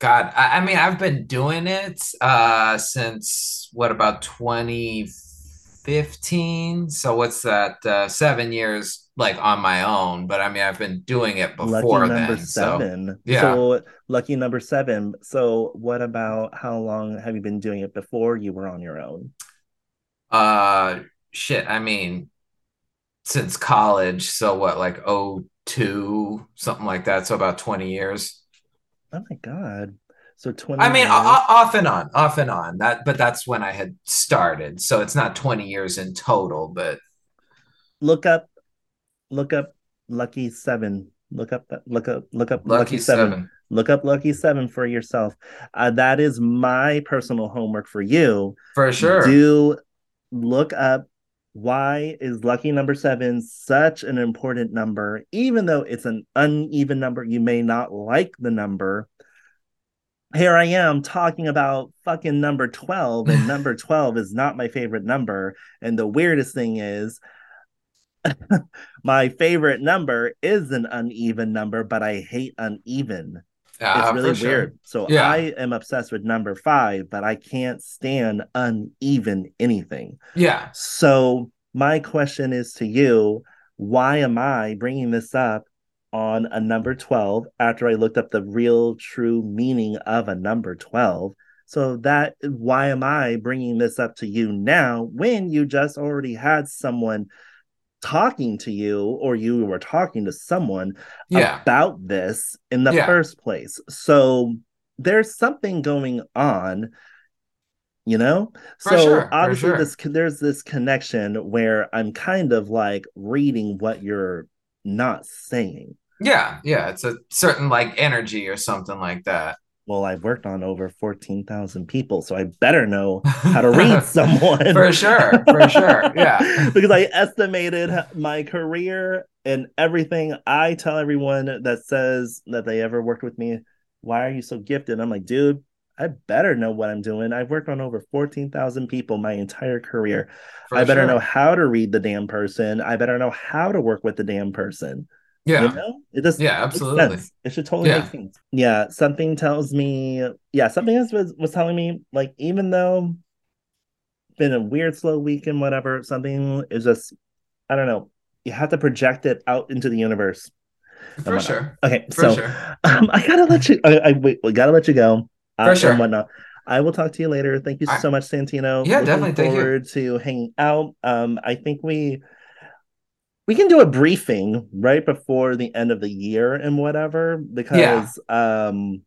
God, I, I, mean, I've been doing it uh, since what about 2015? So what's that? Uh, seven years, like on my own. But I mean, I've been doing it before lucky number then. Seven. So, yeah. So lucky number seven. So what about how long have you been doing it before you were on your own? Uh, shit. I mean, since college. So what, like oh two, something like that. So about 20 years. Oh my god. So 20 I mean years? off and on, off and on. That but that's when I had started. So it's not 20 years in total, but look up look up Lucky 7. Look up look up look up Lucky, Lucky 7. 7. Look up Lucky 7 for yourself. Uh, that is my personal homework for you. For sure. Do look up why is lucky number seven such an important number? Even though it's an uneven number, you may not like the number. Here I am talking about fucking number 12, and *laughs* number 12 is not my favorite number. And the weirdest thing is, *laughs* my favorite number is an uneven number, but I hate uneven. it's ah, really sure. weird. So yeah. I am obsessed with number five, but I can't stand uneven anything. Yeah. So my question is to you why am I bringing this up on a number 12 after I looked up the real true meaning of a number 12? So that why am I bringing this up to you now when you just already had someone talking to you or you were talking to someone yeah. about this in the yeah. first place. So there's something going on, you know? For so sure, obviously sure. this there's this connection where I'm kind of like reading what you're not saying. Yeah, yeah, it's a certain like energy or something like that well, I've worked on over 14,000 people, so I better know how to read *laughs* someone. for sure, for sure. Yeah. *laughs* because I estimated my career and everything. I tell everyone that says that they ever worked with me, why are you so gifted? I'm like, dude, I better know what I'm doing. I've worked on over 14,000 people my entire career. For I better sure. know how to read the damn person. I better know how to work with the damn person. Yeah. You know? It just yeah, absolutely. It should totally yeah. make sense. Yeah. Something tells me, yeah, something else was, was telling me, like, even though been a weird slow week and whatever, something is just I don't know. You have to project it out into the universe. For sure. Okay, For so sure. *laughs* Um, I gotta let you. I, I wait. We gotta let you go. Uh, For sure. And whatnot. I will talk to you later. Thank you so much, Santino. Yeah, Looking definitely. Thank forward to hanging out. Um, I think we we can do a briefing right before the end of the year and whatever because yeah. um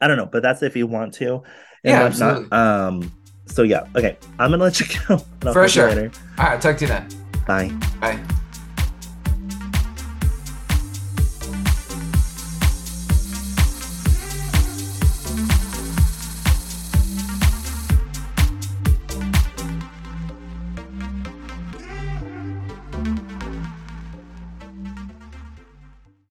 I don't know, but that's if you want to. yeah, absolutely. Um so yeah, okay. I'm gonna let you go. *laughs* For sure. All right, talk to you then. Bye. Bye.